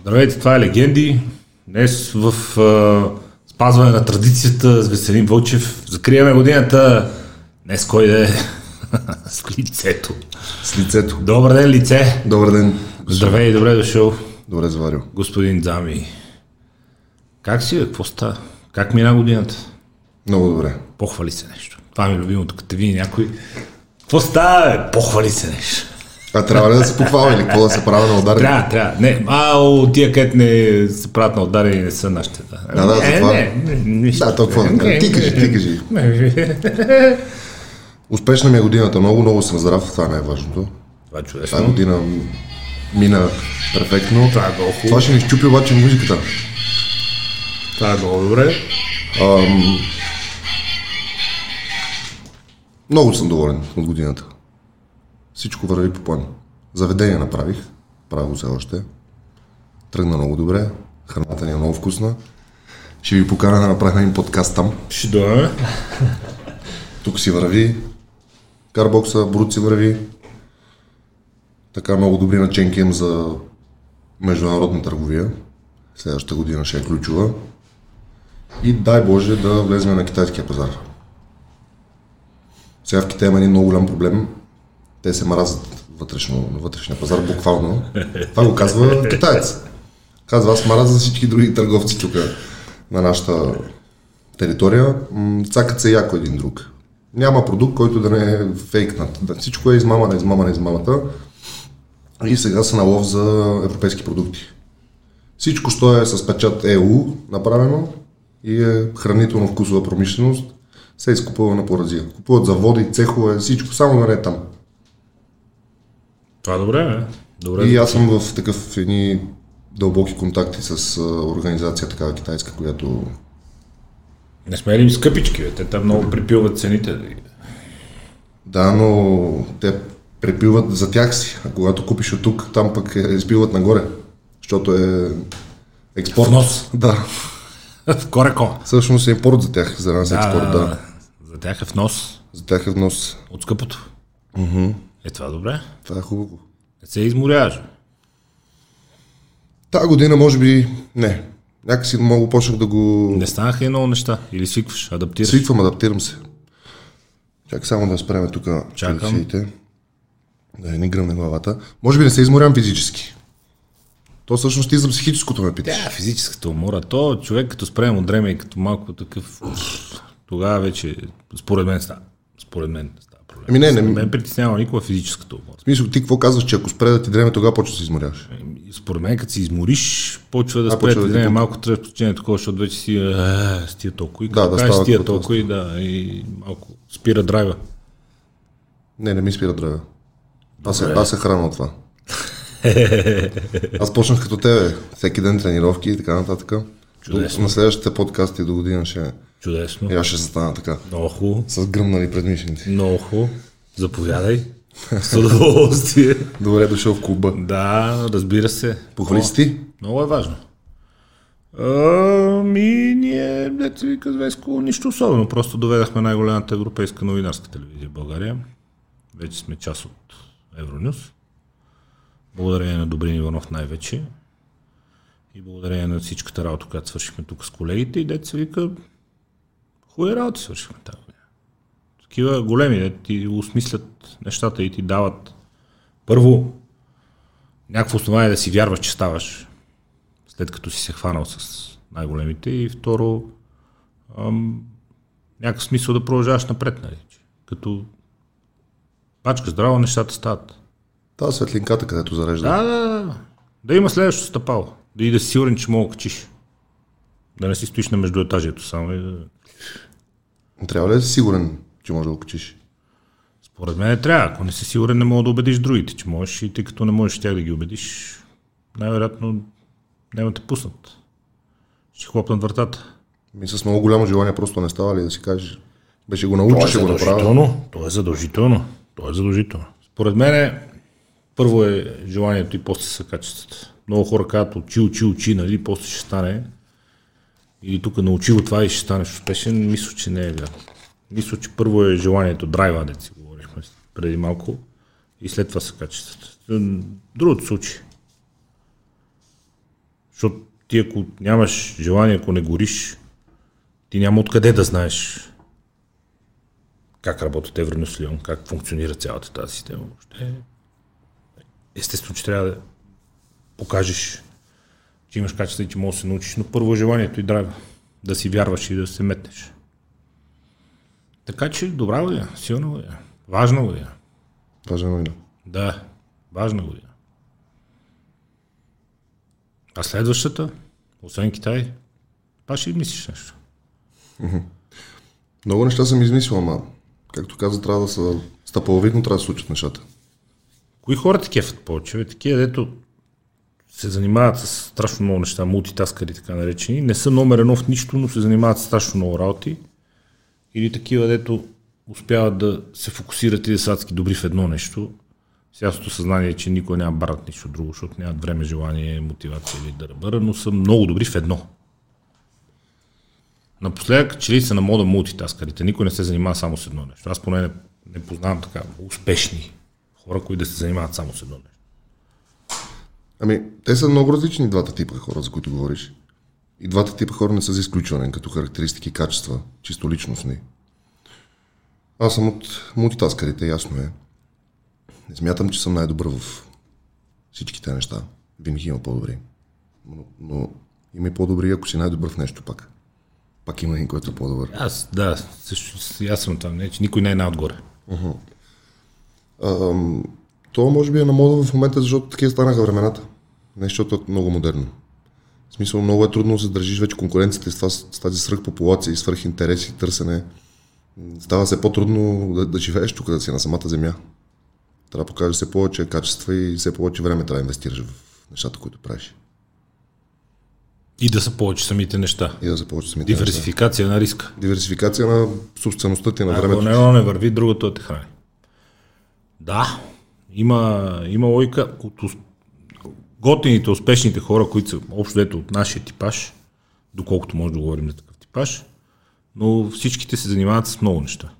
Здравейте, това е Легенди. Днес в а, спазване на традицията с Веселин Вълчев закриваме годината. Днес кой да е с лицето. С лицето. Добър ден, лице. Добър ден. Здравей, добре дошъл, Добре заварил. господин Дзами. Как си, бе? Какво става? Как мина годината? Много добре. Похвали се нещо. Това ми е любимото, като види някой. Какво става, бе? Похвали се нещо. А трябва ли да се похваля или какво да се прави на ударите? Трябва, трябва. Не, а, тия където не се правят на ударени не са нашите. Да, Да, не, затова. не, не, нищо. Да, толкова. Не, Ти кажи, ти кажи. Успешна ми е годината. Много, много съм здрав. Това е най-важното. Това е чудесно. година м- мина перфектно. Това е много хубаво. Това ще ни щупи обаче музиката. Това е много добре. Ам... Много съм доволен от годината. Всичко върви по план. Заведение направих. Правя го все още. Тръгна много добре. Храната ни е много вкусна. Ще ви покана да направим един подкаст там. Ще дойдем. Тук си върви. Карбокса, Брут си върви. Така много добри наченки имам за международна търговия. Следващата година ще е ключова. И дай Боже да влезем на китайския пазар. Сега в Китай има един много голям проблем. Те се мразят вътрешно, на вътрешния пазар, буквално. Това го казва китаец. Казва, аз мразя за всички други търговци тук на нашата територия. Цакат се яко един друг. Няма продукт, който да не е фейкнат. Всичко е измама на измама на измамата. И сега са на лов за европейски продукти. Всичко, що е с печат ЕУ направено и е хранително вкусова промишленост, се изкупува на поразия. Купуват заводи, цехове, всичко, само да не е там. Това е добре, бе. Добре. И аз съм в такъв едни дълбоки контакти с а, организация такава китайска, която Не сме ли скъпички, бе? Те там много припилват цените. Да, но те препиват за тях си. А когато купиш от тук, там пък е, изпиват нагоре. Защото е експорт. Внос. Да. Кореко. Всъщност е импорт за тях, за нас е експорт, да. За тях е внос За тях е внос. от скъпото. Mm-hmm. Е, това е добре. Това е хубаво. Не се изморяваш. Та година, може би, не. Някакси много почнах да го... Не станаха и много неща. Или свикваш, адаптираш. Свиквам, адаптирам се. Чакай само да спреме тук телевизиите. Да не гръмне главата. Може би не се изморявам физически. То всъщност ти за психическото ме питаш. Да, физическата умора. То човек като спреме от дреме и като малко такъв... Тогава вече, според мен става. Според мен. Ами не, не, Мен притеснява никога физическата умора. В смисъл, ти какво казваш, че ако спре да ти дреме, тогава почва да се изморяваш? Еми, Според мен, като се измориш, почва да А, спре почва да да дреме ти малко трябва почине такова, защото вече си е, с тия толкова. И Да, да става с тия толкова и да, и малко спира драйва. Не, не ми спира дръга. Аз се, аз се храна от това. аз почнах като тебе. Всеки ден тренировки и така нататък. Чудесно. На следващите подкасти до година ще... Чудесно. И аз ще застана така. Много хубаво. С гръмнали предмишленици. Много хубаво. Заповядай. С удоволствие. Добре дошъл в клуба. да, разбира се. Похвали ти? Много е важно. Ами, ние, дете вика, Веско, нищо особено. Просто доведахме най-голямата европейска новинарска телевизия в България. Вече сме част от Евронюс. Благодарение на Добрин Иванов най-вече. И благодарение на всичката работа, която свършихме тук с колегите. И деца вика, хубави работи свършихме година. Такива големи, де ти осмислят нещата и ти дават първо някакво основание да си вярваш, че ставаш, след като си се хванал с най-големите и второ ам, някакъв смисъл да продължаваш напред, нали? Като пачка здраво, нещата стават. Та светлинката, където зарежда. Да, да, да. Да има следващото стъпало. Да и да си сигурен, че мога качиш. Да не си стоиш на междуетажието само и да... Трябва ли да си сигурен, че можеш да го качиш? Според мен не трябва. Ако не си сигурен, не мога да убедиш другите, че можеш и тъй като не можеш тях да ги убедиш, най-вероятно няма те пуснат. Ще хлопнат вратата. Ми с много голямо желание просто не става ли да си кажеш. Беше го научиш, ще го направя. То е задължително. То е задължително. Според мен първо е желанието и после са качествата. Много хора казват учи, учи, учи, нали, после ще стане. Или тук научи го това и ще станеш успешен. Мисля, че не е вярно. Мисля, че първо е желанието, драйва, да си говорихме преди малко. И след това са качествата. Другото се учи. Защото ти ако нямаш желание, ако не гориш, ти няма откъде да знаеш как работят Евронюс Лион, как функционира цялата тази система. Естествено, че трябва да покажеш, че имаш качества и че можеш да се научиш, но първо е желанието и драйва. Да си вярваш и да се метнеш. Така че добра година, силна година, важна година. Важна новина. Да, важна година. А следващата, освен Китай, па ще мислиш нещо. Много неща съм измислил, ама както каза, трябва да са стъпаловидно трябва да се случат нещата. Кои хора те кефат повече? Бе? Такива, дето се занимават с страшно много неща, мултитаскари така наречени, не са номер едно в нищо, но се занимават с страшно много работи. Или такива, дето успяват да се фокусират и да са адски добри в едно нещо, с ясното съзнание, че никой няма барат нищо друго, защото нямат време, желание, мотивация или да ръбъра, но са много добри в едно. Напоследък, че ли са на мода мултитаскарите, никой не се занимава само с едно нещо. Аз поне не, не познавам така успешни хора, които да се занимават само с едно нещо. Ами, те са много различни двата типа хора, за които говориш. И двата типа хора не са за изключване, като характеристики и качества, чисто личностни. Аз съм от мултитаскарите, ясно е. Не смятам, че съм най-добър в всичките неща. Винаги има по-добри. Но, но има и по-добри, ако си най-добър в нещо пак. Пак има един, който е по-добър. Аз, да, също, аз съм там, не, че никой не е най-отгоре. Ам, то може би е на мода в момента, защото такива станаха времената. Не защото е много модерно. В смисъл, много е трудно да се държиш вече конкуренцията с, това, с тази свръхпопулация и свръхинтерес и търсене. Става се по-трудно да, да живееш тук, да си на самата земя. Трябва да покажеш все повече качества и все повече време трябва да инвестираш в нещата, които правиш. И да са повече самите неща. И да се повече самите неща. Диверсификация на риска. Диверсификация на собствеността ти на Ако времето. не, едно не върви, другото те храни. Да, има, има лойка от готините, успешните хора, които са общо дето от нашия типаж, доколкото може да говорим за такъв типаж, но всичките се занимават с много неща.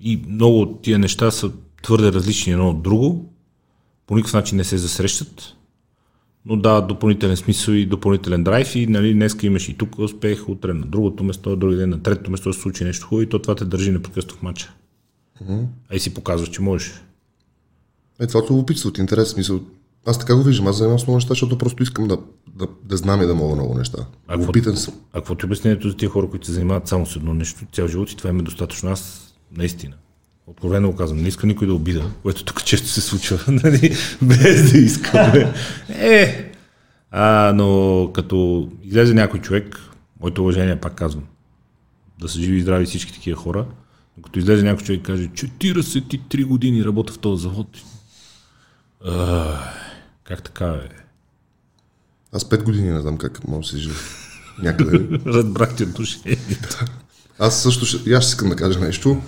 И много от тия неща са твърде различни едно от друго, по никакъв начин не се засрещат, но дават допълнителен смисъл и допълнителен драйв и нали, днеска имаш и тук успех, утре на другото место, други ден на третото место се случи нещо хубаво и то това те държи непрекъснато в матча. А и си показваш, че можеш. Е, това е любопитство, от интерес. Смисъл, аз така го виждам, аз занимавам с много неща, защото просто искам да, да, да знам и да мога много неща. А Любопитен съм. А какво ти е обяснението за тия хора, които се занимават само с едно нещо цял живот и това им е достатъчно? Аз наистина. Откровено го казвам, не иска никой да обида, което тук често се случва, нали, без да искаме. Е, а, но като излезе някой човек, моето уважение, пак казвам, да са живи и здрави всички такива хора, но като излезе някой човек и каже, 43 години работя в този завод. Как така, бе? Аз пет години не знам как може да се живе. Някъде. Разбрах ти отношението. Аз също ще, аз ще искам да кажа нещо.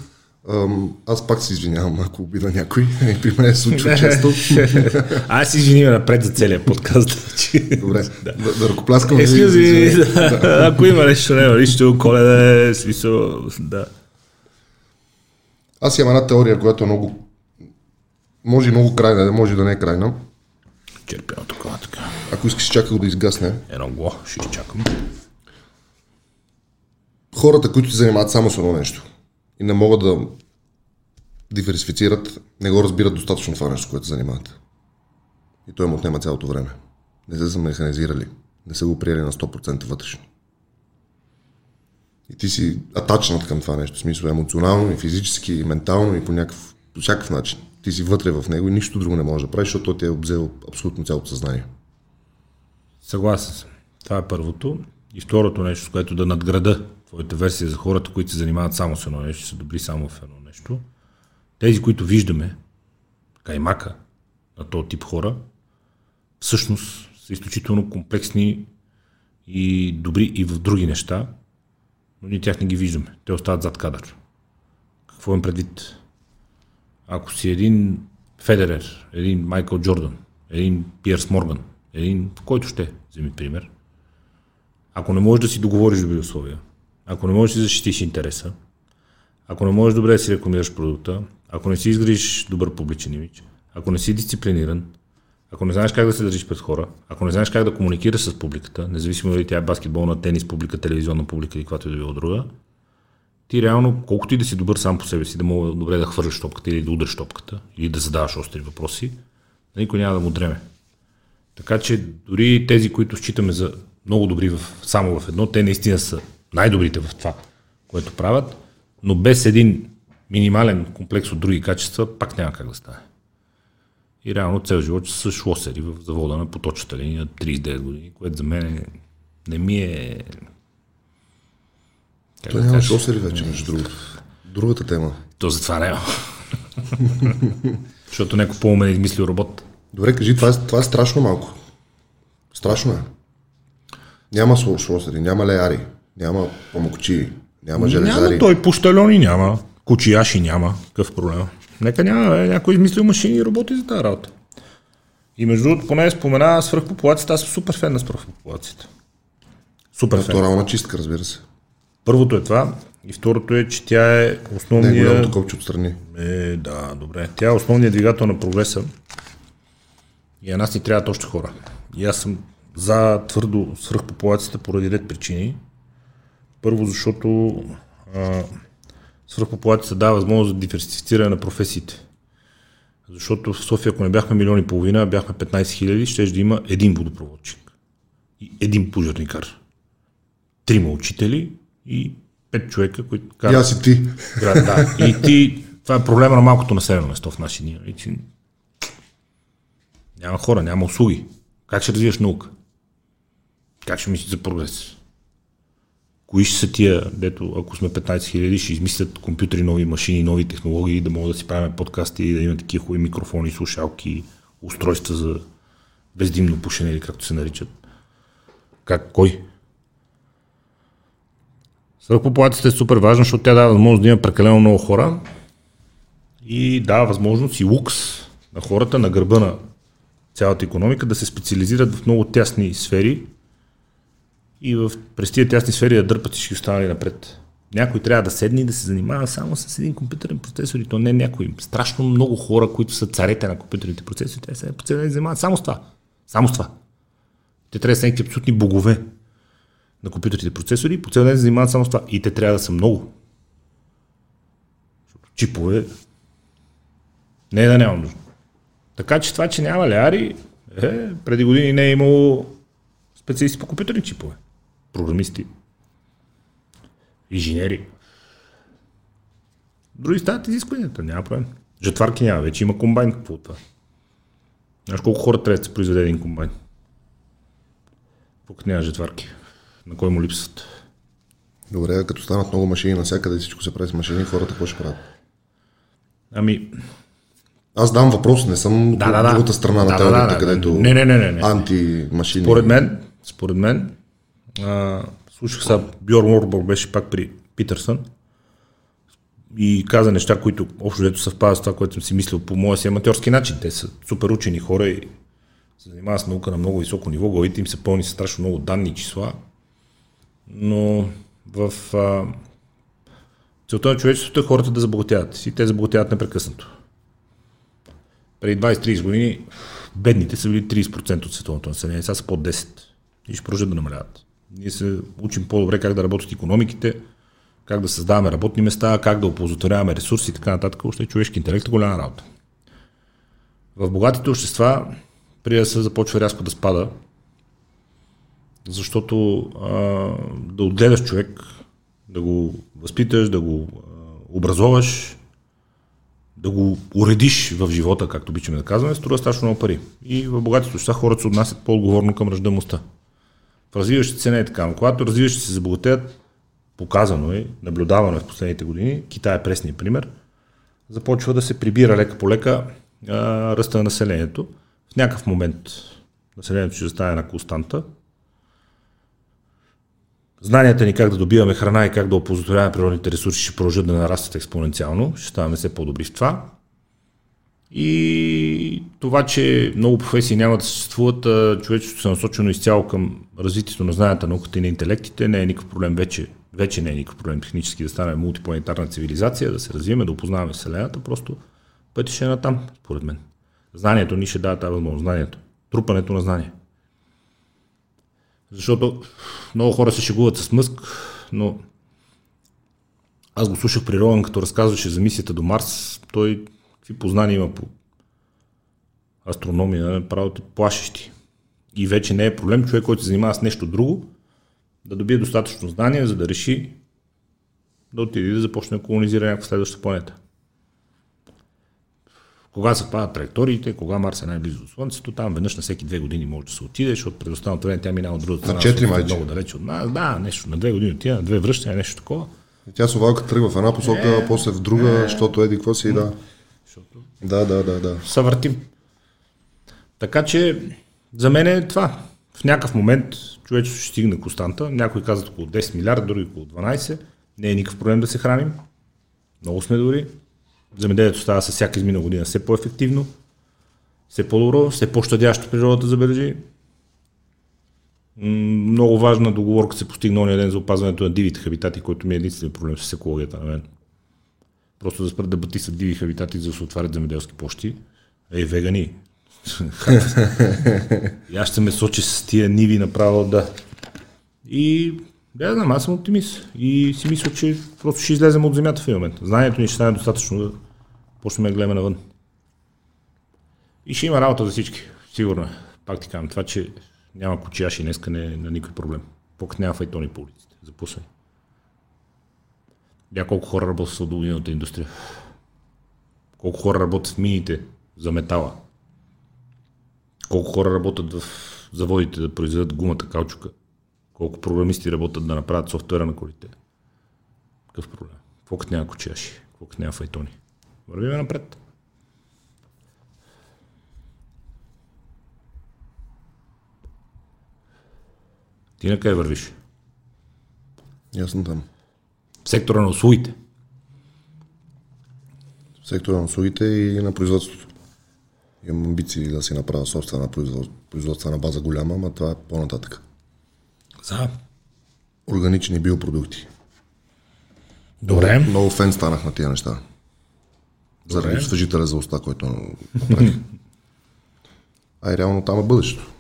Аз пак се извинявам, ако обида някой. При мен се случва често. Аз си извиним напред за целият подкаст. че- Добре, да, да ръкопляскам. me, да. ако има нещо, не, нищо, коледа е, смисъл, да. Аз имам една теория, която е много... Може и много крайна, може да не е крайна. Черпяно такова, така. Ако искаш, чакай го да изгасне. Едно гло, ще изчакам. хората, които се занимават само с едно нещо и не могат да диверсифицират, не го разбират достатъчно това нещо, което се занимават. И той им отнема цялото време. Не се са механизирали. Не са го приели на 100% вътрешно. И ти си атачнат към това нещо, в смисъл емоционално, и физически, и ментално, и по, някакъв, по всякакъв начин. Ти си вътре в него и нищо друго не можеш да правиш, защото той ти е обзел абсолютно цялото съзнание. Съгласен съм. Това е първото. И второто нещо, с което да надграда твоята версия за хората, които се занимават само с едно нещо, са добри само в едно нещо. Тези, които виждаме, каймака на този тип хора, всъщност са изключително комплексни и добри и в други неща, но ние тях не ги виждаме. Те остават зад кадър. Какво им предвид? Ако си един Федерер, един Майкъл Джордан, един Пиерс Морган, един, който ще, вземи пример, ако не можеш да си договориш добри условия, ако не можеш да си защитиш интереса, ако не можеш добре да си рекламираш продукта, ако не си изградиш добър публичен имидж, ако не си дисциплиниран, Ако не знаеш как да се държиш пред хора, ако не знаеш как да комуникираш с публиката, независимо дали тя е баскетболна, тенис публика, телевизионна публика или каквато и да било друга, ти реално, колкото и да си добър сам по себе си, да мога добре да хвърляш топката или да удреш топката, или да задаваш остри въпроси, никой няма да му дреме. Така че дори тези, които считаме за много добри в, само в едно, те наистина са най-добрите в това, което правят, но без един минимален комплекс от други качества, пак няма как да стане. И реално цел живот са шлосери в завода на поточната линия 39 години, което за мен не ми е... Как Той няма шлосери вече, между другото. Другата тема. То затова няма. Защото някой по-умен е измислил робот. Добре, кажи, това е, това е страшно малко. Страшно е. Няма шлосери, няма леяри, няма помокчи, няма железари. Няма той пущальони няма, кучияши няма. Какъв проблем? Нека няма, е, някой измислил машини и роботи за тази работа. И между другото, поне спомена свръхпопулацията, аз съм супер фен на свръхпопулацията. Супер фен. Натурална чистка, разбира се. Първото е това. И второто е, че тя е основният... Не е голямото копче отстрани. Е, да, добре. Тя е основният двигател на прогреса. И на нас ни трябват още хора. И аз съм за твърдо свръхпопулацията поради ред причини. Първо, защото а, свръхпопулацията дава възможност за диверсифициране на професиите. Защото в София, ако не бяхме милиони и половина, бяхме 15 хиляди, ще да има един водопроводчик и един пожарникар. Трима учители и пет човека, които карат. И аз и ти. Град, да. И ти, това е проблема на малкото населено место в наши дни. Няма хора, няма услуги. Как ще развиеш наука? Как ще мислиш за прогрес? Кои ще са тия, дето ако сме 15 хиляди, ще измислят компютри, нови машини, нови технологии, да могат да си правим подкасти и да има такива хубави микрофони, слушалки, устройства за бездимно пушене или както се наричат. Как, кой? Свърхпопулацията е супер важна, защото тя дава възможност да има прекалено много хора и дава възможност и лукс на хората на гърба на цялата економика да се специализират в много тясни сфери и в, през тия тясни сфери да дърпат всички останали напред. Някой трябва да седне и да се занимава само с един компютърен процесор и то не някой. Страшно много хора, които са царете на компютърните процесори, те се по занимават само с това. Само с това. Те трябва да са някакви абсолютни богове на компютърните процесори по цял ден се занимават само с това. И те трябва да са много. Чипове не е да няма нужда. Така че това, че няма ляри, е, преди години не е имало специалисти по компютърни чипове. Програмисти. Инженери. Други стават изискванията, няма проблем. Жетварки няма, вече има комбайн. Какво това? Знаеш колко хора трябва да се произведе един комбайн? Тук няма жетварки. На кой му липсват? Добре, като станат много машини навсякъде всичко се прави с машини, хората какво ще правят? Ами, аз дам въпрос, не съм да, да, другата страна да, на теорията, да, да, където не, не, не, не, не. антимашини. Според мен, според мен, а, слушах сега, Бьор Морбор беше пак при Питърсън и каза неща, които общо взето съвпадат с това, което съм си мислил по моя си аматьорски начин. Те са супер учени хора и се занимават с наука на много високо ниво, главите им се пълни с страшно много данни и числа. Но в а, целта на човечеството е хората да забогатяват. И те забогатяват непрекъснато преди 20-30 години бедните са били 30% от световното население, сега са под 10 и ще продължат да намаляват. Ние се учим по-добре как да работят економиките, как да създаваме работни места, как да оползотворяваме ресурси и така нататък. Още човешки интелект е голяма работа. В богатите общества прия се започва рязко да спада, защото а, да отгледаш човек, да го възпиташ, да го а, образоваш, да го уредиш в живота, както обичаме да казваме, струва страшно много пари. И в богатите общества хората се отнасят по-отговорно към ръждаемостта. В развиващите се не е така, но когато развиващите се забогатеят, показано е, наблюдавано е в последните години, Китай е пресния пример, започва да се прибира лека по лека ръста на населението. В някакъв момент населението ще стане една константа, Знанията ни как да добиваме храна и как да оползотворяваме природните ресурси ще продължат да нарастват експоненциално, ще ставаме все по-добри в това. И това, че много професии няма да съществуват, човечеството се е насочено изцяло към развитието на знанията, науката и на интелектите, не е никакъв проблем вече. Вече не е никакъв проблем технически да станем мултипланетарна цивилизация, да се развиеме, да опознаваме Вселената, просто пътя ще е натам, според мен. Знанието ни ще дава тази възможност. Знанието. Трупането на знание. Защото много хора се шегуват с Мъск, но аз го слушах при Роган, като разказваше за мисията до Марс. Той какви познания има по астрономия, направо те плашещи. И вече не е проблем човек, който се занимава с нещо друго, да добие достатъчно знание, за да реши да отиде да започне да колонизира някаква следваща планета. Кога се падат траекториите, кога Марс е най-близо до Слънцето, там веднъж на всеки две години може да се отиде, защото през останалото време тя минава от другата страна. четири Слънцето е майче. Много далеч от нас. Да, нещо. На две години отида, на две връщане, нещо такова. И тя совалка тръгва в една посока, а после в друга, защото еди какво си, да. Защото Да, да, да, да. съвъртим. Така че за мен е това. В някакъв момент човечеството ще стигне константа. Някои казват около 10 милиарда, други около 12. Не е никакъв проблем да се храним. Много сме дори. Земеделието става с всяка измина година все по-ефективно, все по-добро, все по-щадящо природата забележи. Много важна договорка се постигна ония ден за опазването на дивите хабитати, който ми е единственият проблем с екологията на мен. Просто да спрат да батисат диви хабитати, за да се отварят земеделски площи. Ей, вегани. и аз ще ме сочи с тия ниви направо да. И да, знам, аз съм оптимист. И си мисля, че просто ще излезем от земята в един момент. Знанието ни ще стане достатъчно да почнем да гледаме навън. И ще има работа за всички. Сигурно е. Пак ти казвам, това, че няма кочияши днеска не е на никой проблем. Покът няма файтони по улиците. Запусвай. Я колко хора работят в автомобилната индустрия. Колко хора работят в мините за метала. Колко хора работят в заводите да произведат гумата, каучука. Колко програмисти работят да направят софтуера на колите. Какъв проблем? Какво като няма кочияши? Какво като няма файтони? Вървиме напред. Ти на къде вървиш? Ясно там. В сектора на услугите. В сектора на услугите и на производството. Имам амбиции да си направя собствена производ- производствена база голяма, ама това е по-нататък. За. Органични биопродукти. Добре. Много фен станах на тия неща. Заради освежителя за уста, който направих. а и реално там е бъдещето.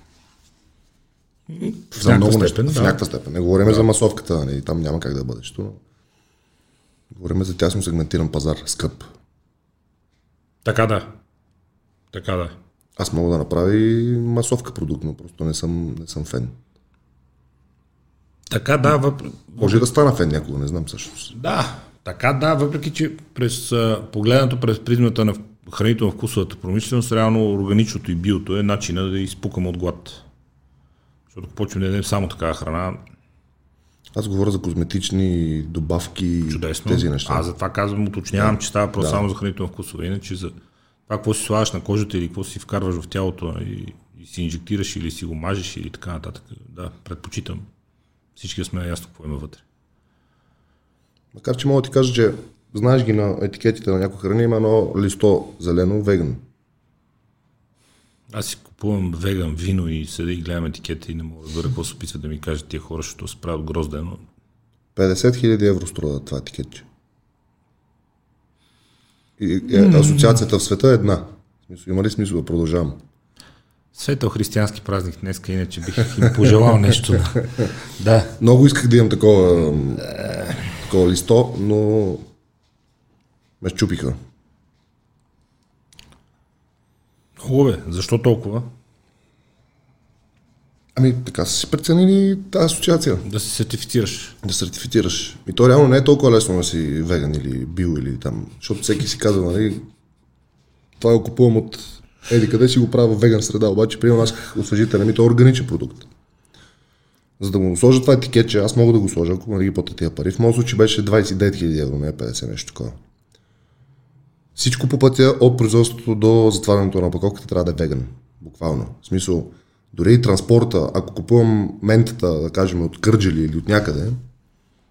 В някаква степен, В да. някаква степен. Не говорим за масовката, нали, там няма как да е бъдещето, но говорим за тясно сегментиран пазар, скъп. Така да. Така да. Аз мога да направя и масовка продукт, но просто не съм, не съм фен. Така да, въп... Може да стана фен някога, не знам всъщност. да, така да, въпреки че през погледнато през призмата на хранително-вкусовата промишленост, реално органичното и биото е начина да изпукаме от глад. Защото ако почнем да ядем само такава храна, Аз говоря за козметични добавки, чудесно. тези неща. Аз затова казвам, уточнявам, че става просто само за хранително-вкусова. Иначе за това, какво си слагаш на кожата или какво си вкарваш в тялото и, и си инжектираш или си го мажеш или така нататък. Да, предпочитам. Всички сме наясно какво има вътре. Макар, че мога да ти кажа, че знаеш ги на етикетите на някои храни, има едно листо зелено, веган. Аз си купувам веган вино и седа и гледам етикета и не мога да разбера какво се опитват да ми кажат тия хора, защото се правят гроздено. 50 000 евро струва това етикетче. И, асоциацията в света е една. Има ли смисъл да продължавам? Светъл християнски празник днеска, иначе бих им пожелал нещо. да. Много исках да имам такова, такова листо, но ме щупиха. Хубаво бе. Защо толкова? Ами така са си преценили тази асоциация. Да се сертифицираш. Да сертифицираш. И то реално не е толкова лесно да си веган или бил или там. Защото всеки си казва, нали, това го купувам от еди къде си го правя в веган среда, обаче приемам аз освежителя ми, то е органичен продукт. За да му сложа това етикетче, аз мога да го сложа, ако не ги платя тия пари. В моят случай беше 29 000 евро, не е 50 нещо такова. Всичко по пътя от производството до затварянето на опаковката трябва да е веган. Буквално. В смисъл, дори и транспорта, ако купувам ментата, да кажем, от Кърджали или от някъде,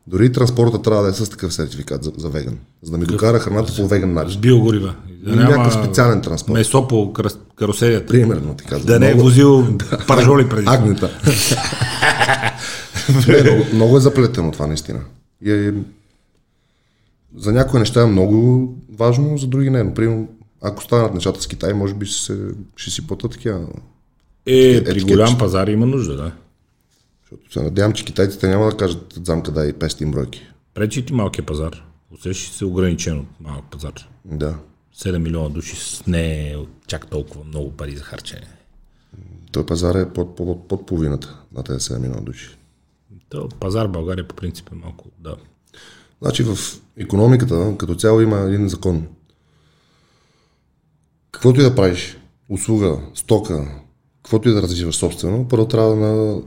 дори транспорта трябва да е с такъв сертификат за, за веган. За да ми докара храната по веган С начин. биогорива. Да Някакъв специален транспорт. Месо по кар- карусерията. Примерно ти казвам. Да не е возил паржоли преди. Агнета. не, много, много е заплетено това наистина. И е, за някои неща е много важно, за други не. Например, Ако станат нещата с Китай, може би ще, се, ще си платят такива. Е, при етикетчета. голям пазар има нужда, да. Защото се надявам, че китайците няма да кажат замка дай 500 бройки. Пречи ти малкия пазар. Усещаш се ограничен от малък пазар. Да. 7 милиона души с не е чак толкова много пари за харчене. Той пазар е под, под, под половината на тези 7 милиона души. То пазар в България по принцип е малко, да. Значи в економиката като цяло има един закон. Каквото и да правиш, услуга, стока, каквото и да развиваш собствено, първо трябва на дом-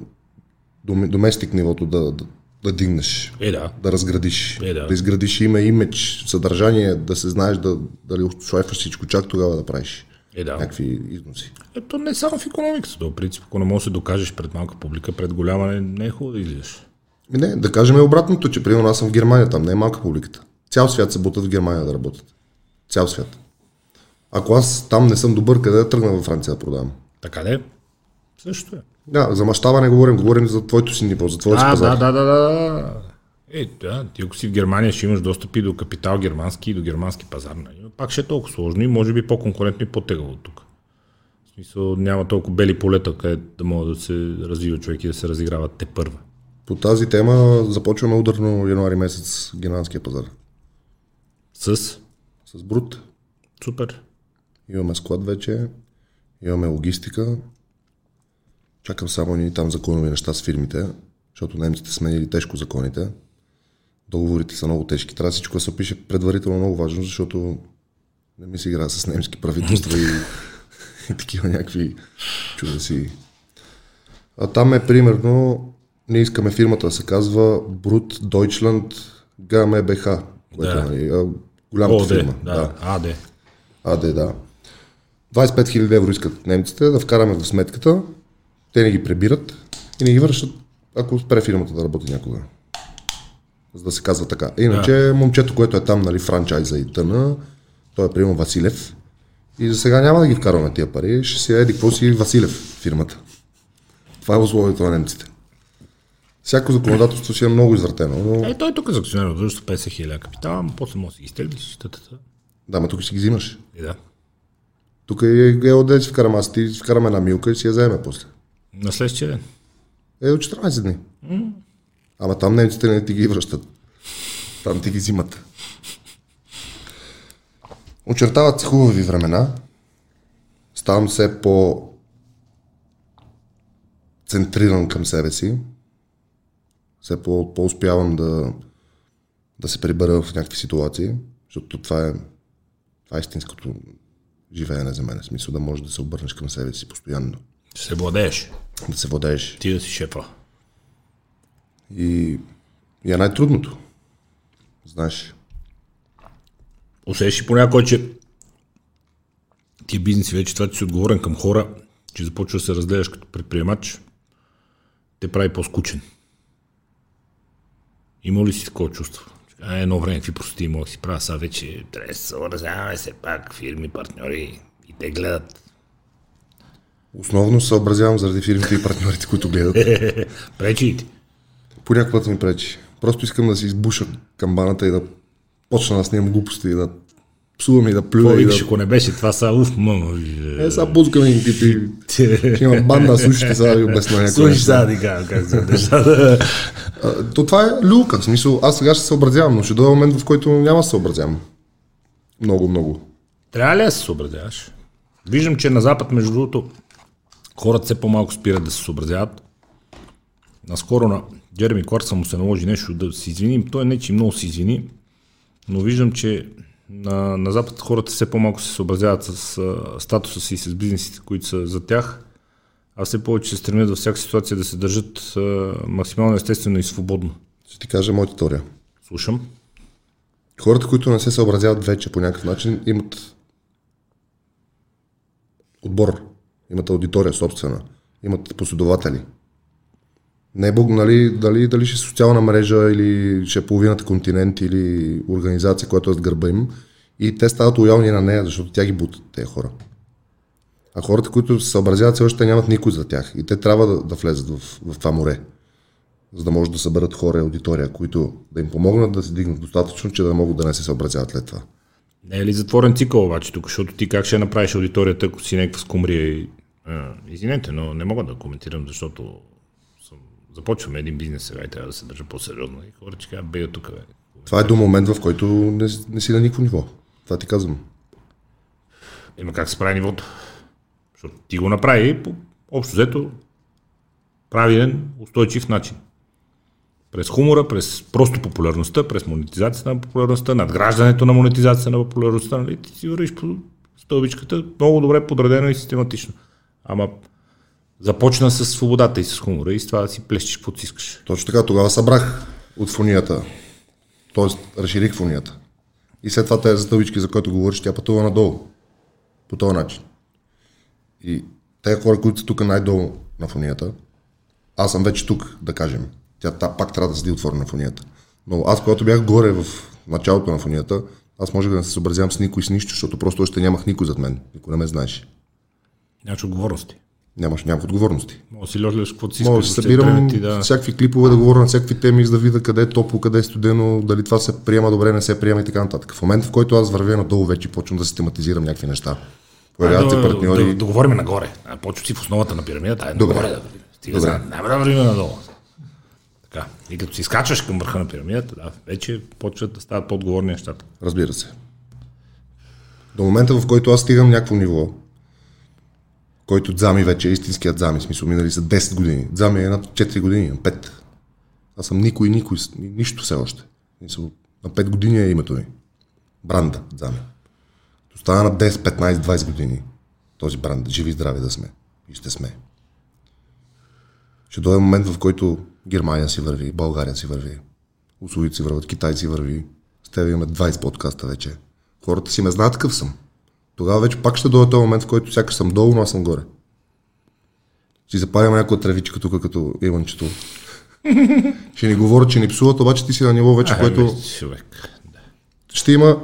доместик нивото да, да, да дигнеш, Е, да. да разградиш, Е, да. да изградиш име, имидж, съдържание, да се знаеш да, дали шлайфаш всичко, чак тогава да правиш Е, да. някакви износи. Ето не само в економиката, в принцип, ако не можеш да докажеш пред малка публика, пред голяма не, не е хубаво да излизаш. Не, да кажем обратното, че примерно аз съм в Германия, там не е малка публиката. Цял свят се бутат в Германия да работят. Цял свят. Ако аз там не съм добър, къде да тръгна във Франция да продавам? Така де? Също е. Да, за мащаба не говорим, говорим за твоето си ниво, за твоя си пазар. да, да, да, да. Е, да, ти ако си в Германия ще имаш достъпи до капитал германски и до германски пазар. нали? Пак ще е толкова сложно и може би по-конкурентно и по-тегаво от тук. В смисъл няма толкова бели полета, където да могат да се развива човек и да се разиграват те първа. По тази тема започваме ударно януари месец германския пазар. С С Брут супер. имаме склад вече, имаме логистика. Чакам само ни там законови неща с фирмите, защото немците сменили тежко законите. Договорите са много тежки. Трябва всичко да се пише предварително много важно, защото не ми се играе с немски правителства и, и такива някакви чудеси. А там е примерно, ние искаме фирмата да се казва Brut Deutschland GmbH, което Да. е нали, голямата О, фирма. да, а, де. АД, да. 25 000 евро искат немците да вкараме в сметката, те не ги прибират и не ги връщат, ако спре фирмата да работи някога. За да се казва така. Иначе да. момчето, което е там, нали, франчайза и тъна, той е примерно Василев. И за сега няма да ги вкарваме тия пари, ще си еди какво си Василев фирмата. Това е условието на немците. Всяко законодателство си е много извъртено, но Е, той тук е за акционерно дружество 50 хиляди капитала, ама после може да си ги изтеглиш. Тата. да, ма тук си ги взимаш. И да. Тук е ГОД си вкараме, аз ти си вкараме една милка и си я вземе после. На следващия ден. Е, от 14 дни. Ама там немците не ти ги връщат. Там ти ги взимат. Очертават се хубави времена. Ставам все по центриран към себе си. Все по, по-успявам да, да се прибера в някакви ситуации, защото това е, това е истинското живеене за мен. В смисъл да можеш да се обърнеш към себе си постоянно. Ще се владееш. Да се водееш. Ти да си шефа. И, и е най-трудното. Знаеш. Усещаш понякога, че тия бизнеси вече това, че си отговорен към хора, че започва да се разгледаш като предприемач, те прави по-скучен. Има ли си такова чувство? А, едно време какви простоти мога да си правя, сега вече трябва да се съобразяваме все пак, фирми, партньори и те гледат. Основно се съобразявам заради фирмите и партньорите, които гледат. Пречи ти? Понякога път ми пречи. Просто искам да си избуша камбаната и да почна да снимам глупости и да псувам и да Какво плюя и викаш, да... ако не беше това са, уф, мама. Е, сега пускам един тип и ще имам банда, слушайте сега да ви обясня някои Слушай, сега да кажа как нещата. А, То това е люлка. В смисъл, аз сега ще се съобразявам, но ще дойде момент, в който няма да се съобразявам. Много, много. Трябва ли да се съобразяваш? Виждам, че на Запад, между другото, хората все по-малко спират да се съобразяват. Наскоро на Джереми Кларксън му се наложи нещо да се извини. Той не, че много се извини, но виждам, че на, на Запад хората все по-малко се съобразяват с а, статуса си и с бизнесите, които са за тях, а все повече се стремят във всяка ситуация да се държат а, максимално естествено и свободно. Ще ти кажа моята теория. Слушам. Хората, които не се съобразяват вече по някакъв начин, имат отбор, имат аудитория собствена, имат последователи. Не е бог, нали, дали, дали ще е социална мрежа или ще е половината континент или организация, която е с гърба им и те стават лоялни на нея, защото тя ги бутат, тези хора. А хората, които се съобразяват, все още нямат никой за тях и те трябва да, да влезат в, в това море за да може да съберат хора и аудитория, които да им помогнат да се дигнат достатъчно, че да могат да не се съобразяват след това. Не е ли затворен цикъл обаче тук, защото ти как ще направиш аудиторията, ако си някаква скумрия и... А, извинете, но не мога да коментирам, защото съм... започваме един бизнес сега и трябва да се държа по-сериозно. И хора, че казват, бега тук, бе. Това е до момент, в който не, не си на никакво ниво. Това ти казвам. Има как се прави нивото. Защото ти го направи по общо взето правилен, устойчив начин. През хумора, през просто популярността, през монетизацията на популярността, надграждането на монетизацията на популярността, нали? ти си вървиш по стълбичката много добре подредено и систематично. Ама започна с свободата и с хумора и с това да си плещиш каквото искаш. Точно така, тогава събрах от фонията. Тоест, разширих фонията. И след това тези стълбички, за които говориш, тя пътува надолу. По този начин. И тези хора, които са тук най-долу на фонията, аз съм вече тук, да кажем. Тя та, пак трябва да седи отворена фонията. Но аз, когато бях горе в началото на фонията, аз можех да не се съобразявам с никой с нищо, защото просто още нямах никой зад мен. Никой не ме знаеше. Нямаш отговорности. Нямаш, нямах отговорности. Може да си лежиш каквото си Мога да събирам да... всякакви клипове, да говоря на всякакви теми, за да видя къде е топло, къде е студено, дали това се приема добре, не се приема и така нататък. В момента, в който аз вървя надолу, вече почвам да систематизирам някакви неща. Появяват се партньори. Да, да, говорим нагоре. Почва си в основата на пирамидата, а Добре. нагоре да. Стига Добре. сега, няма да вървим надолу. Така. И като си скачаш към върха на пирамидата, да, вече почват да стават по-отговорни нещата. Разбира се. До момента, в който аз стигам някакво ниво, който Дзами вече е истинският Дзами, смисъл минали са 10 години. Дзами е над 4 години, на 5. Аз съм никой, никой, нищо все още. В Смисъл, на 5 години е името ми. Бранда, Дзами. То стана на 10, 15, 20 години. Този бранд, живи и здрави да сме. И ще сме. Ще дойде момент, в който Германия си върви, България си върви, услугите си върват, Китай си върви. С теб имаме 20 подкаста вече. Хората си ме знаят какъв съм. Тогава вече пак ще дойде този момент, в който сякаш съм долу, но аз съм горе. Си запалим някаква тревичка тук, като Иванчето. ще ни говорят, че ни псуват, обаче ти си на ниво вече, което Е, бе, човек. Да. ще има,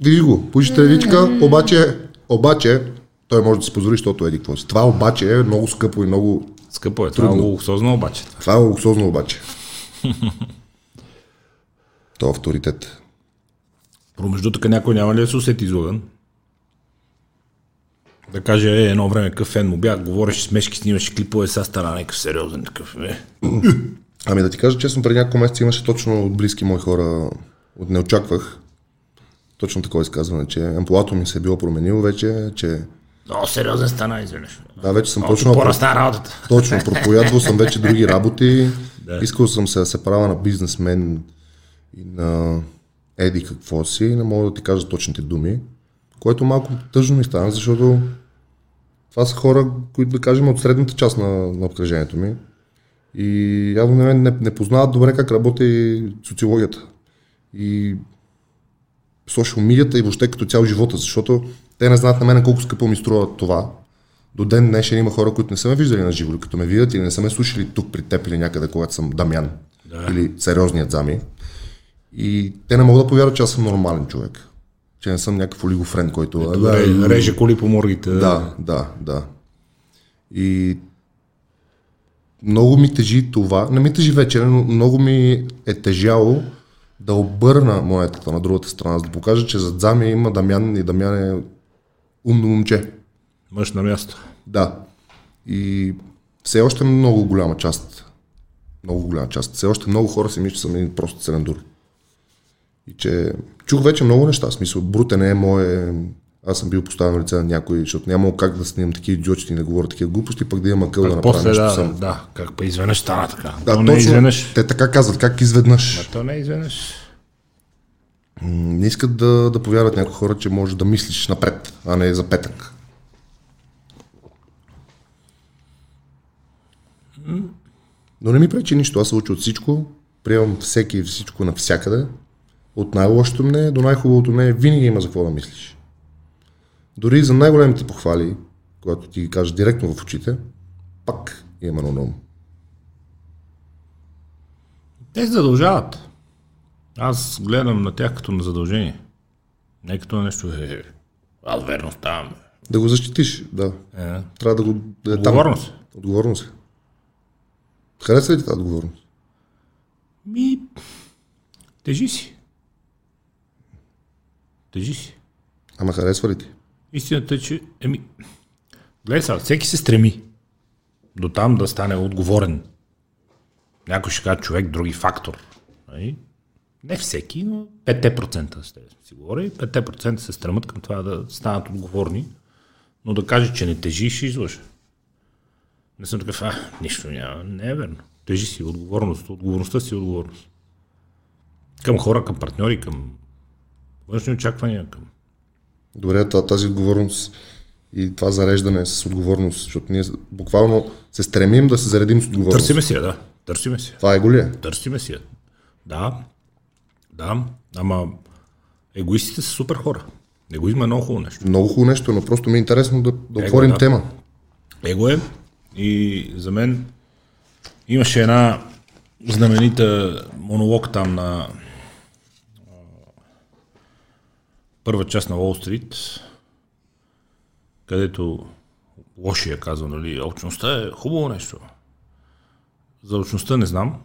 види го, пуши тревичка, обаче, обаче, той може да си позволи, защото еди какво си. Това обаче е много скъпо и много... Скъпо е, това е Трудно. луксозно обаче. Това. Това е луксозно обаче. То е авторитет. Промежду тук някой няма ли да се усети излаган? Да каже, е, едно време какъв фен му бях, говореше смешки, снимаше клипове, сега стана някакъв сериозен такъв. Е. Ами да ти кажа честно, преди няколко месеца имаше точно от близки мои хора, от не очаквах точно такова изказване, че ампулато ми се е било променило вече, че Много сериозен стана, изведнъж. да, вече съм Малко точно, по-разна работата. точно проповядвал съм вече други работи, Да. искал съм се да се правя на бизнесмен и на еди какво си, не мога да ти кажа точните думи, което малко тъжно ми стана, защото това са хора, които да кажем от средната част на, на обкръжението ми. И явно не, не, не познават добре как работи социологията. И social медията и въобще като цял живота, защото те не знаят на мен колко скъпо ми струва това. До ден днешен има хора, които не са ме виждали на живо, като ме видят или не са ме слушали тук при теб или някъде, когато съм Дамян. Да. Или сериозният зами. И те не могат да повярват, че аз съм нормален човек. Че не съм някакъв олигофрен, който... е, Ре- Реже коли по моргите. Да, да, да. И много ми тежи това. Не ми тежи вече, но много ми е тежало да обърна монетата на другата страна, за да покажа, че зад зами има Дамян и Дамян е умно момче. Мъж на място. Да. И все още много голяма част, много голяма част, все още много хора си мислят, че съм един просто цилендур. И че чух вече много неща, смисъл, Бруте не е мое, аз съм бил поставен лице на някой, защото няма как да снимам такива идиотите и да говоря такива глупости, пък да имам къл да направя нещо да, сам. да, как па изведнъж стана така. Да, То не точно. изведнъж. Те така казват, как изведнъж. А то не изведнъж. Не искат да, да повярват някои хора, че можеш да мислиш напред, а не за петък. Но не ми пречи нищо. Аз се уча от всичко, приемам всеки и всичко навсякъде. От най-лошото мнение до най-хубавото мнение винаги има за какво да мислиш. Дори за най-големите похвали, когато ти ги кажеш директно в очите, пак има на ум. Те се задължават. Аз гледам на тях като на задължение. Не като нещо, е, аз верно ставам. Да го защитиш, да. Е, Трябва да го... Да е там. отговорност. Отговорност. е. Харесва ли ти тази отговорност? Ми, тежи си. Тежи си. Ама харесва ли ти? Истината е, че... Еми, гледай сега, всеки се стреми до там да стане отговорен. Някой ще каже човек, други фактор. Нали? Не всеки, но 5% с тебе си говори. 5% се стремат към това да станат отговорни, но да каже, че не тежи, ще излъжа. Не съм такъв, а, нищо няма. Не е верно. Тежи си отговорност. Отговорността си е отговорност. Към хора, към партньори, към външни очаквания, към... Добре, та- тази отговорност и това зареждане с отговорност, защото ние буквално се стремим да се заредим с отговорност. Търсиме си я, да. Търсиме си я. Това е го ли е? Търсиме си я. Да, да, ама егоистите са супер хора. Егоизма е много хубаво нещо. Много хубаво нещо, но просто ми е интересно да, да Его, отворим да. тема. Его е и за мен имаше една знаменита монолог там на а, първа част на Уолл Стрит, където лошия казва, нали, общността е хубаво нещо. За общността не знам,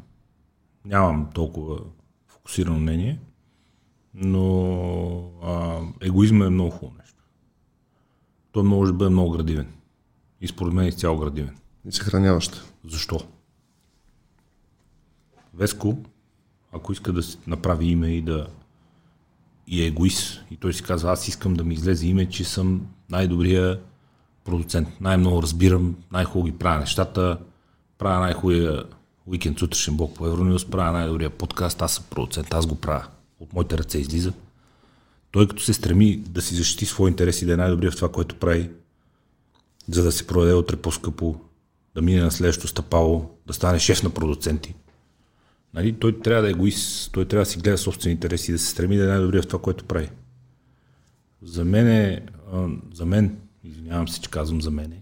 нямам толкова фокусирано мнение, но а, егоизма е много хубаво нещо. Той може да бъде много градивен. И според мен е изцяло градивен. И съхраняваща. Защо? Веско, ако иска да направи име и да и е егоист, и той си казва, аз искам да ми излезе име, че съм най-добрия продуцент, най-много разбирам, най-хубаво ги правя нещата, правя най-хубавия уикенд сутрешен блок по Евронюс, правя най-добрия подкаст, аз съм продуцент, аз го правя. От моите ръце излиза. Той като се стреми да си защити свои интереси, да е най-добрия в това, което прави, за да се продаде утре по-скъпо, да мине на следващото стъпало, да стане шеф на продуценти. Нали? Той трябва да е егоист, той трябва да си гледа собствени интереси и да се стреми да е най-добрия в това, което прави. За мен е, за мен, извинявам се, че казвам за мене,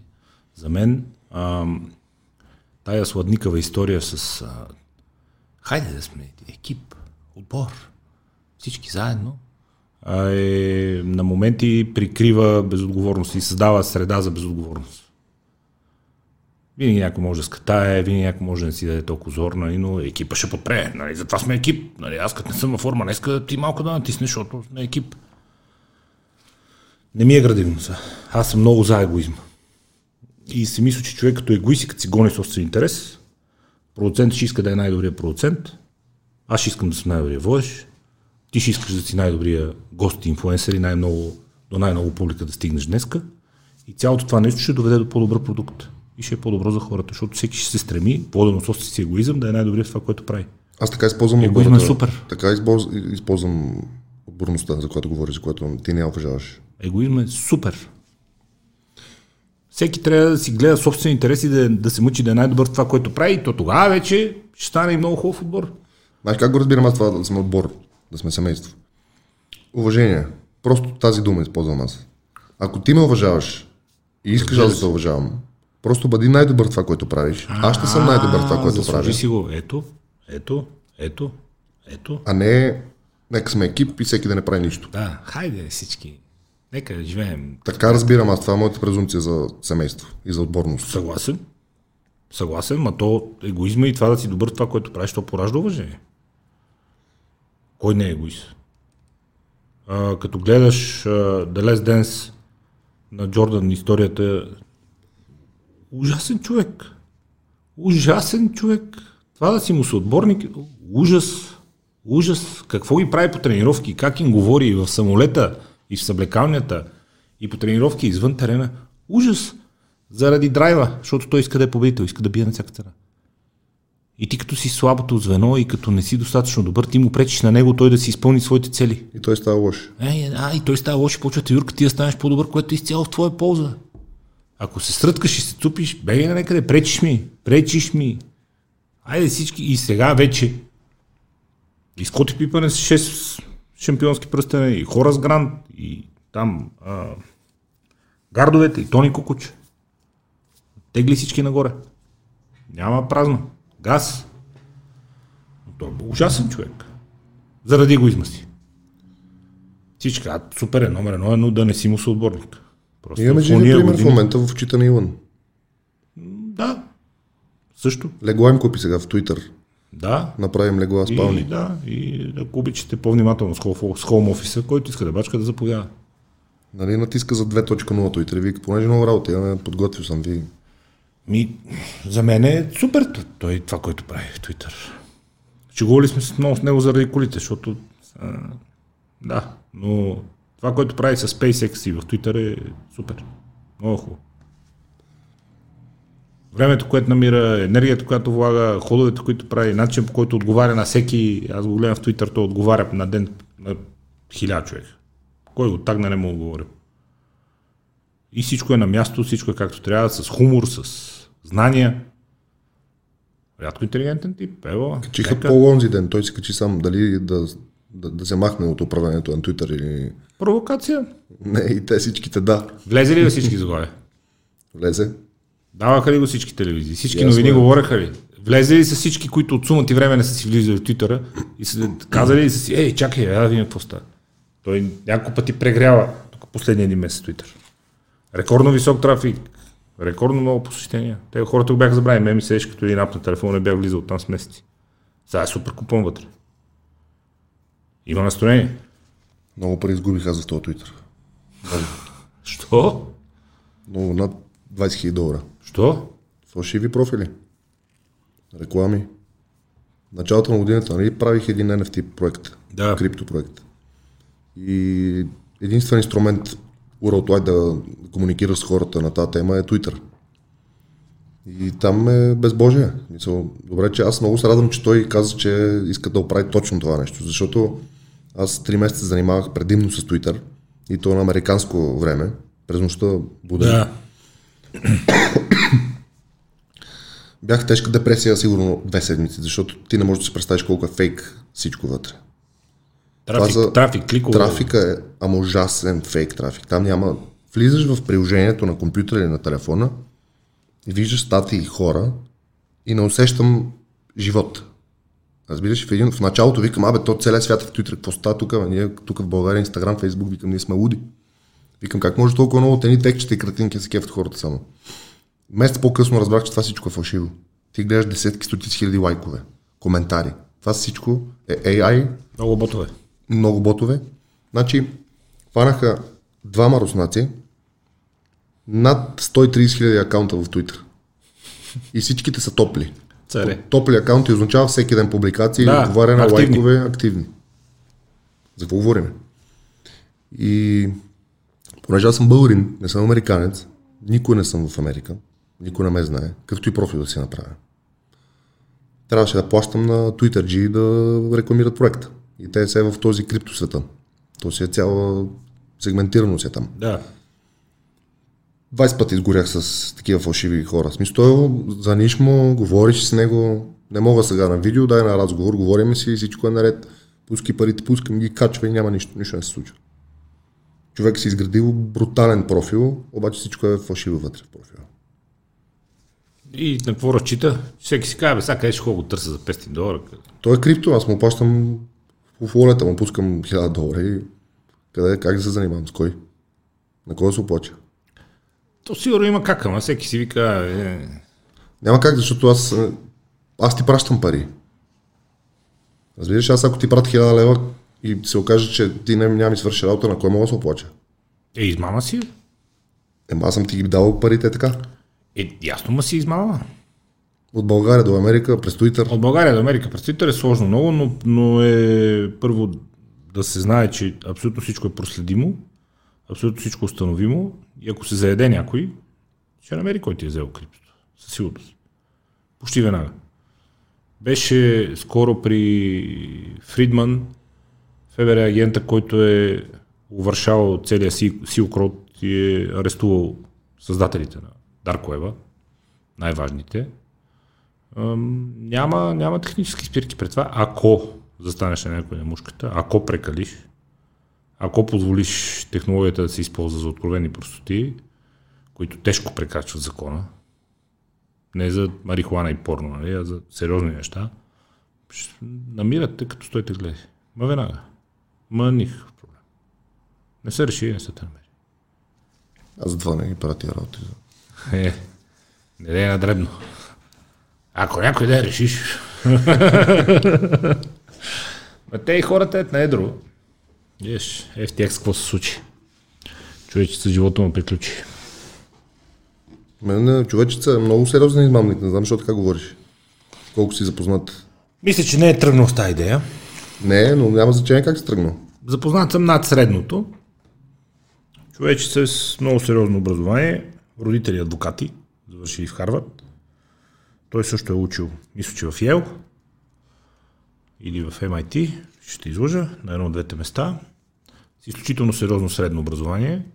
за мен а, тая сладникава история с а, хайде да сме екип, отбор, всички заедно, а, е, на моменти прикрива безотговорност и създава среда за безотговорност. Винаги някой може да скатае, винаги някой може да не си даде толкова зор, нали, но екипа ще подпре. Нали, затова сме екип. Нали, аз като не съм във форма, днеска ти малко да натиснеш, защото сме екип. Не ми е градивно са. Аз съм много за егоизма. И си мисля, че човек като егоист и като си гони собствен интерес, продуцент ще иска да е най-добрият продуцент, аз ще искам да съм най-добрият водещ, ти ще искаш да си най-добрия гост и инфлуенсър и най-много, до най-много публика да стигнеш днеска. И цялото това нещо ще доведе до по-добър продукт. И ще е по-добро за хората, защото всеки ще се стреми, воден от собствения си егоизъм, да е най-добрият в това, което прави. Аз така използвам Егоизма е супер. Така използвам, използвам отборността, за която говориш, за която ти не я уважаваш. Егоизма е супер. Всеки трябва да си гледа собствени интереси, да, да се мъчи да е най-добър в това, което прави, и то тогава вече ще стане и много хубав отбор. Знаеш как го разбирам аз това да сме отбор, да сме семейство? Уважение. Просто тази дума използвам аз. Ако ти ме уважаваш и искаш аз да те уважавам, просто бъди най-добър това, което правиш. Аз ще съм най-добър това, което Заслужи правя. си го. Ето, ето, ето, ето. А не нека сме екип и всеки да не прави нищо. Да, хайде всички. Нека живеем. Така разбирам аз. Това е моята презумпция за семейство и за отборност. Съгласен. Съгласен, ма то егоизма и това да си добър това, което правиш, то поражда уважение. Кой не е егоист? А, като гледаш а, The Last Dance на Джордан, историята, ужасен човек. Ужасен човек. Това да си му съотборник, ужас. Ужас. Какво ги прави по тренировки, как им говори и в самолета, и в съблекалнята, и по тренировки извън терена. Ужас. Заради драйва, защото той иска да е победител, иска да бие на всяка цена. И ти като си слабото звено и като не си достатъчно добър, ти му пречиш на него той да си изпълни своите цели. И той става лош. Е, а, и той става лош и почва те юрка, ти да станеш по-добър, което е изцяло в твоя полза. Ако се сръткаш и се цупиш, бегай на някъде, пречиш ми, пречиш ми. Айде всички, и сега вече. И Скоти Пипане с 6 шампионски пръстена, и Хорас Грант, и там а, гардовете, и Тони Кукуч. Тегли всички нагоре. Няма празно. Газ. Но Той е ужасен човек. Заради егоизма си. Всички казват, супер е, номер едно е, но да не си му съотборник. Просто Имаме в ония пример в години- момента в очите на Илон. Да. Също. Легло им купи сега в Twitter. Да. Направим легла И, спални. да, и ако обичате по-внимателно с хоум офиса, който иска да бачка да заповяда. Нали, натиска за 2.0 Twitter и вика, понеже много работа имаме, подготвил съм ви. Ми, за мен е супер той това, което прави в Twitter. Чугували сме с много с него заради колите, защото а, да, но това, което прави с SpaceX и в Twitter е супер. Много хубаво. Времето, което намира, енергията, която влага, ходовете, които прави, начин по който отговаря на всеки, аз го гледам в Twitter, той отговаря на ден на хиляда човек. Кой го тагна не му отговори. И всичко е на място, всичко е както трябва, с хумор, с знания. Рядко интелигентен тип. Ево, Качиха нека. по онзи ден, той се качи сам, дали да, да, да се махне от управлението на Twitter или... Провокация. Не, и те всичките да. Влезе ли всички заглави? Влезе. Даваха ли го всички телевизии? Всички Ясно новини е. говореха ли? Влезе ли са всички, които от сумата и време не са си влизали в Твитъра и са казали ли са си, ей, чакай, я да видим какво става. Той няколко пъти прегрява тук последния един месец Твитър. Рекордно висок трафик, рекордно много посещения. Те хората го бяха забравили. Ме ми седеш като един ап на телефона, не бях влизал там с месеци. Сега е супер купон вътре. Има настроение. Много пари изгубих аз за този Twitter. Що? Много над 20 000 долара. Що? Фалшиви профили. Реклами. Началото на годината нали, правих един NFT проект. Да. Криптопроект. И единствен инструмент Worldwide да комуникира с хората на тази тема е Twitter. И там е безбожие. Мисъл, добре, че аз много се радвам, че той каза, че иска да оправи точно това нещо, защото аз три месеца се занимавах предимно с Twitter и то на американско време, през нощта буден. Да. Бях в тежка депресия сигурно две седмици, защото ти не можеш да си представиш колко е фейк всичко вътре. Трафик, за- трафик, кликове. Трафика е ама ужасен фейк трафик. Там няма... Влизаш в приложението на компютъра или на телефона и виждаш статии и хора и не усещам живот. Разбираш, в, един, в началото викам, абе, то целият свят е в Twitter, какво става тук, ние тук в България, Инстаграм, Фейсбук, викам, ние сме луди. Викам, как може толкова много от едни текчета и картинки се кефят хората само. Месец по-късно разбрах, че това всичко е фалшиво. Ти гледаш десетки, стотици хиляди лайкове, коментари. Това всичко е AI, Много ботове. много ботове. Значи, фанаха двама руснаци, над 130 хиляди акаунта в Twitter. И всичките са топли. Царе. Топли акаунти означава всеки ден публикации, Да, отговаря на активни. лайкове, активни. За какво говорим? И понеже аз съм българин, не съм американец, никой не съм в Америка, никой не ме знае, какъвто и профил да си направя. Трябваше да плащам на TwitterG да рекламират проекта. И те са в този криптосвета. То си е цяло сегментирано си е там. Да. 20 пъти изгорях с такива фалшиви хора. Смисъл, той заниш му, говориш с него, не мога сега на видео, дай на разговор, говорим си, всичко е наред, пускай парите, пускам ги, качва и няма нищо, нищо не се случва. Човек си изградил брутален профил, обаче всичко е фалшиво вътре в профила. И на какво разчита? Всеки си казва, сега къде ще го търся за 500 долара? Той е крипто, аз му плащам в волета, му пускам 1000 долара и къде, как да се занимавам, с кой? На кой се оплача? То сигурно има как, ама всеки си вика, е, Няма как, защото аз, е, аз ти пращам пари. Разбираш, аз ако ти пратя 1000 лева и се окаже, че ти не, няма ми свърши работа, на кой мога да се оплача? е измама си. Ема аз съм ти ги дал парите така. Е, ясно ма си измама. От България до Америка, през Twitter. От България до Америка през Twitter е сложно много, но, но е първо да се знае, че абсолютно всичко е проследимо, абсолютно всичко установимо и ако се заеде някой, ще намери кой ти е взел криптото. Със сигурност. Почти веднага. Беше скоро при Фридман, ФБР агента, който е увършавал целия Silk Road и е арестувал създателите на Web, най-важните. Няма, няма технически спирки пред това, ако застанеш на някой на мушката, ако прекалиш, ако позволиш технологията да се използва за откровени простоти, които тежко прекрачват закона, не за марихуана и порно, нали, а за сериозни неща, намират те като стоите гледай. Ма веднага. Ма никакъв проблем. Не се реши не се те намери. Аз затова не ги правя тия работи. Е, не дай на дребно. Ако някой да решиш. Ма те и хората е на едро. Виж, FTX какво се случи. Човечица живота му приключи. Мен човечица е много сериозен измамник, не знам защо така говориш. Колко си запознат. Мисля, че не е тръгнал с тази идея. Не, но няма значение как си тръгнал. Запознат съм над средното. Човечица е с много сериозно образование. Родители адвокати, завършили в Харвард. Той също е учил, мисля, че в Йел или в MIT, ще излъжа, на едно от двете места. С изключително сериозно средно образование.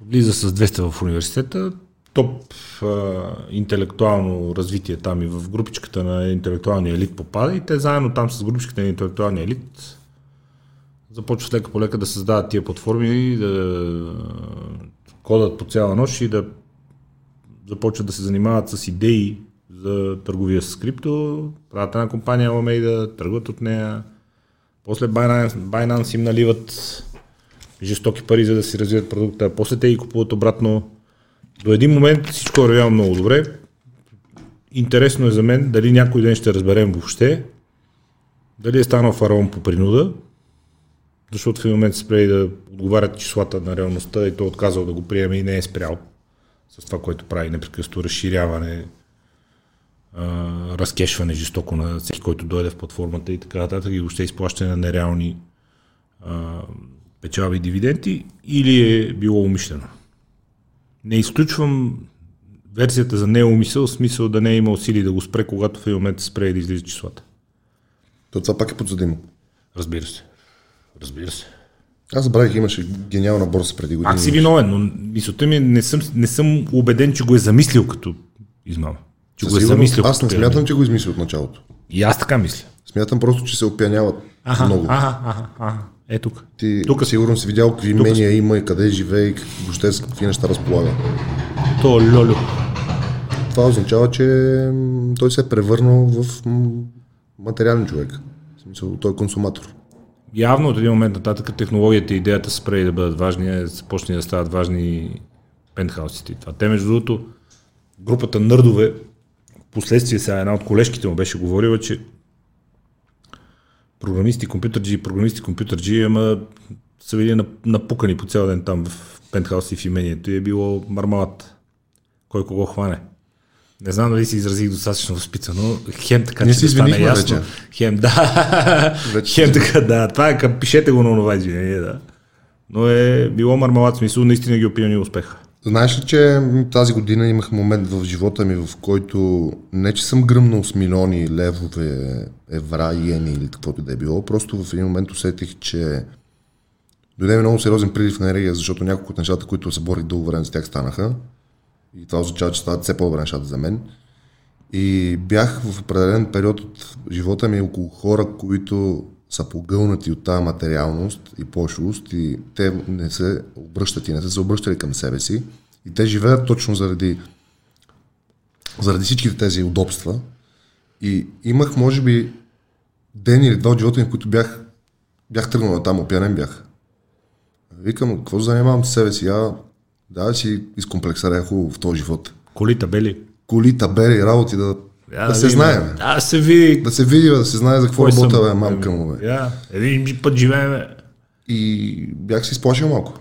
Влиза с 200 в университета. Топ а, интелектуално развитие там и в групичката на интелектуалния елит попада и те заедно там с групичката на интелектуалния елит започват лека по лека да създават тия платформи, да кодат по цяла нощ и да започват да се занимават с идеи за търговия с крипто, правят една компания Alameda, тръгват от нея, после Binance, Binance им наливат жестоки пари, за да си развият продукта, после те ги купуват обратно. До един момент всичко вървява много добре. Интересно е за мен дали някой ден ще разберем въобще, дали е станал фараон по принуда, защото в един момент се спрели да отговарят числата на реалността и той е отказал да го приеме и не е спрял с това, което прави непрекъснато разширяване, разкешване жестоко на всеки, който дойде в платформата и така нататък и въобще изплащане на нереални а, печалби и дивиденти или е било умишлено. Не изключвам версията за неумисъл, в смисъл да не е имал сили да го спре, когато в един момент спре да излиза числата. То това пак е подсъдимо. Разбира се. Разбира се. Аз забравих, имаше гениална борса преди години. Пак си виновен, но мисълта ми е, не съм, не съм убеден, че го е замислил като измама. Че го е замислил. аз не смятам, че го измисли от началото. И аз така мисля. Смятам просто, че се опяняват Аха, много. аха, аха, аха. Е тук. Ти Тук сигурно си видял какви мнения има и къде живее и въобще с какви неща разполага. То лолю. Това означава, че той се е превърнал в материален човек. В смисъл, той е консуматор. Явно от един момент нататък технологията и идеята са спрели да бъдат важни, а са почнали да стават важни пентхаусите. и Това. Те, между другото, групата нърдове, последствие сега една от колежките му беше говорила, че програмисти, компютърджи, програмисти, компютърджи, ама са били нап- напукани по цял ден там в пентхаус и в имението и е било мармалат. Кой кого хване. Не знам дали си изразих достатъчно възпитано. Хем така, Ние че се да стане ясно. вече. Хем, да. Вече Хем така, да. Това е пишете го на това извинение, да. Но е било мармалат, смисъл, наистина ги опияни успеха. Знаеш ли, че тази година имах момент в живота ми, в който не, че съм гръмнал с милиони левове, евра, иени или каквото и да е било, просто в един момент усетих, че дойде ми много сериозен прилив на енергия, защото няколко от нещата, които се борих дълго време с тях станаха. И това означава, че стават все по-добре нещата за мен. И бях в определен период от живота ми около хора, които са погълнати от тази материалност и пошлост и те не се обръщат и не са се обръщали към себе си. И те живеят точно заради, заради всичките тези удобства. И имах, може би, ден или два от живота ми, в които бях, бях тръгнал на там, опянен бях. Викам, какво занимавам с себе си? А, да, си изкомплексаря хубаво в този живот. Коли, табели. Коли, табели, работи, да, Я да се видим. знае. бе. Да, се види. Да се види, бе, да се знае за какво съм? работа, бе, мамка му. Бе. Я, един път живеем. бе. И бях се изплашил малко.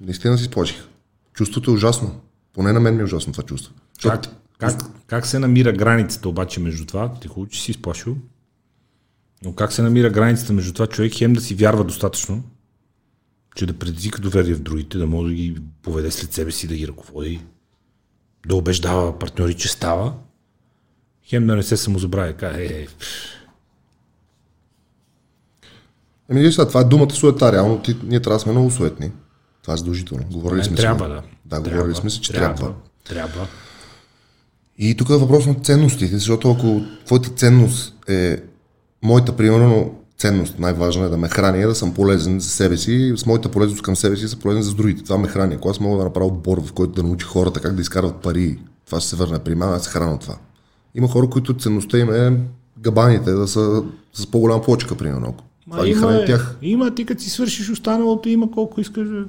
Наистина се изплаших. Чувството е ужасно. Поне на мен ми е ужасно това чувство. Как, как, как се намира границата обаче между това? Ти хубаво, че си изплашил. Но как се намира границата между това човек хем да си вярва достатъчно, че да предизвика доверие в другите, да може да ги поведе след себе си, да ги ръководи, да убеждава партньори, че става, хем да не се самозабравя. Каже, е, пф, Еми, виж това е думата суета. Реално ти, ние трябва да сме много суетни. Това е задължително. Говорили сме трябва си. да. Да, говорили сме си, че трябва. Трябва. И тук е въпрос на ценностите, защото ако твоята ценност е моята, примерно, ценност, най-важна е да ме храни, е да съм полезен за себе си и с моята полезност към себе си съм полезен за другите. Това ме храни. Ако аз мога да направя отбор, в който да научи хората как да изкарват пари, това ще се върне при мен, аз се храна това. Има хора, които ценността им е габаните да са с по-голяма плочка, примерно. Това ги храни е, тях. Има, ти като си свършиш останалото, има колко искаш. Бе.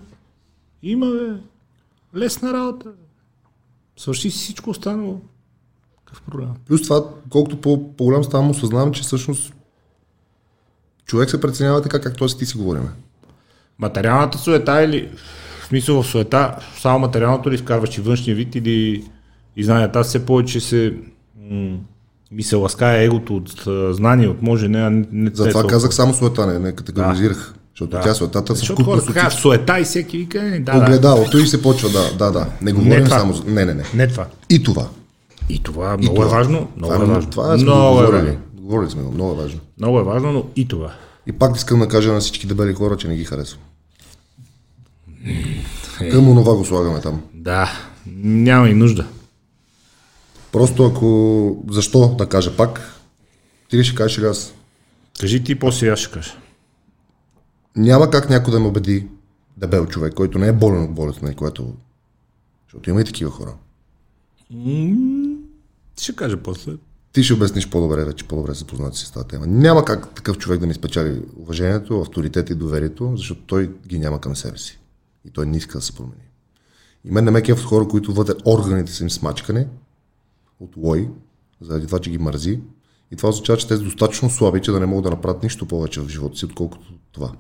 Има, бе. Лесна работа. Свърши си всичко останало. Какъв проблем? Плюс това, колкото по- по-голям ставам, осъзнавам, че всъщност човек се преценява така, както аз и ти си говорим. Материалната суета или в смисъл в суета, само материалното ли вкарваш и външния вид или и знанията. Все повече се ми се ласкае егото от знание, от може, не, а не, не Затова казах само суета, не, не категоризирах. Защото Да. тя суетата с Защото хората казват суета и всеки вика, е, да, да. Огледалото и се почва, да, да, да. Не говорим това. само за... Не, не, не. Не това. И това. И това много е това. важно. Много Това е е, важно. това е, сме го много, е говорили. важно. Говорили сме го, много е важно. много е важно, но и това. И пак искам да кажа на всички дебели хора, че не ги харесвам. Е. Към онова го слагаме там. Да, няма и нужда. Просто ако... Защо да кажа пак? Ти ли ще кажеш или аз? Кажи ти, после аз ще кажа. Няма как някой да ме убеди дебел човек, който не е болен от болест, на което... Защото има и такива хора. Ще кажа после. Ти ще обясниш по-добре, вече по-добре се познати с тази тема. Няма как такъв човек да ми спечели уважението, авторитет и доверието, защото той ги няма към себе си. И той не иска да се промени. И мен не ме кефат хора, които вътре органите са им смачкани от лой, заради това, че ги мързи. И това означава, че те са достатъчно слаби, че да не могат да направят нищо повече в живота си, отколкото това.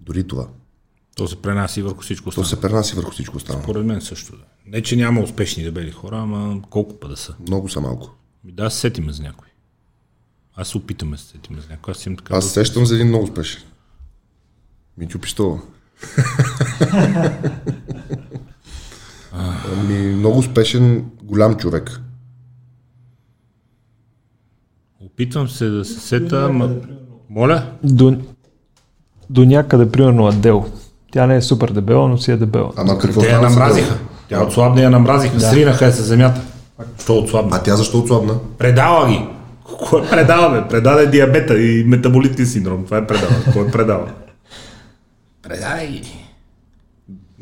Дори това. То се пренаси върху всичко То останало. се пренаси върху всичко останало. Поред мен също. Да. Не, че няма успешни дебели хора, ама колко па да са. Много са малко. Ми да, се сетиме за някой. Аз се опитаме да се сетиме за някой. Аз имам така. Аз се сещам за един много успешен. Мичо Пистола. Ами, много успешен, голям човек. Опитвам се да се сета, ма... Моля? До, до някъде, примерно, Адел. Тя не е супер дебела, но си е дебела. Ама какво Те я намразиха. Тя отслабна и я намразиха. Да. Сринаха я с земята. Що отслабна? А тя защо отслабна? Предава ги. Кой предава, бе? Предаде диабета и метаболитен синдром. Това е предава. Кой е предава? Предаде ги.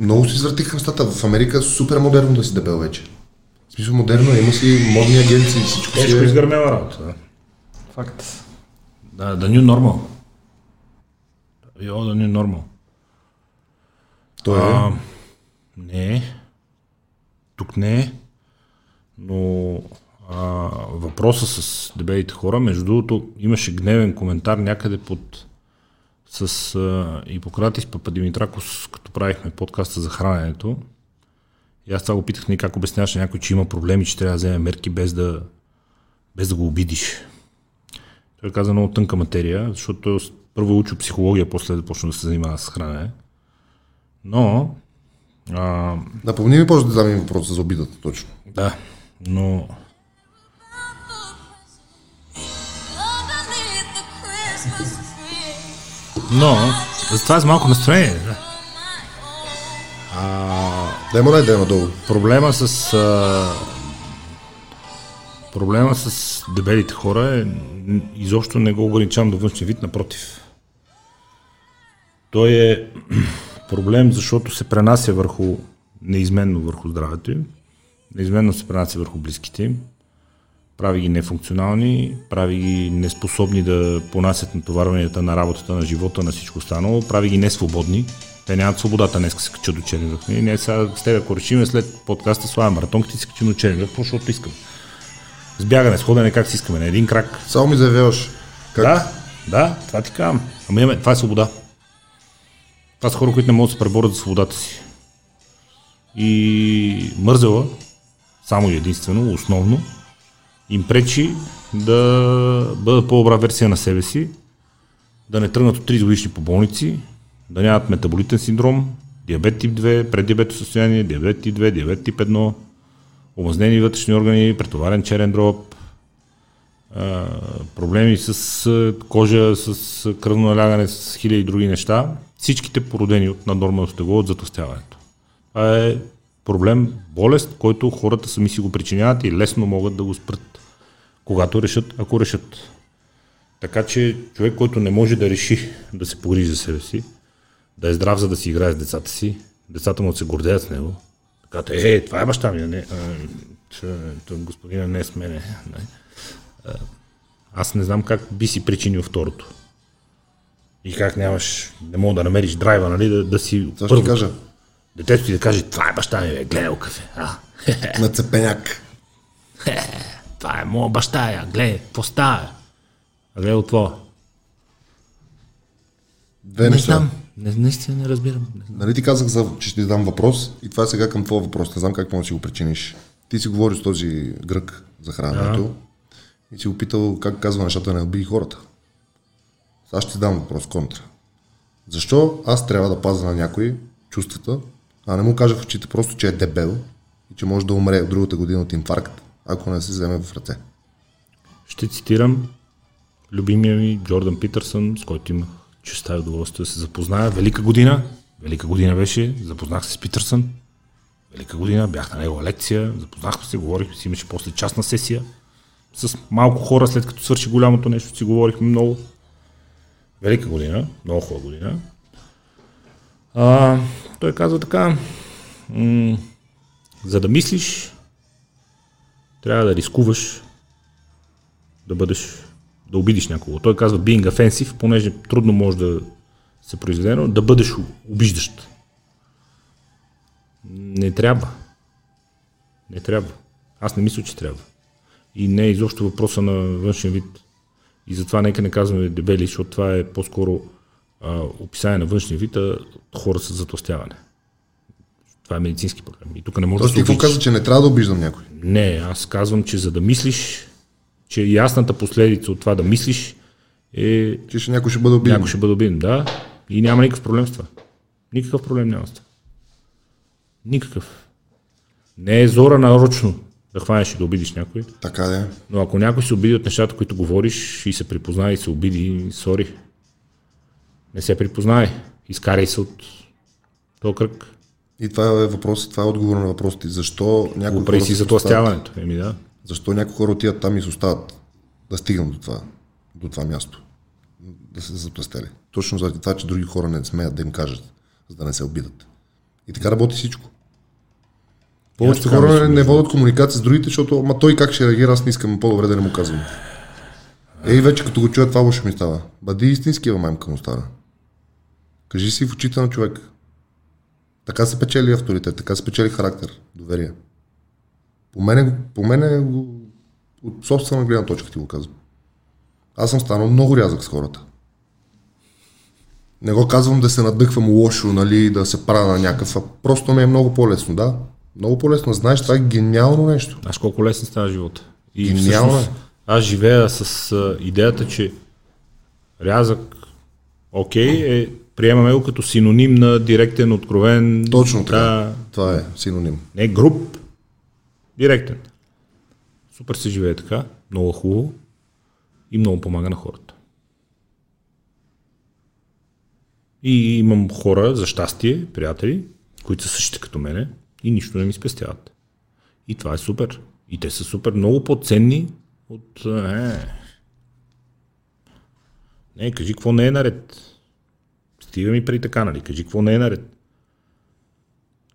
Много се извъртиха нещата. В Америка супер модерно да си дебел вече. В смисъл модерно, има си модни агенции и всичко си Тежко е... изгърмела работа. Да. Факт. Да, the new normal. Йо, the new normal. То е. А, не е. Тук не е. Но а, въпроса с дебелите хора, между другото, имаше гневен коментар някъде под с а, Ипократ и с Папа Димитракос, като правихме подкаста за храненето. И аз това го питах нали, как обясняваш на някой, че има проблеми, че трябва да вземе мерки без да, без да го обидиш. Той каза много тънка материя, защото той първо е учил психология, после да почна да се занимава с хранене. Но, а, Напомни ми после да задам въпроса за обидата, точно. да, но. Но, за това е с малко настроение. Да. Дай му най-дай надолу. Проблема с а, проблема с дебелите хора е изобщо не го ограничавам до външния вид, напротив. Той е проблем, защото се пренася върху неизменно върху здравето им, неизменно се пренася върху близките им, прави ги нефункционални, прави ги неспособни да понасят натоварванията на работата, на живота, на всичко останало, прави ги несвободни. Те нямат свободата днес се качат до Чернигов. Ние, сега с теб, ако решим след подкаста слава маратонка, ти се качим до Чернигов, какво защото искам. С бягане, с ходене, как си искаме, на един крак. Само ми заявяваш. Как? Да, да, това ти казвам. Ама имаме, това е свобода. Това са хора, които не могат да се преборят за свободата си. И мързела, само и единствено, основно, им пречи да бъдат по-добра версия на себе си, да не тръгнат от 30 годишни по болници, да нямат метаболитен синдром, диабет тип 2, преддиабетно състояние, диабет тип 2, диабет тип 1, омазнени вътрешни органи, претоварен черен дроб, проблеми с кожа, с кръвно налягане, с хиляди други неща, всичките породени от наднормалното тегло от затластяването. Това е проблем, болест, който хората сами си го причиняват и лесно могат да го спрат, когато решат, ако решат. Така че човек, който не може да реши да се погрижи за себе си, да е здрав, за да си играе с децата си, децата му се гордеят с него, така, е, това е баща ми, а не, господина не е с мене. Не. Аз не знам как би си причинил второто. И как нямаш, не мога да намериш драйва, нали, да, да си Това ще ти кажа. Детето ти да каже, това е баща ми, бе, гледай кафе. А, На цепеняк. това е моя баща, я, гледай, какво става? А гледай от това. Две Не неща. знам. Не, наистина не разбирам. Нали ти казах, за, че ще ти дам въпрос и това е сега към твоя въпрос. Не знам как можеш да си го причиниш. Ти си говориш с този грък за храненето и си го питал как казва нещата не обиди хората. Сега ще ти дам въпрос контра. Защо аз трябва да пазя на някой чувствата, а не му кажа в очите просто, че е дебел и че може да умре от другата година от инфаркт, ако не се вземе в ръце. Ще цитирам любимия ми Джордан Питърсън, с който имах честа и удоволствие да се запозная. Велика година, велика година беше, запознах се с Питърсън. Велика година, бях на негова лекция, запознахме се, говорихме си, имаше после частна сесия. С малко хора, след като свърши голямото нещо, си говорихме много. Велика година, много хубава година. А, той казва така, м- за да мислиш, трябва да рискуваш да бъдеш, да обидиш някого. Той казва being offensive, понеже трудно може да се произведе, но да бъдеш обиждащ. Не трябва. Не трябва. Аз не мисля, че трябва. И не е изобщо въпроса на външен вид. И затова нека не казваме дебели, защото това е по-скоро а, описание на външния вид, а хора с затластяване. Това е медицински проблем. И тук не може Тоест да ти се какво каза, че не трябва да обиждам някой? Не, аз казвам, че за да мислиш, че ясната последица от това да мислиш е Че ще някой ще бъде обиден. някой ще бъде обиден. Да, и няма никакъв проблем с това. Никакъв проблем няма с това. Никакъв. Не е зора нарочно да хванеш и да обидиш някой, Така да е. но ако някой се обиди от нещата, които говориш и се припознае и се обиди, сори. Не се припознай. Изкарай се от този кръг. И това е въпрос, това е отговор на въпросите. Защо някои Го хора си затластяването. Еми да. Защо някои хора отиват там и се остават да стигнат до това, до това място? Да се запластели. Точно заради това, че други хора не смеят да им кажат, за да не се обидат. И така работи всичко. Повечето хора не, не водят комуникация с другите, защото ма той как ще реагира, аз не искам по-добре да не му казвам. Ей, вече като го чуя, това ще ми става. Бъди истински, бе, мамка му стара. Кажи си в очите на човек. Така се печели авторитет, така се печели характер, доверие. По мене, по мене от собствена гледна точка ти го казвам. Аз съм станал много рязък с хората. Не го казвам да се надъхвам лошо, нали, да се правя на някакъв, просто ми е много по-лесно, да. Много по-лесно. Знаеш, това е гениално нещо. Знаеш колко лесен става живота. И Гениално всъщност, аз живея с а, идеята, че рязък, окей, е, приемаме го като синоним на директен, откровен. Точно така. Да, Това е синоним. не груп, директен. Супер се живее така, много хубаво и много помага на хората. И имам хора, за щастие, приятели, които са същите като мене и нищо не ми спестяват. И това е супер. И те са супер много по-ценни от... Е, не, кажи какво не е наред. Стига ми при така, нали? Кажи какво не е наред.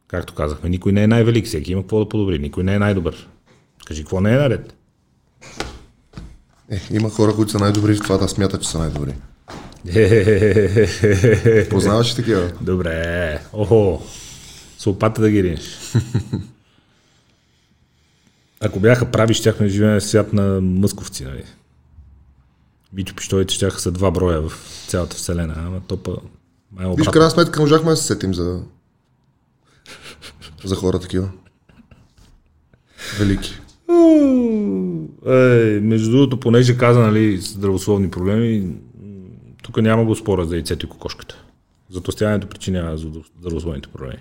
Както казахме, никой не е най-велик, всеки има какво да подобри, никой не е най-добър. Кажи какво не е наред. Е, има хора, които са най-добри в това да смятат, че са най-добри. Познаваш такива? Добре. Охо. С да ги ринеш. Ако бяха прави, щяхме да живеем в свят на мъсковци, нали? Вичо пищовите щяха са два броя в цялата вселена, ама топа е Виж, крайна сметка можахме да се сетим за, за хора такива. Велики. Е, между другото, понеже каза, нали, здравословни проблеми, тук няма го спора за яйцето и кокошката. Затластяването причинява здраво- здравословните проблеми.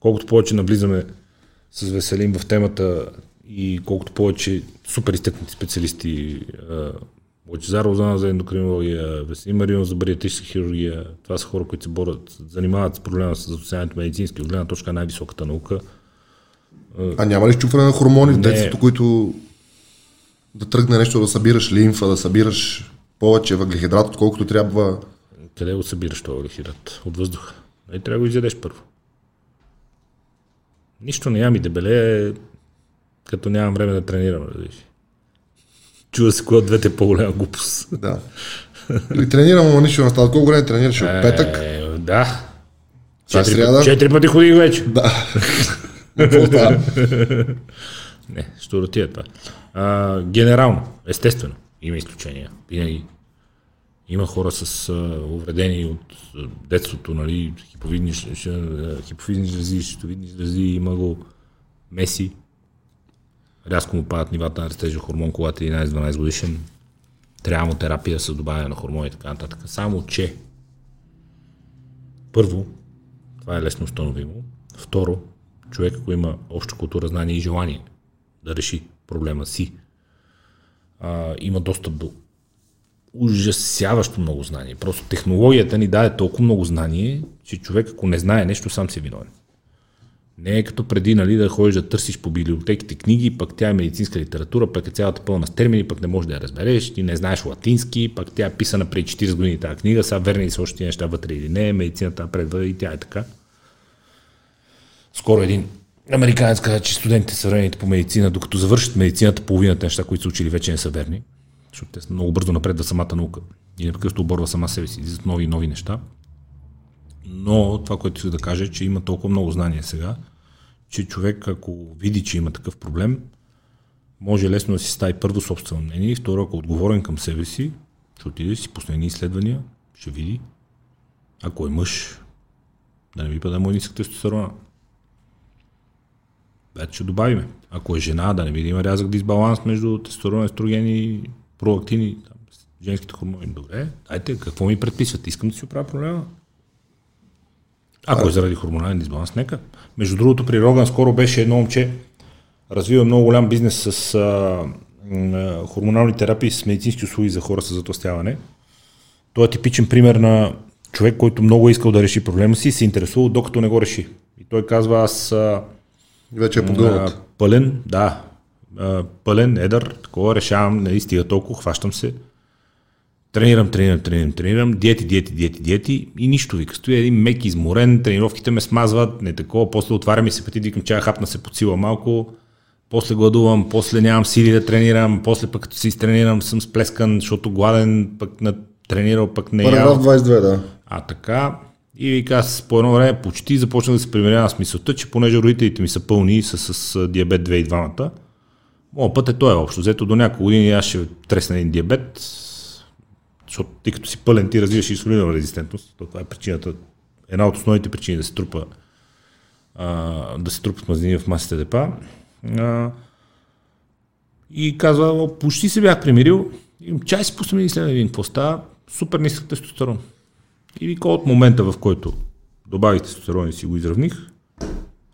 Колкото повече навлизаме с Веселин в темата и колкото повече супер изтъкнати специалисти, а, Лъчезар Лозана за ендокринология, Веселин Маринов за бариатрична хирургия, това са хора, които се борят, занимават с проблема с затластяването медицински, от гледна точка на най-високата наука. А няма ли щупване на хормони в Не. детството, които да тръгне нещо да събираш лимфа, да събираш повече въглехидрат, отколкото трябва. Къде го събираш това въглехидрат? От въздуха. Нали трябва да го изядеш първо. Нищо не ям и дебеле, като нямам време да тренирам. Разбираш. Чува се коя от двете е по-голяма глупост. Да. Или тренирам, нищо не става. Колко време тренираш? От петък? Е, да. Това е Четири, сряда? четири пъти ходих вече. Да. Не, ще отида това. А, генерално, естествено, има изключения. Винаги. Има хора с а, увредени от а, детството, нали, хиповидни, хипофизни жлези, щитовидни жлези, има го Меси. Рязко му падат нивата на растежа хормон, когато е 11-12 годишен. Трябва му терапия с добавяне на хормони и така нататък. Само, че първо, това е лесно установимо. Второ, човек, ако има обща култура, знание и желание да реши проблема си, а, има достъп до ужасяващо много знание. Просто технологията ни даде толкова много знание, че човек, ако не знае нещо, сам се е виновен. Не е като преди нали, да ходиш да търсиш по библиотеките книги, пък тя е медицинска литература, пък е цялата пълна с термини, пък не можеш да я разбереш, ти не знаеш латински, пък тя е писана преди 40 години тази книга, сега верни ли са още неща вътре или не, медицината напредва и тя е така. Скоро един американец каза, че студентите съвременните по медицина, докато завършат медицината, половината неща, които са учили, вече не са верни, защото те са много бързо напредва самата наука и непрекъснато оборва сама себе си, излизат нови и нови неща. Но това, което исках да кажа е, че има толкова много знания сега, че човек, ако види, че има такъв проблем, може лесно да си стави първо собствено мнение и второ, ако е отговорен към себе си, ще отиде си пусне едни изследвания, ще види. Ако е мъж, да не ви пада му нисък тестостерона. Вече ще добавиме. Ако е жена, да не види има рязък дисбаланс между тестостерон, естроген и пролактини, там, женските хормони. Добре, дайте, какво ми предписват? Искам да си оправя проблема. Ако е заради хормонален дисбаланс, нека. Между другото, при Роган скоро беше едно момче, развива много голям бизнес с а, м, хормонални терапии, с медицински услуги за хора с затластяване. Той е типичен пример на човек, който много е искал да реши проблема си и се интересува, докато не го реши. И той казва, аз а, Вече е а, пълен, да, а, пълен, едър, такова, решавам, не стига толкова, хващам се. Тренирам, тренирам, тренирам, тренирам, диети, диети, диети, диети и нищо вика. Стоя един мек изморен, тренировките ме смазват, не такова, после отваря ми се апетит, викам, чая хапна се под сила малко, после гладувам, после нямам сили да тренирам, после пък като се изтренирам съм сплескан, защото гладен, пък на тренирал, пък не Параграф ял. 22, да. А така, и вика, аз по едно време почти започнах да се примерявам с мисълта, че понеже родителите ми са пълни с, с, с диабет 2 и двамата, моят път е той общо. Взето до няколко години аз ще тресна един диабет, защото ти като си пълен, ти развиваш инсулинова резистентност. То Това е причината, една от основните причини да се трупа а, да се трупат мазнини в масите депа. А, и казва, «О, почти се бях примирил. И чай си пуснем и след един какво. Супер нисък тестостерон. И вика от момента, в който добавих тестостерон и си го изравних,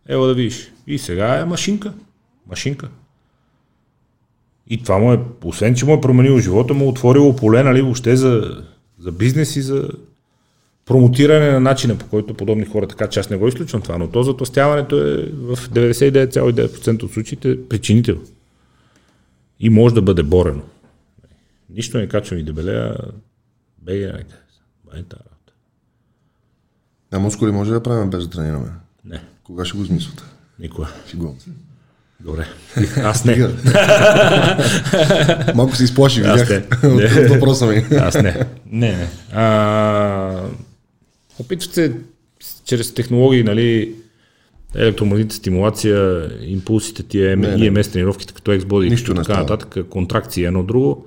ела да видиш. И сега е машинка. Машинка. И това му е, освен че му е променило живота, му е отворило поле, нали, въобще за, за бизнес и за промотиране на начина, по който подобни хора, така че аз не го изключвам това, но то затластяването е в 99,9% от случаите причинител. И може да бъде борено. Нищо не качвам и дебелея, бега, нека. Бай тази работа. А мускули може да правим без да тренираме. Не, Кога ще го измислите? никога. Шегувам се. Добре. Аз не. Малко се изплаши, видях. не. От Не. въпроса ми. Аз не. Не, не. А, опитват се чрез технологии, нали, електромагнитна стимулация, импулсите, тия Не, не. EMS тренировките, като X-Body и така става. нататък, контракции едно друго.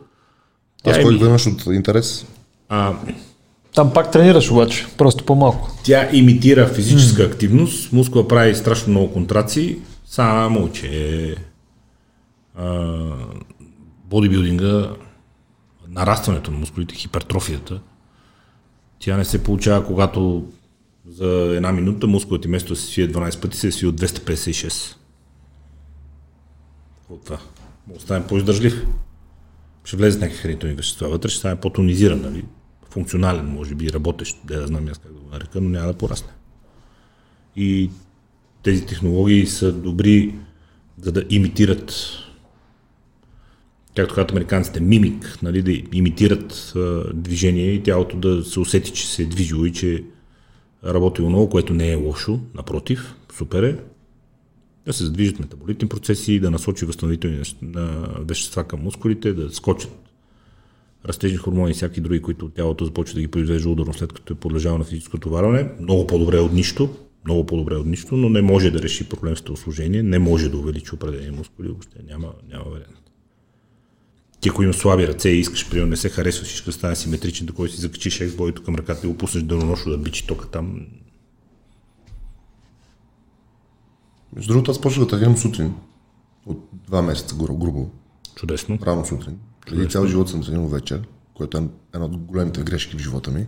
Аз еми- който го имаш от интерес. а, Там пак тренираш обаче, просто по-малко. тя имитира физическа активност, мускула прави страшно много контракции, само че а, бодибилдинга, нарастването на мускулите, хипертрофията, тя не се получава, когато за една минута мускулът ти вместо да се свие 12 пъти, се свие от 256. От това. Може да стане по-издържлив. Ще влезе някакви хранителни вещества вътре, ще стане по-тонизиран, нали? функционален, може би, работещ, да я знам аз как да го нарека, но няма да порасне. И тези технологии са добри, за да имитират както казват американците, мимик, нали, да имитират а, движение и тялото да се усети, че се е движило и че е работило много, което не е лошо, напротив, супер е. Да се задвижат метаболитни процеси, да насочи възстановителни на вещества към мускулите, да скочат растежни хормони и всяки други, които тялото започва да ги произвежда ударно след като е подлежало на физическо товарване. Много по-добре от нищо, много по-добре от нищо, но не може да реши проблем с телосложение, не може да увеличи определени мускули, въобще няма, няма вариант. ти ако имаш слаби ръце и искаш, примерно не се харесваш, искаш да стане симетричен, да си закачиш ексбойто към ръката и го пуснеш денонощно да бичи тока там. Между другото, аз почнах да тренирам сутрин. От два месеца, гру- грубо. Чудесно. Рано сутрин. Преди цял живот съм тренирал вечер, което е една от големите грешки в живота ми.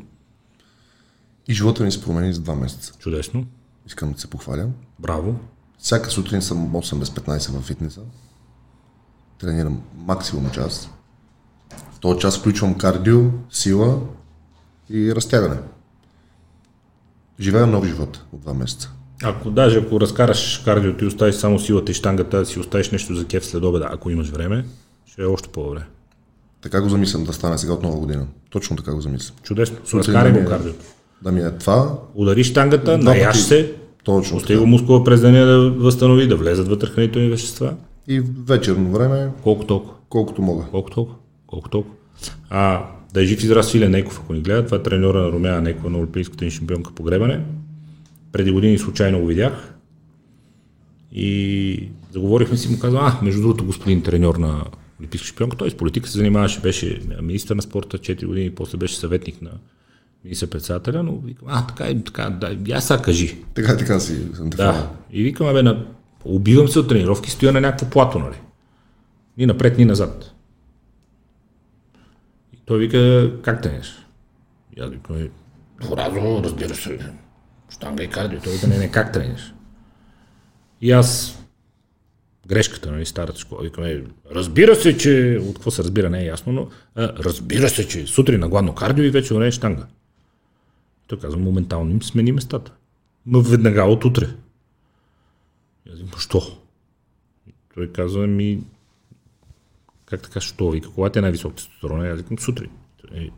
И живота ми се промени за два месеца. Чудесно. Искам да се похваля. Браво. Всяка сутрин съм 8 без 15 във фитнеса. Тренирам максимум час. В този час включвам кардио, сила и разтягане. Живея нов живот от два месеца. Ако даже ако разкараш кардиото и оставиш само силата и штангата, да си оставиш нещо за кеф след обеда, ако имаш време, ще е още по-добре. Така го замислям да стане сега от нова година. Точно така го замислям. Чудесно. Разкарай го е- кардиото. Да ми е това, Удари штангата, наяш се, точно остави го мускула през деня да възстанови, да влезат вътре хранителни вещества. И вечерно време, Колко толкова. колкото мога. Колко толкова? Колко толкова? А, да е жив и здрав Свилен Нейков, ако ни гледа, това е треньора на Румяна Нейкова на Олимпийската ни шампионка по гребане. Преди години случайно го видях и заговорихме си и му каза, а, между другото, господин треньор на Олимпийска шампионка, той с политика се занимаваше, беше министър на спорта 4 години, после беше съветник на министър-председателя, но викам, а, така и така, да, я сега кажи. Така и така си съм те Да. И викам, бе, на... убивам се от тренировки, стоя на някакво плато, нали? Ни напред, ни назад. И той вика, как тренираш? И аз викам, «Е, Разо, разбира се. Штанга и кардио. Той вика, не, не, как тренираш? И аз, грешката, нали, старата школа, викам, «Е, разбира се, че, от какво се разбира, не е ясно, но а, разбира се, че сутрин на гладно кардио и вече време штанга. Той казва, моментално им смени местата. Ма веднага от утре. И аз викам, що? И той казва ми, как така, що? Вика, кога ти е най-висок тестостерон? Аз викам, сутрин. Той,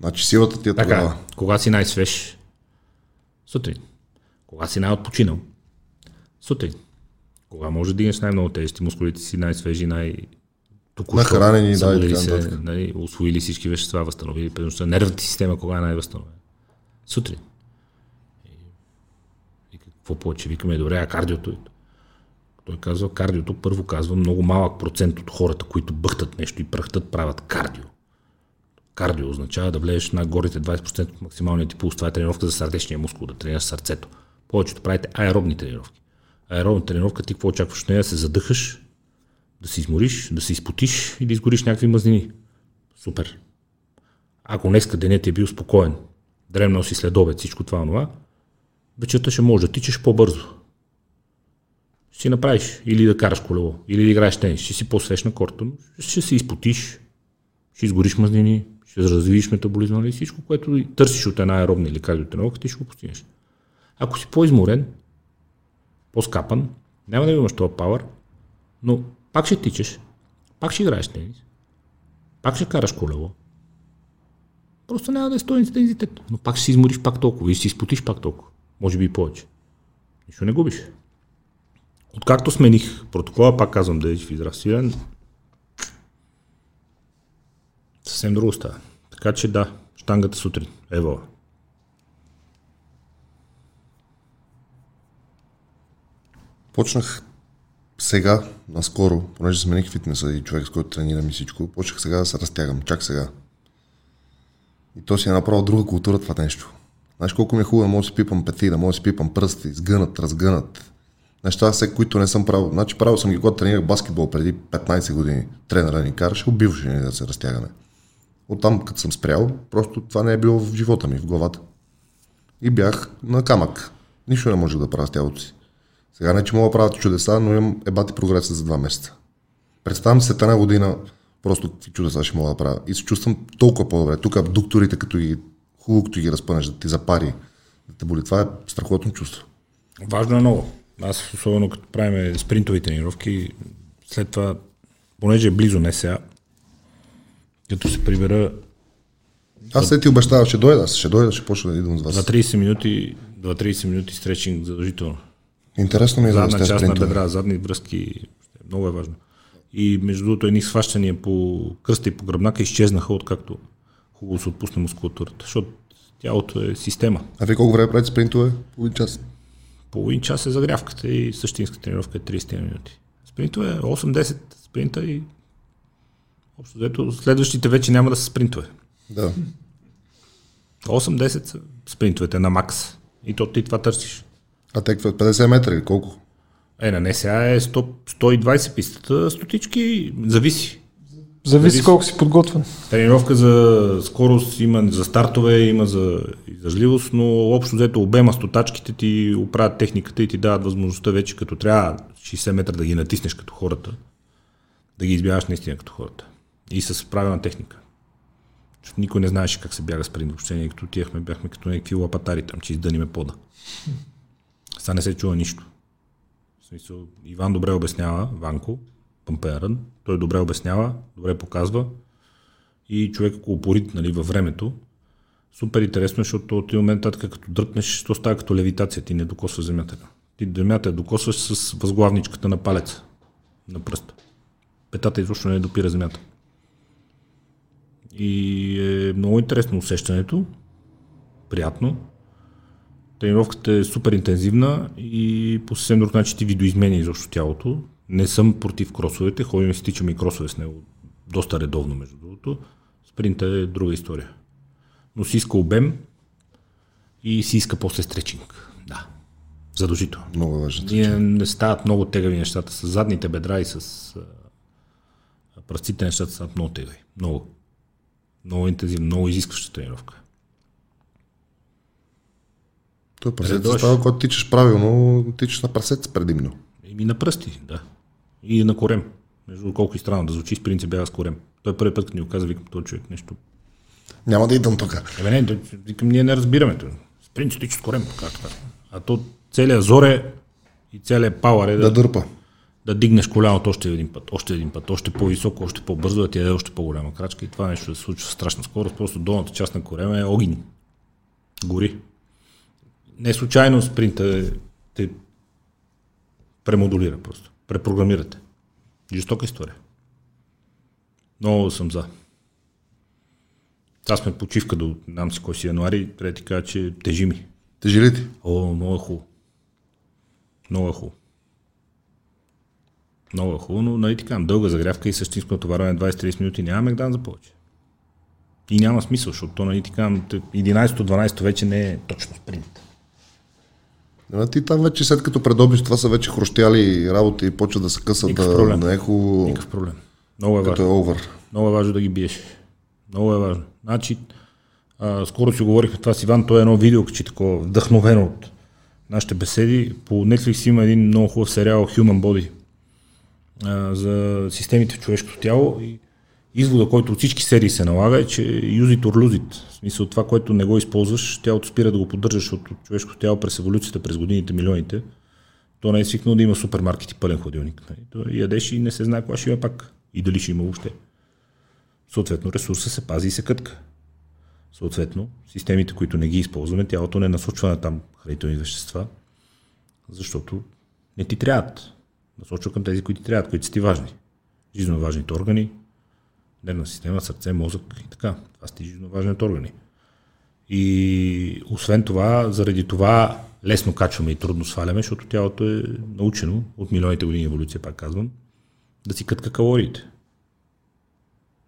Значи силата ти е така, тогава. кога си най-свеж? Сутрин. Кога си най-отпочинал? Сутрин. Кога може да дигнеш най-много тежести, мускулите си най-свежи, най- Нахранени, да, и се, нали, освоили всички вещества, възстановили предимността. Нервната система кога е най-възстановена? Сутрин. И, какво повече? Викаме, добре, а кардиото? Той казва, кардиото първо казва много малък процент от хората, които бъхтат нещо и пръхтат, правят кардио. Кардио означава да влезеш на горите 20% от максималния ти пулс. Това е тренировка за сърдечния мускул, да тренираш сърцето. Повечето правите аеробни тренировки. Аеробна тренировка ти какво очакваш нея? Да се задъхаш, да се измориш, да се изпотиш и да изгориш някакви мазнини. Супер. Ако днеска денят е бил спокоен, дремнал си след обед, всичко това, това, вечерта ще можеш да тичаш по-бързо. Ще си направиш или да караш колело, или да играеш тенис, ще си по-свеж на корта, но ще се изпотиш, ще изгориш мазнини, ще развиеш метаболизма, нали? всичко, което търсиш от една аеробна или кардиотренировка, ти ще го постигнеш. Ако си по-изморен, по-скапан, няма да имаш този пауър, но пак ще тичаш, пак ще играеш тенис, пак ще караш колело. Просто няма да е стоен интензитет, но пак ще си измориш пак толкова и ще си изпотиш пак толкова. Може би и повече. Нищо не губиш. Откакто смених протокола, пак казвам да е жив и здрав Свилен, съвсем друго става. Така че да, штангата сутрин. Ево. Почнах сега, наскоро, понеже смених фитнеса и човек с който тренирам и всичко, почнах сега да се разтягам, чак сега. И то си е направо друга култура това нещо. Знаеш колко ми е хубаво да мога да си пипам пети, да мога да си пипам пръсти, сгънат, разгънат. Неща, все, които не съм правил. Значи правил съм ги, когато тренирах баскетбол преди 15 години. Тренера ни караше, убиваше ни да се разтягаме. Оттам, като съм спрял, просто това не е било в живота ми, в главата. И бях на камък. Нищо не можех да правя с тялото си. Сега не, че мога да правя чудеса, но имам ебати прогреса за два месеца. Представям се една година, просто чудеса ще мога да правя. И се чувствам толкова по-добре. Тук абдукторите, като ги хубаво, като ги разпънеш, да ти запари, да те боли. Това е страхотно чувство. Важно е много. Аз, особено като правим спринтови тренировки, след това, понеже е близо не сега, като се прибера Аз след ти обещавам, ще дойда, ще дойда, ще почна да идвам с вас. за 30 минути, 2-30 минути стречинг задължително. Интересно ми е за Задна част на бедра, задни връзки, много е важно. И между другото, едни схващания по кръста и по гръбнака изчезнаха, откакто хубаво се отпусне мускулатурата, защото тялото е система. А вие колко време правите спринтове? Половин час. Половин час е загрявката и същинска тренировка е 30 минути. Спринтове 8-10 спринта и Общо взето, следващите вече няма да са спринтове. Да. 8-10 са спринтовете на макс. И то ти това търсиш. А те какво, 50 метра или колко? Е, на НСА е 100, 120 пистата, стотички, зависи. Зависи Зависи. колко си подготвен. Тренировка за скорост има за стартове, има за издържливост, но общо взето обема стотачките ти оправят техниката и ти дават възможността вече като трябва 60 метра да ги натиснеш като хората, да ги избягаш наистина като хората. И с правилна техника. Защото никой не знаеше как се бяга спринт въобще, ние като отивахме, бяхме като някакви лапатари там, че издъниме пода. Сега не се чува нищо. Смисъл, Иван добре обяснява, Ванко, памперът, той добре обяснява, добре показва и човек ако упорит нали, във времето, супер интересно, е, защото от един момент нататък като дръпнеш, то става като левитация, ти не докосваш земята. Ти земята докосваш с възглавничката на палеца, на пръста. Петата изобщо не допира земята. И е много интересно усещането, приятно. Тренировката е супер интензивна и по съвсем друг начин ти видоизменя изобщо тялото. Не съм против кросовете, ходим и стичаме и кросове с него доста редовно, между другото. Спринта е друга история. Но си иска обем и си иска после стречинг. Да, задължително. Много важно. Ние не стават много тегави нещата с задните бедра и с пръстите нещата стават много тегави. Много. Много интензивно, много изискваща тренировка. Той прасец Редовеш. става, когато тичаш правилно, тичаш на прасец предимно. И на пръсти, да. И на корем. Между колко и странно да звучи, с принцип бяга с корем. Той първи път, като ни го каза, викам, този човек нещо. Няма да идвам тук. Ебе не, викам, ние не разбираме. Той. С принцип тича с корем, как така. А то целият зоре и целият пауър е да, Да да, дърпа. да дигнеш коляното още един път, още един път, още по-високо, още по-бързо, да ти даде още по-голяма крачка и това нещо да се случва с страшна скорост. Просто долната част на корема е огън. Гори. Не случайно спринта е- те премодулира просто. Препрограмирате. Жестока история. Много съм за. Сега сме почивка до, не знам си кой си януари, трябва ти кажа, че тежи ми. Тежи ли ти? О, много е хубаво. Много е хубаво. Много е хубаво, но нали ти казвам, дълга загрявка и същинско натоварване 20-30 минути няма Мегдан за повече. И няма смисъл, защото то, нали ти казвам, 11-12 вече не е точно спринт. Ти там вече след като предобиш, това са вече хрущяли работи и почва да се късат Никакъв да, проблем. на ехо, Никакъв проблем. Много е е важно. овър. Много е важно да ги биеш. Много е важно. Значи, а, скоро си говорихме това с Иван, той е едно видео, че такова вдъхновено от нашите беседи. По Netflix има един много хубав сериал Human Body а, за системите в човешкото тяло и извода, който от всички серии се налага е, че use it or lose it. В смисъл това, което не го използваш, тялото спира да го поддържаш, защото човешкото тяло през еволюцията, през годините, милионите, то не е свикнало да има супермаркет и пълен хладилник. нали? То ядеш и не се знае кога ще има пак. И дали ще има въобще. Съответно, ресурса се пази и се кътка. Съответно, системите, които не ги използваме, тялото не насочва на там хранителни вещества, защото не ти трябват. Насочва към тези, които ти трябват, които са ти важни. Жизненно важните органи, нервна система, сърце, мозък и така. Това са жизненно важните органи. И освен това, заради това лесно качваме и трудно сваляме, защото тялото е научено от милионите години еволюция, пак казвам, да си кътка калориите.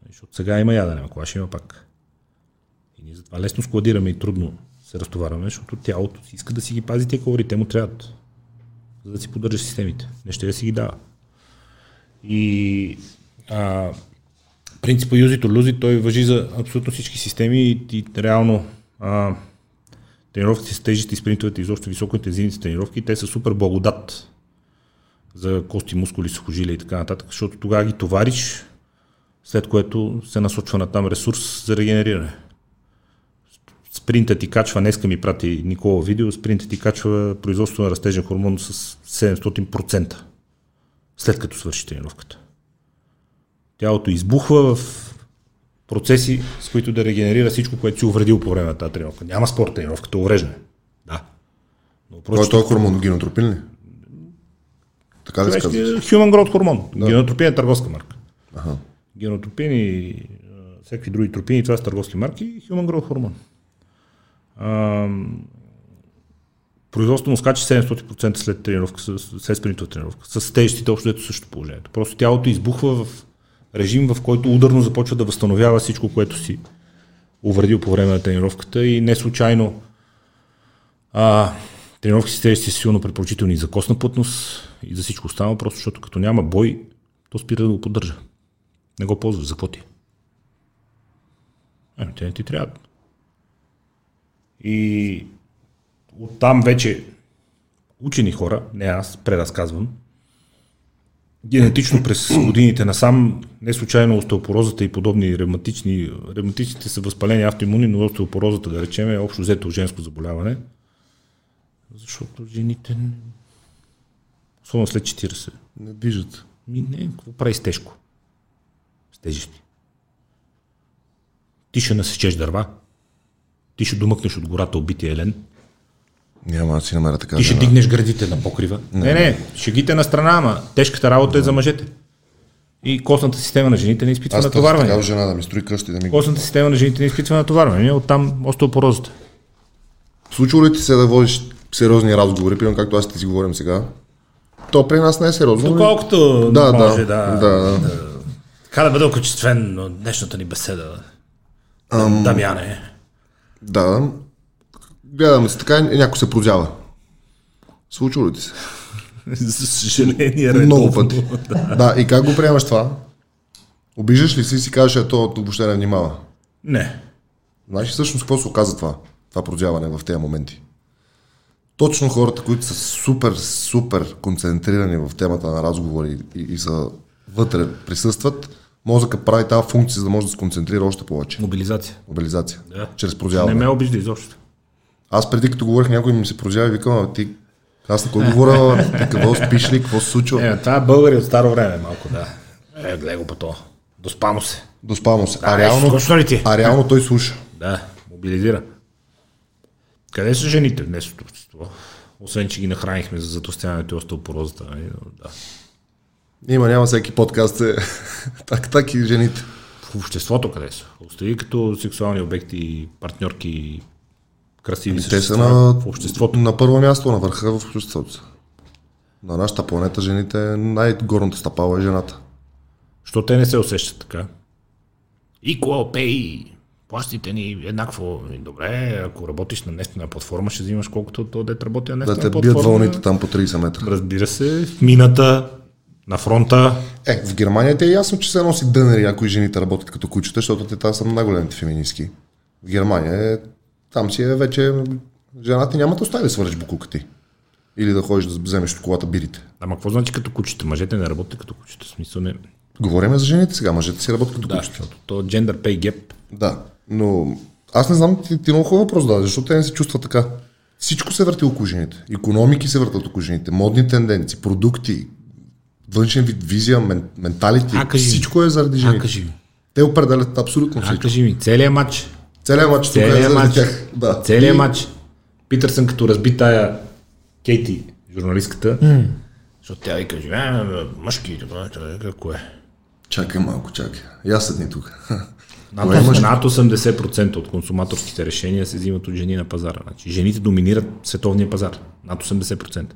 Защото сега има ядене, а кога ще има пак. И ние затова лесно складираме и трудно се разтоварваме, защото тялото си иска да си ги пази тези калории, те му трябват, за да си поддържа системите. Не ще да си ги дава. И а, принципа use it or lose it, той въжи за абсолютно всички системи и, и реално а, тренировките с тежести, спринтовете, изобщо високоинтензивните тренировки, те са супер благодат за кости, мускули, сухожилия и така нататък, защото тогава ги товариш, след което се насочва на там ресурс за регенериране. Спринта ти качва, днеска ми прати Никола видео, спринта ти качва производство на растежен хормон с 700%, след като свърши тренировката. Тялото избухва в процеси, с които да регенерира всичко, което си увредил по време на тази тренировка. Няма спорт тренировката, увреждане. Да. Но Кой е този хормон? Гинотропин ли? Така ли се казва? Human Growth хормон. Да. Генотропин е търговска марка. Аха. Генотропин и всякакви други тропини, това са търговски марки и Human Growth хормон. А, производството му скача 700% след тренировка, след спринтова тренировка. С тежестите общо ето също положението. Просто тялото избухва в режим, в който ударно започва да възстановява всичко, което си увредил по време на тренировката и не случайно а, тренировките си са силно препоръчителни и за костна плътност и за всичко останало, просто защото като няма бой, то спира да го поддържа. Не го ползваш, за какво ти? Ами, те не ти трябва. И оттам вече учени хора, не аз, преразказвам, генетично през годините насам, не случайно остеопорозата и подобни ревматични, ревматичните са възпалени автоимуни, но остеопорозата, да речем, е общо взето женско заболяване, защото жените, особено след 40, Не движат. ми не, какво прави с тежко? С тежести. Ти ще насечеш дърва, ти ще домъкнеш от гората убития елен, Няма да си намеря така. ти ще дигнеш градите на покрива. Не, не, шегите на страна, ама тежката работа е за мъжете. И костната система на жените не изпитва Аз натоварване. такава жена да ми строи къщи, да ми... Костната система на жените не изпитва натоварване. Оттам остеопорозата. Случва ли ти се да водиш сериозни разговори, примерно както аз ти си говорим сега? То при нас не е сериозно. но- Доколкото Да, може да, да, да, да. Така да бъде окачествен на днешната ни беседа. Ам... Дамяне. Да. Гледаме се така и някой се прозява. Случва ли ти се? За съжаление, Много редовно. пъти. да, и как го приемаш това? Обиждаш ли си и си кажеш, ето, въобще не внимава? Не. Знаеш всъщност какво се оказа това? Това прозяване в тези моменти. Точно хората, които са супер, супер концентрирани в темата на разговори и, и са вътре, присъстват, мозъка прави тази функция, за да може да се концентрира още повече. Мобилизация. Мобилизация. Да. Чрез Не прозяване. ме обижда изобщо. Аз преди като говорих, някой ми се прозява и викам, а ти, аз на кой говоря, ти какво спиш ли, какво се случва? Е, това е българи от старо време малко, да. Е, гледай го по то. Доспа му се. Доспа му се. А Да, реално, скучно ли ти? а реално той слуша. Да, мобилизира. Къде са жените в днешното общество? Освен, че ги нахранихме за затостяването и остеопорозата. нали, Да. Има, няма всеки подкаст. Е. так, так и жените. В обществото къде са? Остави като сексуални обекти, партньорки, красиви Те са на, в обществото. на първо място, на върха в обществото. На нашата планета жените, най-горната стъпала е жената. Що те не се усещат така? Equal pay. Плащите ни еднакво. Добре, ако работиш на нефтена платформа, ще взимаш колкото то дет работи на Да нефтена те платформа. бият вълните там по 30 метра. Разбира се, в мината, на фронта. Е, в Германия те е ясно, че се носи дънери, ако и жените работят като кучета, защото те там са най-големите феминистки. В Германия е, там си е вече, жената няма да остави да свържеш букука ти. Или да ходиш да вземеш от колата бирите. Ама какво значи като кучета? Мъжете не работят като кучета. Смисъл не... Говорим за жените сега, мъжете си работят като Да, кучета. защото то gender pay gap. Да, но аз не знам, ти, ти много хубав въпрос да, защото те не се чувстват така. Всичко се върти около жените. Економики се въртат около жените. Модни тенденции, продукти, външен вид, визия, мен, менталити. А, кажи ми. Всичко е заради А, жените. кажи ми. Те определят абсолютно А, всичко. кажи ми, целият матч. Целият матч е Целият матч. тях. Да. Целият И- матч. Питърсън като разби тая Кейти, журналистката, mm. защото тя вика, живеем мъжки, какво е? Чакай малко, чакай. Аз седни тук. Над, е над 80% от консуматорските решения се взимат от жени на пазара. Значи, жените доминират световния пазар. Над 80%.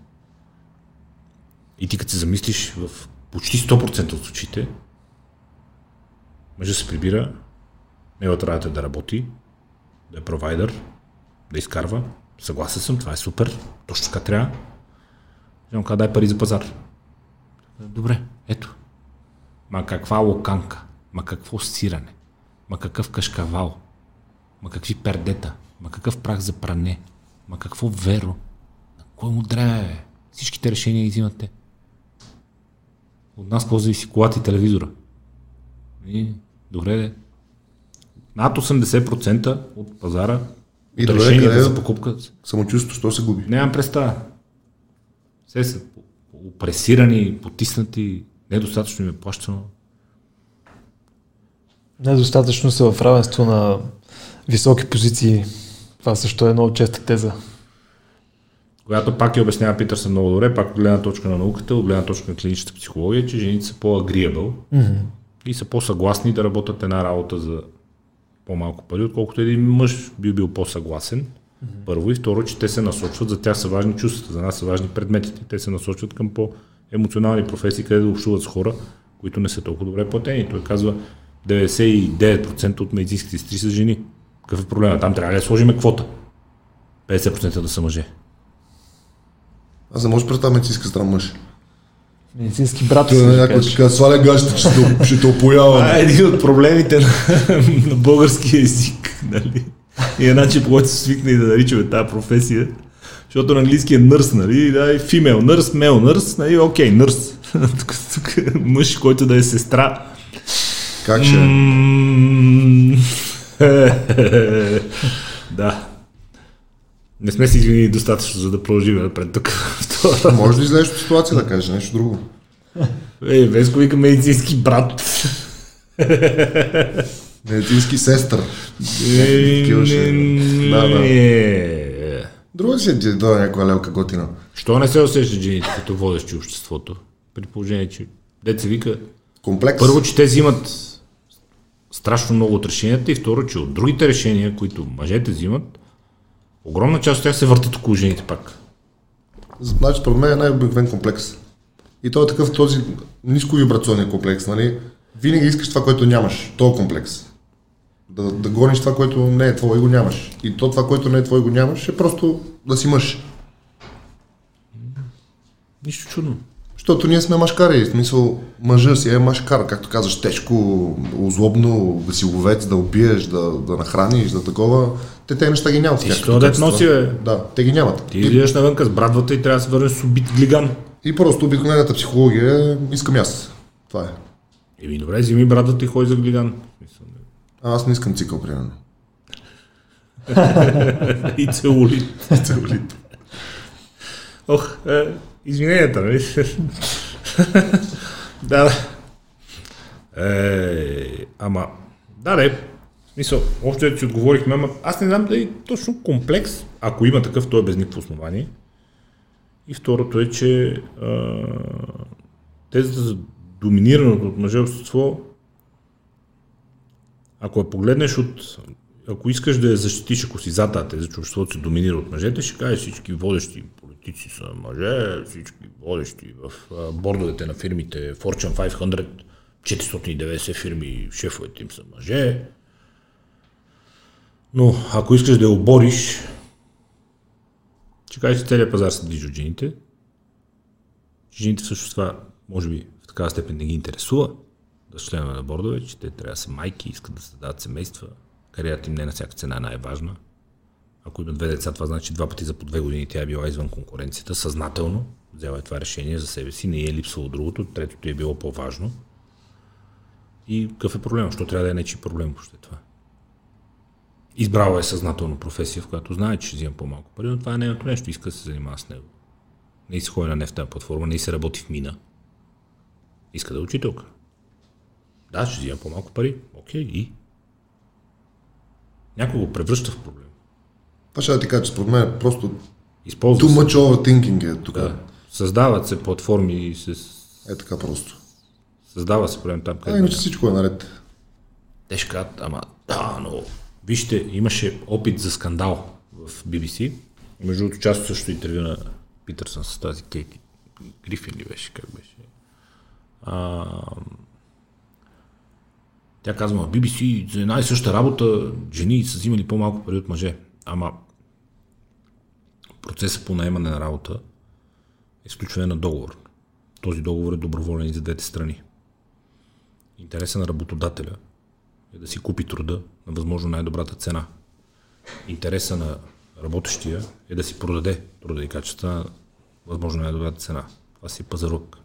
И ти като се замислиш в почти 100% от случаите, мъжът се прибира, неговата работа е да работи, да е провайдер, да изкарва. Съгласен съм, това е супер, точно така трябва. Му каза, дай пари за пазар. Добре, ето. Ма каква локанка, ма какво сиране, ма какъв кашкавал, ма какви пердета, ма какъв прах за пране, ма какво веро. На кой му дреме, бе? Всичките решения ги взимат те. От нас какво зависи колата и телевизора. И, добре, де. Над 80% от пазара, И от добре, решенията къде за покупка, Самочувството, що се губи? Нямам представа. Все са опресирани, потиснати, недостатъчно им е плащано. Недостатъчно са в равенство на високи позиции. Това също е много честа теза. Която пак я обяснява Питърсън много добре, пак от гледна точка на науката, от гледна точка на клиничната психология, че жените са по-агриабъл mm-hmm. и са по-съгласни да работят една работа за по-малко пари, отколкото един мъж би бил по-съгласен. Mm-hmm. Първо и второ, че те се насочват, за тях са важни чувствата, за нас са важни предметите. Те се насочват към по-емоционални професии, където да общуват с хора, които не са толкова добре платени. Той казва 99% от медицинските сестри са жени. Какъв е проблема? Там трябва ли да сложим квота? 50% да са мъже. Аз не може да представя медицинска страна мъж. Медицински брат Той е да някой така, сваля гащите, ще те, ще те опоява. Това е един от проблемите на, на българския език. Нали? И е начин, по който се свикне и да наричаме тази професия. Защото на английски е нърс, нали? Да, и фимел нърс, мел нърс, нали? Окей, нърс. тук, тук е мъж, който да е сестра. Как ще? е? Да. Не сме си извинили достатъчно, за да продължим напред тук. Може да излезеш от ситуация да кажеш нещо друго. Ей, Веско вика медицински брат. Медицински сестър. Е, Да, да. Друго си ти дойде някоя лелка готина. Що не се усещат жените като водещи обществото? При положение, че деца вика, Комплекс. първо, че те взимат страшно много от решенията и второ, че от другите решения, които мъжете взимат, огромна част от тях се въртат около жените пак. Значи, според мен е най-обикновен комплекс. И той е такъв този ниско вибрационен комплекс, нали? Винаги искаш това, което нямаш. То комплекс. Да, да гониш това, което не е твое и го нямаш. И то това, което не е твое и го нямаш, е просто да си мъж. Нищо чудно. Защото ние сме машкари, в смисъл мъжа си е машкар, както казваш, тежко, озлобно, да си ловец, да убиеш, да, да нахраниш, да такова. Те тези неща ги нямат. Ти дет качества. носи, бе. Да, те ги нямат. Ти И, излизаш навънка с брадвата и трябва да се върнеш с убит глиган. и просто обикновената психология е, искам и аз. Това е. Еми добре, вземи брадвата и ходи за глиган. А, аз не искам цикъл, примерно. и целулит. целулит. Ох, е, извиненията, нали? да, да. Е, ама, да, да, в смисъл, още си отговорихме, ама аз не знам дали точно комплекс, ако има такъв, той е без никакво основание. И второто е, че а, тезата за доминираното от мъже общество ако я погледнеш от... Ако искаш да я защитиш, ако си за тази теза, че обществото се доминира от мъжете, ще кажеш всички водещи политици са мъже, всички водещи в бордовете на фирмите Fortune 500, 490 фирми, шефовете им са мъже. Но ако искаш да я обориш, кажеш, че целият пазар се движи от жените. Жените всъщност това, може би, в такава степен не ги интересува, да са членове на бордове, че те трябва да са майки, искат да създават семейства, кариерата им не на всяка цена е най-важна. Ако има две деца, това значи два пъти за по две години тя е била извън конкуренцията, съзнателно взела е това решение за себе си, не е липсвало другото, третото е било по-важно. И какъв е проблем? Що трябва да е нечи проблем въобще това? Избрала е съзнателно професия, в която знае, че ще взима по-малко пари, но това е нейното нещо, иска да се занимава с него. Не се ходи на нефтена платформа, не се работи в мина. Иска да е учителка. Да, ще взимам по-малко пари. Окей, и? Някой го превръща в проблем. Това ще да ти кажа, че според мен просто Използва too much overthinking е тук. Да. Създават се платформи и се... Е така просто. Създава се проблем там, А, където... иначе всичко е наред. Те ще кажат, ама да, но... Вижте, имаше опит за скандал в BBC. Между другото, част също интервю на Питърсън с тази Кейти Грифин ли беше, как беше. А, тя казва, BBC за една и съща работа жени са взимали по-малко пари от мъже. Ама процесът по наемане на работа е изключване на договор. Този договор е доброволен и за двете страни. Интереса на работодателя е да си купи труда на възможно най-добрата цена. Интереса на работещия е да си продаде труда и качества на възможно най-добрата цена. Това си е пазарлък.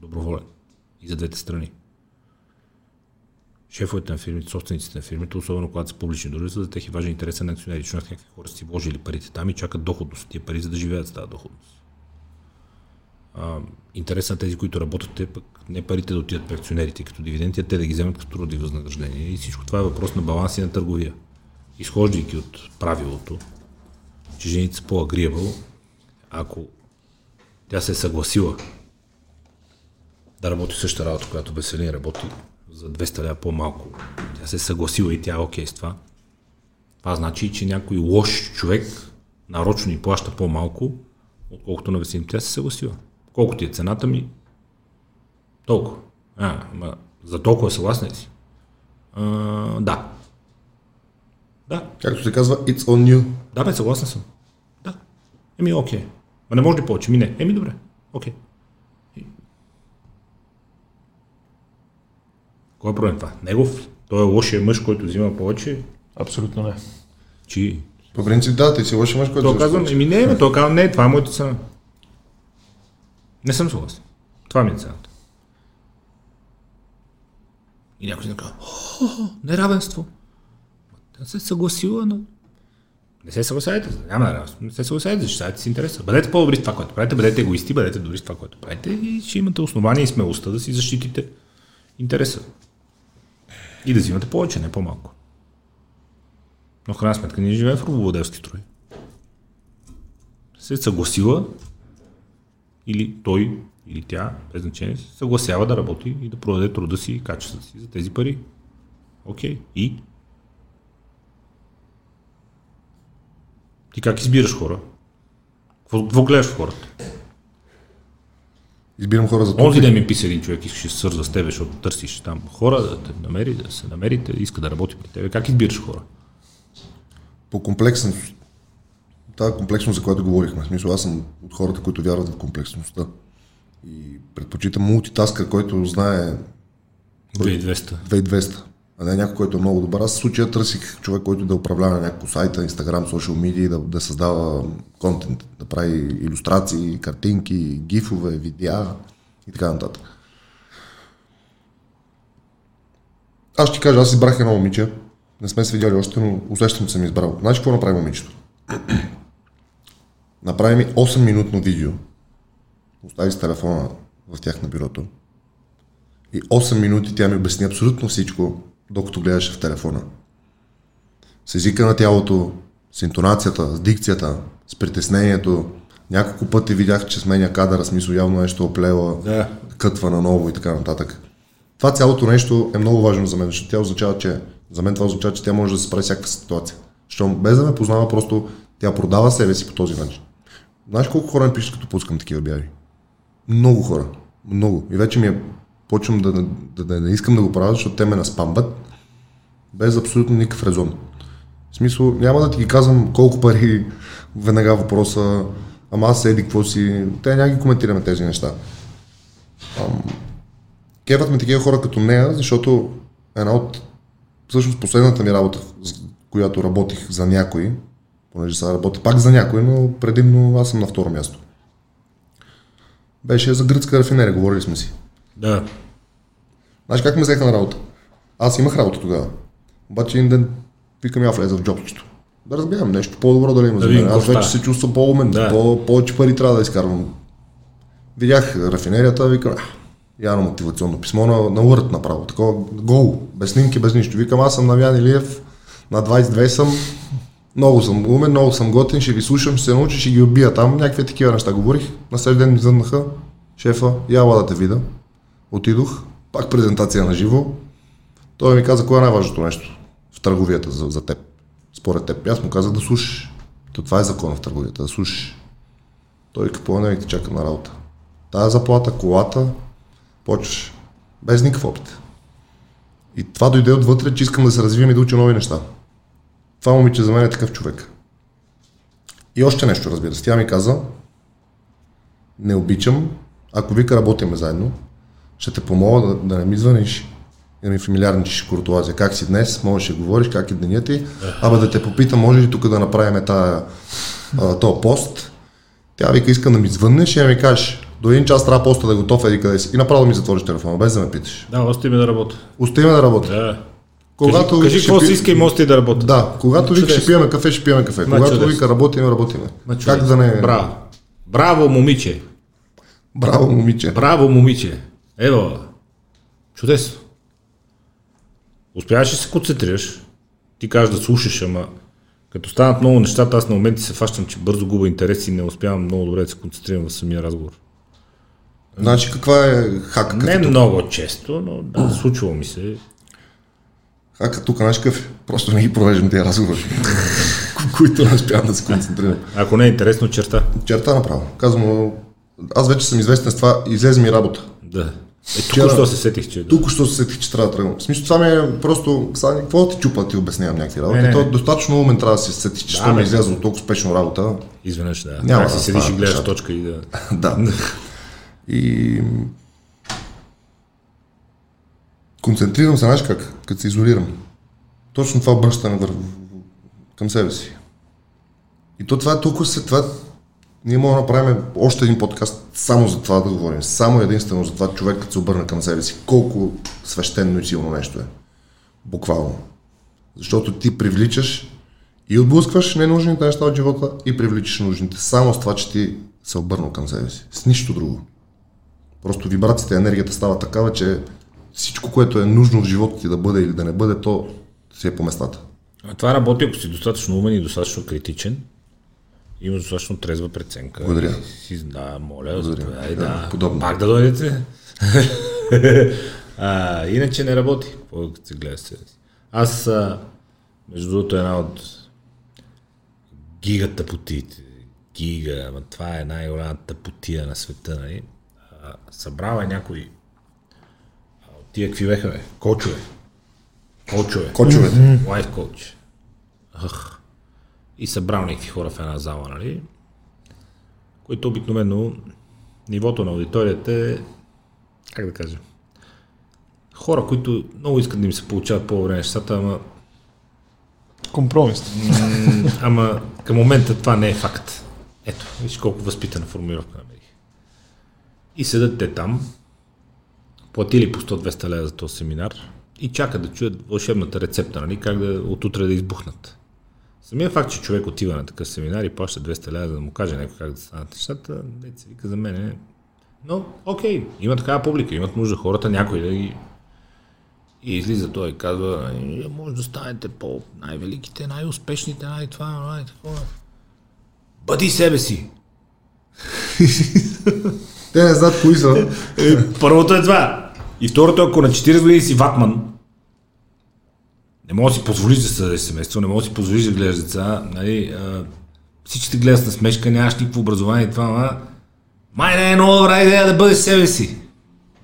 Доброволен. И за двете страни. Шефовете на фирмите, собствениците на фирмите, особено когато са публични дружества, за тях е важен интерес на акционери. Чуят някакви хора си вложили парите там и чакат доходност тия пари, за да живеят с тази доходност. А, интерес на тези, които работят, е пък не парите да отидат при акционерите като дивиденти, а те да ги вземат като трудови възнаграждения. И всичко това е въпрос на баланс и на търговия. Изхождайки от правилото, че жените са по-агриабъл, ако тя се е съгласила да работи същата работа, която Веселин работи за 200 лева по-малко. Тя се е съгласила и тя е окей с това. Това значи, че някой лош човек нарочно ни плаща по-малко, отколкото на Веселин. Тя се е съгласила. Колко ти е цената ми? Толкова. А, ма, за толкова съгласен ли си? А, да. Да, Както се казва, it's on you. да, бе, съгласен съм. Да. Еми, окей. Ма не може ли повече? Ми не. Еми, добре. Окей. И- Кой е проблем това? Негов? ли? Той е лошия мъж, който взима повече. Абсолютно не. Чи? По принцип, да, ти си лош мъж, който се казвам, еми не, ме, той казва, не, това е моята цена. Не съм съгласен. Това ми е цената. И някой си казва, о, неравенство. Тя се е съгласила, но... Не се съгласявайте, няма неравенство. Не се съгласявайте, защитавайте си интереса. Бъдете по-добри в това, което правите, бъдете егоисти, бъдете добри в това, което правите и ще имате основания и смелостта да си защитите интереса. И да взимате повече, не по-малко. Но в крайна сметка ние живеем в робовладелски строй. Се съгласила или той, или тя, без значение, се съгласява да работи и да продаде труда си и качествата си за тези пари. Окей. И? Ти как избираш хора? Какво, какво гледаш в хората? Избирам хора за Онзи това. ден ми писа един човек, искаше да се свърза с тебе, защото търсиш там хора, да те намери, да се намерите, иска да работи при тебе. Как избираш хора? По комплексност. Тази комплексност, за която говорихме. В смисъл, аз съм от хората, които вярват в комплексността. И предпочитам мултитаскър, който знае 2200. 2200, а не някой, който е много добър. Аз в случая търсих човек, който да управлява някакво сайта, Instagram, social media, да, да създава контент, да прави иллюстрации, картинки, гифове, видеа и така нататък. Аз ще ти кажа, аз избрах едно момиче. Не сме се видяли още, но усещам, че съм избрал. Знаеш какво направи момичето? направи ми 8-минутно видео. Остави с телефона в тях на бюрото. И 8 минути тя ми обясни абсолютно всичко, докато гледаше в телефона. С езика на тялото, с интонацията, с дикцията, с притеснението. Няколко пъти видях, че сменя кадъра, смисъл явно нещо оплела, Да. кътва на ново и така нататък. Това цялото нещо е много важно за мен, защото тя означава, че за мен това означава, че тя може да се справи всяка ситуация. Защото без да ме познава, просто тя продава себе си по този начин. Знаеш колко хора ми пишат, като пускам такива обяви? Много хора. Много. И вече ми е почвам да, да, да, не искам да го правя, защото те ме наспамват без абсолютно никакъв резон. В смисъл, няма да ти ги казвам колко пари веднага въпроса, ама аз седи, какво си. Те няма ги коментираме тези неща. Ам, кеват ме такива хора като нея, защото една от всъщност последната ми работа, с която работих за някой, понеже сега работя пак за някой, но предимно аз съм на второ място. Беше за гръцка рафинерия, говорили сме си. Да. Знаеш как ме взеха на работа? Аз имах работа тогава. Обаче един ден викам я влеза в джобчето. Да разгледам нещо по-добро дали има за видим мен. Аз вече се чувствам по-умен, Да. по- повече пари трябва да изкарвам. Видях рафинерията, викам, «А, явно мотивационно писмо на, на Word направо. Такова гол, без снимки, без нищо. Викам, аз съм Навян Илиев, на 22 съм, много съм умен, много съм готин, ще ви слушам, ще се науча, ще ги убия там. Някакви такива неща говорих. На следващия ден ми зъднаха, шефа, яла да те вида. Отидох, пак презентация на живо. Той ми каза, кое е най-важното нещо в търговията за, за теб, според теб. И Аз му казах да слушаш. То това е закона в търговията, да слушаш. Той какво не те чакам на работа. Тая заплата, колата, почваш. Без никакъв опит. И това дойде отвътре, че искам да се развивам и да уча нови неща. Това момиче за мен е такъв човек. И още нещо, разбира се. Тя ми каза, не обичам, ако вика работиме заедно, ще те помоля да, да не ми звъниш и да ми фамилиарничиш куртуазия. Как си днес, можеш да говориш, как е деня ти, абе да те попитам, може ли тук да направим тая, а, този пост. Тя вика, искам да ми звъннеш и да ми кажеш, до един час трябва поста да е готов, еди къде си. И направо ми затвориш телефона, без да ме питаш. Да, още ми да работя. Остави ме да работя. Да. Когато кажи, кажи какво ще си пи- иска и може ти да работя. Да, когато вика ще пиеме кафе, ще пиеме кафе. Ма, Когато вика работиме. Ма, Как да не... Браво. Браво, момиче. Браво, момиче. Браво, момиче. Ево. Чудесно. Успяваш ли се концентрираш? Ти кажеш да слушаш, ама като станат много нещата, аз на моменти се фащам, че бързо губа интерес и не успявам много добре да се концентрирам в самия разговор. Значи каква е хака? Не кафето? много често, но да, случвало ми се. Хака тук знаеш какъв е? Просто не ги провеждам тези разговори, които не успявам да се концентрирам. Ако не е интересно, черта. Черта направо. Казвам, аз вече съм известен с това, излезе ми работа. Да. Е, тук що се сетих, че... Тук що се сетих, че трябва да тръгвам. В смисъл, това ми е просто, Сани, какво да ти чупа, ти обяснявам някакви работи. Не, не, То не. е достатъчно умен трябва да се сетиш, че Да, що ми бе. е излязло толкова спешно работа. Изведнъж, да. Няма Как да си седиш и гледаш нещата. точка и да... да. И концентрирам се, знаеш как, като се изолирам. Точно това обръщане към себе си. И то това е толкова се... Това... Ние можем да направим още един подкаст само за това да говорим. Само единствено за това човек, като се обърне към себе си. Колко свещено и силно нещо е. Буквално. Защото ти привличаш и отблъскваш ненужните неща от живота и привличаш нужните. Само с това, че ти се обърнал към себе си. С нищо друго. Просто вибрацията, енергията става такава, че всичко, което е нужно в живота ти да бъде или да не бъде, то си е по местата. А това работи, ако си достатъчно умен и достатъчно критичен. Имаш достатъчно трезва преценка. Благодаря. Си, да, моля, Благодаря. заповядай, Да, да. подобно. Пак да дойдете. а, иначе не работи, като се гледа си. Аз, а, между другото, една от гигата потиите, гига, ама това е най-голямата потия на света, нали? А, събрава някой а, от тия какви беха, бе? Кочове. Кочове. Кочовете. Лайф коуч. Ах. И събрал някакви хора в една зала, нали? Които обикновено нивото на аудиторията е, как да кажа, хора, които много искат да им се получават по-добре нещата, ама, Компромис. ама към момента това не е факт. Ето, виж колко възпитана формулировка намерих. И седат те там, платили по 100-200 лева за този семинар и чакат да чуят вълшебната рецепта, нали, как да от утре да избухнат. Самия факт, че човек отива на такъв семинар и плаща 200 лева, за да му каже някой как да станат нещата, не се вика за мен. е. Но, окей, има такава публика, имат нужда хората някой да ги... И излиза той и казва, «Е, може да станете по най-великите, най-успешните, най-това, най-такова. Бъди себе си! Те не знаят кои са. Е, първото е това. И второто, ако на 40 години си ватман, не можеш да си позволиш да съдеш семейство, не можеш да си позволиш да гледаш деца, нали, а, всички те гледат с насмешка, нямаш никакво образование и това, ама май не е много добра идея да бъдеш себе си.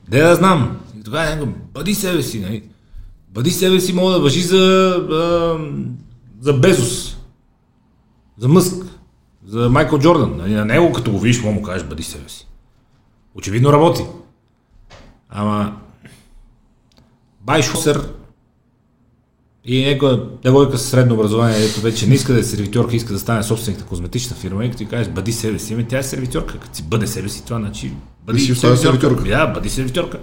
Де да знам. И тогава някой, бъди себе си, нали. Бъди себе си, мога да въжи за, а, за Безос, за Мъск, за Майкъл Джордан. Нали, на него, като го видиш, му кажеш, бъди себе си. Очевидно работи. Ама Бай Шусер и някоя девойка с средно образование, ето вече не иска да е сервитьорка, иска да стане собственик на козметична фирма и като ти кажеш бъди себе си, ами тя е сервитьорка. Като си бъде себе си, това значи бъди си сервитьорка. Ами Да, бъди сервитьорка.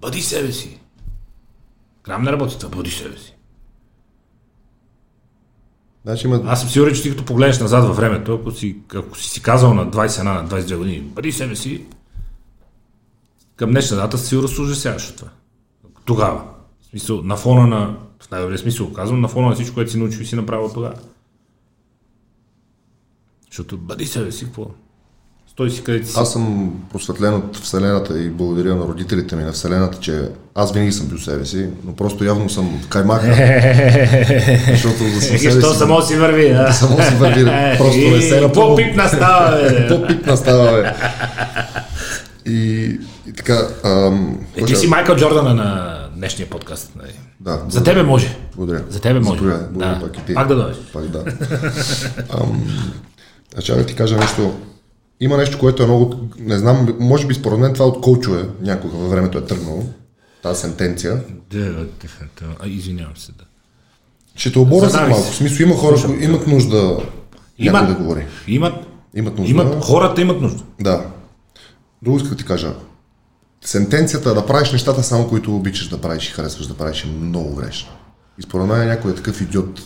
Бъди себе си. Крам не работи това, бъди себе си. Значи има... Аз съм сигурен, че ти като погледнеш назад във времето, ако си, ако си, си казал на 21, на 22 години, бъди себе си, към днешна дата със сигурност ужасяваш от това. Тогава. В смисъл, на фона на, в най-добрия смисъл казвам, на фона на всичко, което си научил и си направил тогава. Защото бъди себе си, какво? Стой си където си. Аз съм просветлен от Вселената и благодаря на родителите ми на Вселената, че аз винаги съм бил себе си, но просто явно съм в каймака. защото за съм себе си- само си върви, да? Само си върви, просто не се. По-пипна става, бе. По-пипна става, бе. И, и така... Ам, Е, ти си Майкъл Джордана на днешния подкаст. Нали? Да, За тебе може. Благодаря. За тебе може. Благодаря Да. пак и ти. Пак да дойдеш. Пак да. Ам, чакай да ти кажа нещо. Има нещо, което е много... Не знам, може би според мен това от коучове някога във времето е тръгнало. Тази сентенция. Да, да, извинявам се, да. Ще те оборя за малко. В смисъл има хора, които имат нужда Имат. да говори. Имат, Имат нужда. имат, хората имат нужда. Да. Друго исках да ти кажа. Сентенцията да правиш нещата само, които обичаш да правиш и харесваш да правиш е много грешна. И според мен някой е такъв идиот,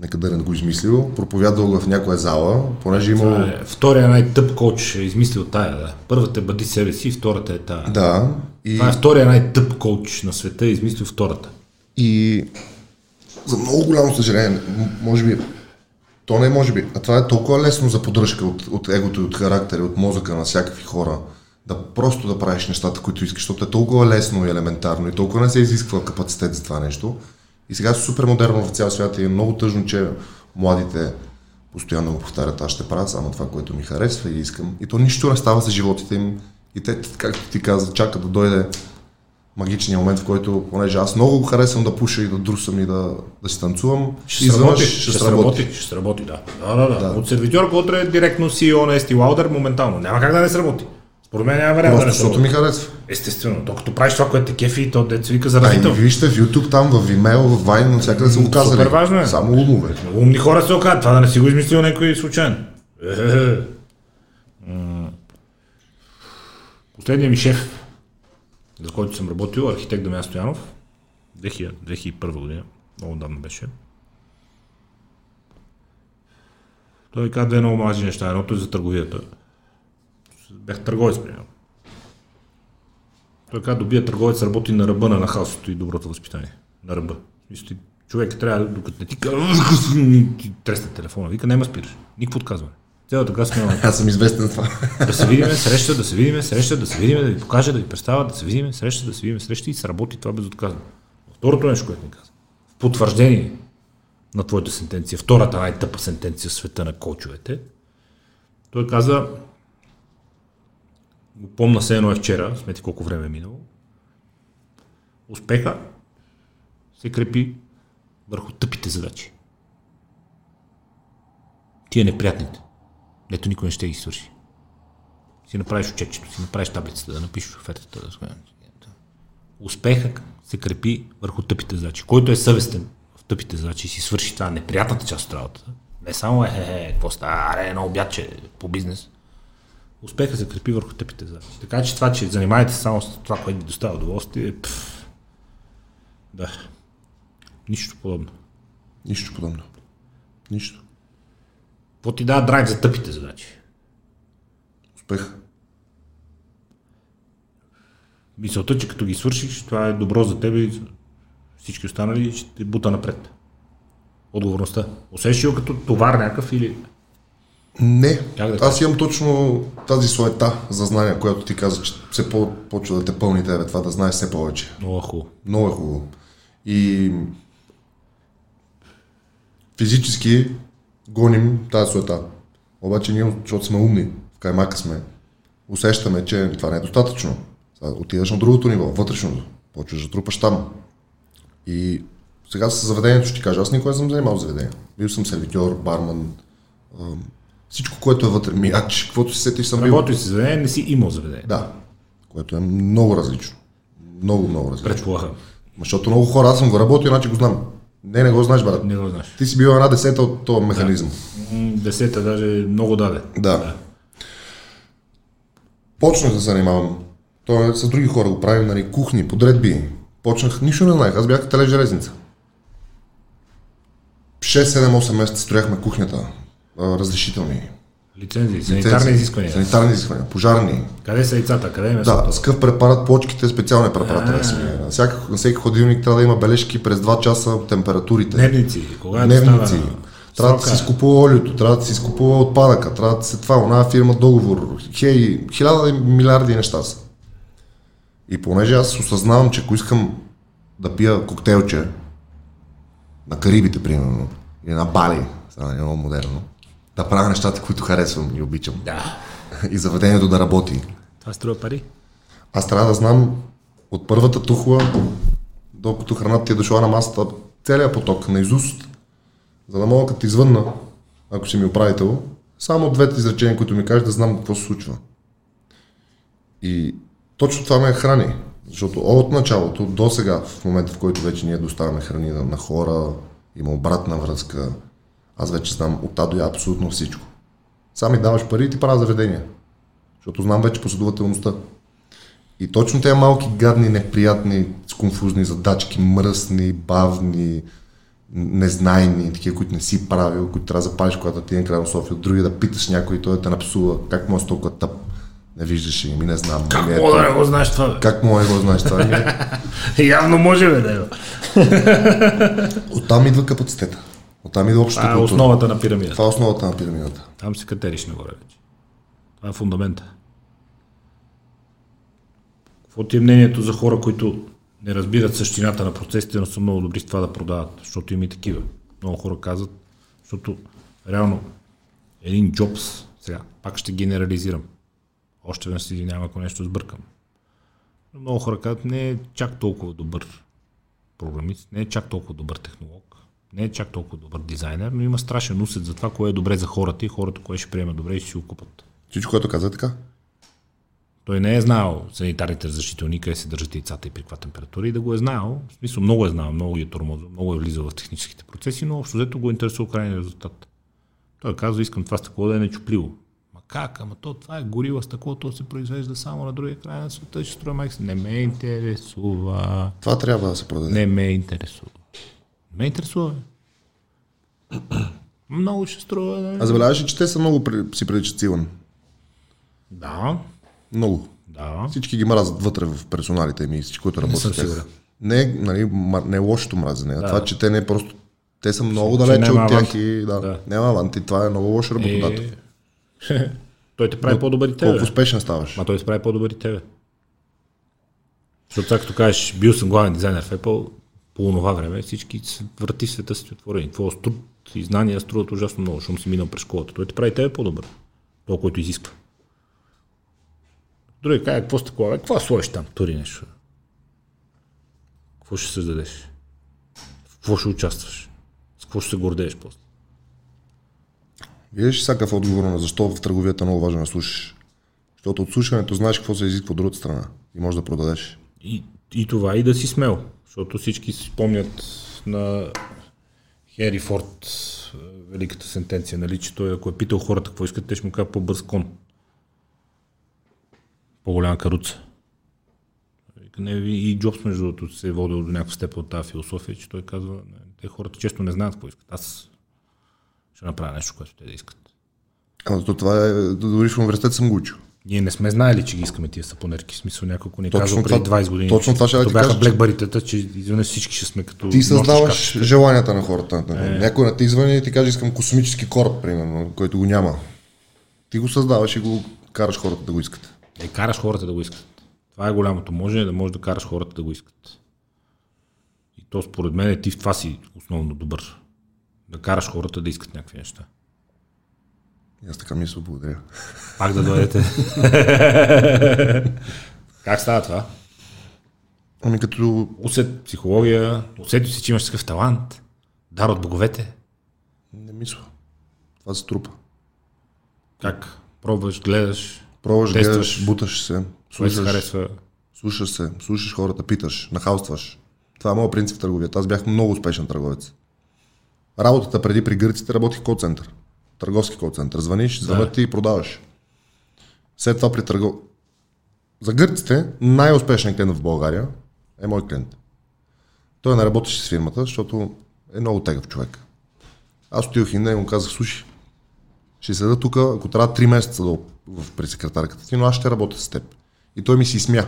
нека да не го измислил, проповядвал го в някоя зала, понеже имал... Това е Втория най-тъп коуч е измислил тая, да. Първата е бъди себе си, втората е тая. Да, и, Това е втория най-тъп коуч на света, е измислил втората. и за много голямо съжаление, може би, то не може би, а това е толкова лесно за поддръжка от, от егото и от характера, от мозъка на всякакви хора, да просто да правиш нещата, които искаш, защото е толкова лесно и елементарно и толкова не се изисква капацитет за това нещо. И сега е супер модерно в цял свят и е много тъжно, че младите постоянно го повтарят, аз ще правя само това, което ми харесва и искам. И то нищо не става за животите им И те, както ти каза, чакат да дойде магичния момент, в който, понеже аз много харесвам да пуша и да друсам и да, да си танцувам, Ще изведнъж сработи, ще, сработи. Ще сработи, да. Да, да, да. Да. От сервитьор утре директно CEO на Esti Lauder моментално. Няма как да не сработи. Според мен няма вариант Просто защото ми харесва. Естествено, докато правиш това, което те кефи, то деца вика А и заразително. вижте в YouTube, там, в Vimeo, в Vine, навсякъде са го казали. Супер важно е. Само умове. Много умни хора се оказват. Това да не си го измислил някой случайно. Последният ми шеф, за който съм работил, архитект Дамян Стоянов, 2000, 2001 година, много давно беше. Той каза две много важни неща. Едното е за търговията. Бях търговец, примерно. Той каза, добия търговец работи на ръба на нахалството и доброто възпитание. На ръба. Мисля, ти- човек трябва, докато не ти ти тресне телефона. Вика, няма спираш. Никакво отказване. Цялата така сме Аз съм известен това. да се видиме, среща, да се видиме, среща, да се видиме, да ви покажа, да ви представя, да се видиме, среща, да се видиме, среща и се работи това безотказно. Второто нещо, което ми каза. В потвърждение на твоята сентенция, втората най-тъпа сентенция в света на кочовете, той каза, го помна се едно е вчера, смети колко време е минало, успеха се крепи върху тъпите задачи. Тия неприятните. Дето никой не ще ги свърши. Си направиш отчетчето, си направиш таблицата, да напишеш офертата. Да. Успеха се крепи върху тъпите задачи. Който е съвестен в тъпите задачи и си свърши това неприятната част от работата, не само е, е, е какво става, аре, едно обядче по бизнес, успеха се крепи върху тъпите задачи. Така че това, че занимаете се само с това, което ви доставя удоволствие, пф, да, нищо подобно. Нищо подобно. Нищо. Какво ти дава драйв за тъпите задачи? Успех. Мисълта, че като ги свършиш, това е добро за теб и всички останали ще те бута напред. Отговорността. Усещаш като товар някакъв или... Не. Да Аз имам точно тази суета за знания, която ти каза, че все по- почва да те пълни тебе, това да знаеш все повече. Много хубаво. Много е хубаво. И физически гоним тази суета. Обаче ние, защото сме умни, в каймака сме, усещаме, че това не е достатъчно. Сега Отиваш на другото ниво, вътрешното. Почваш да трупаш там. И сега с заведението ще ти кажа, аз никога не съм занимавал с заведение. Бил съм сервитьор, барман, всичко, което е вътре, мияч, каквото си сетиш съм. Работи си заведение, не си имал заведение. Да, което е много различно. Много, много различно. Предполагам. Защото много хора, аз съм го работил, иначе го знам. Не, не го знаеш, брат. Не го знаеш. Ти си бил една десета от този механизъм. М, Десета даже много даде. Да. Почнах да се занимавам. То е с други хора го правим, нали, кухни, подредби. Почнах, нищо не знаех. Аз бях тележелезница. 6-7-8 месеца строяхме кухнята. Разрешителни. Лицензии, санитарни изисквания. Санитарни изисквания. Пожарни. Къде са яйцата? Къде е месото? Да, с какъв препарат плочките, специални препарати не са. На, всяка, на всеки ходилник трябва да има бележки през 2 часа температурите. Дневници. Кога е Дневници. достава? Трябва да си изкупува олиото, трябва да си изкупува отпадъка, трябва да се това, една фирма договор, хей, хиляда милиарди неща са. И понеже аз осъзнавам, че ако искам да пия коктейлче на Карибите, примерно, или на Бали, сега е много модерно, да правя нещата, които харесвам и обичам. Да. И заведението да работи. Това струва пари. Аз трябва да знам от първата тухла, докато храната ти е дошла на масата, целият поток на изуст, за да мога като извънна, ако си ми управител, само двете изречения, които ми кажеш, да знам какво се случва. И точно това ме храни. Защото от началото до сега, в момента в който вече ние доставяме храни на, на хора, има обратна връзка, аз вече знам от А до Я абсолютно всичко. Сами даваш пари и ти правя заведения. Защото знам вече последователността. И точно тези малки, гадни, неприятни, конфузни задачки, мръсни, бавни, незнайни, такива, които не си правил, които трябва да запалиш, когато ти е край на София, от други да питаш някой и той да те напсува, как може толкова тъп, не виждаш и ми не знам. Как е мога да не го знаеш това? бе? Как мога да го знаеш това? Ами, Явно може, бе, да е. Оттам идва капацитета. Оттам идва общата Това е култура. основата на пирамидата. Това е основата на пирамидата. Там се катериш нагоре вече. Това е фундамента. Какво ти е мнението за хора, които не разбират същината на процесите, но са много добри с това да продават? Защото има и такива. Много хора казват, защото реално един Джобс, сега пак ще генерализирам, Още веднъж се извинявам, ако нещо сбъркам. Но много хора казват, не е чак толкова добър програмист, не е чак толкова добър технолог, не е чак толкова добър дизайнер, но има страшен усет за това, кое е добре за хората и хората, кое ще приема добре и ще си го купат. Всичко, което каза е така. Той не е знаел санитарните разрешителни, къде се държат яйцата и при каква температура и да го е знаел. В смисъл много е знаел, много е тормозил, много е влизал в техническите процеси, но общо взето го интересува крайния резултат. Той казва, искам това стъкло да е нечупливо. Ма как? Ама то това е горива стъкло, то се произвежда само на другия край на света, ще струва майк. Не ме интересува. Това трябва да се продаде. Не ме интересува. Не ме интересува. Много ще струва. Да. А забеляваш ли, че те са много при- си приличат с Иван? Да, Много. да. Всички ги мразят вътре в персоналите ми всички, които работят съм с тях. сигурен. Не, нали, не е лошото мрази нея. Това, че те не просто... Те са много Че далече от тях и да, Да. няма аванти. Това е много лош работодател. Е... Той те прави по-добър и тебе. Колко успешен ставаш. Ма той се прави по-добър и тебе. Защото сега като кажеш, бил съм главен дизайнер в Apple, по това време всички врати в света са ти отворени. Твоя труд и знания струват ужасно много, защото си минал през школата. Той те прави тебе по-добър. Това, който изисква. Други каже, какво сте бе? Какво сложиш там? Тури нещо. Какво ще създадеш? В какво ще участваш? С какво ще се гордееш после? Виж всякакъв отговор на защо в търговията е много важно да слушаш. Защото от слушането знаеш какво се изисква от другата страна и можеш да продадеш. И, и това и да си смел, защото всички си спомнят на Хери Форд е, великата сентенция, нали, че той ако е питал хората какво искат, те ще му кажат по-бърз кон. По-голяма каруца. Не, и Джобс, между другото, се е водил до някаква степен от тази философия, че той казва, те хората често не знаят какво искат. Аз ще направя нещо, което те да искат. Ама то това е, дори в университет съм го учил. Ние не сме знаели, че ги искаме тия сапонерки. В смисъл няколко ни Точно казва преди това- 20 години. точно това ще да ти бяха кажа, че- блекбаритата, че изведнъж всички ще сме като Ти създаваш желанията на хората. Е. Някой на те извъни и ти каже, искам космически кораб, примерно, който го няма. Ти го създаваш и го караш хората да го искат. Е, караш хората да го искат. Това е голямото. Може да можеш да караш хората да го искат. И то според мен ти в това си основно добър. Да караш хората да искат някакви неща. Аз така мисля, благодаря. Пак да дойдете. как става това? Ами като Усет, психология, усети си, че имаш такъв талант, дар от боговете. не мисля. Това се трупа. Как? Пробваш, гледаш, Пробваш, Тестваш. гледаш, буташ се, слушаш, харесва. слушаш се, слушаш хората, питаш, нахалстваш. Това е моят принцип в търговията. Аз бях много успешен търговец. Работата преди при гърците работих в кол-център. Търговски кол-център. Звъниш, звънят ти и продаваш. След това при търгов... За гърците най-успешният клиент в България е мой клиент. Той не работеше с фирмата, защото е много тегъв човек. Аз отидох и не му казах, слушай, ще седа тук, ако трябва 3 месеца да, в, при секретарката ти, но аз ще работя с теб. И той ми си смя.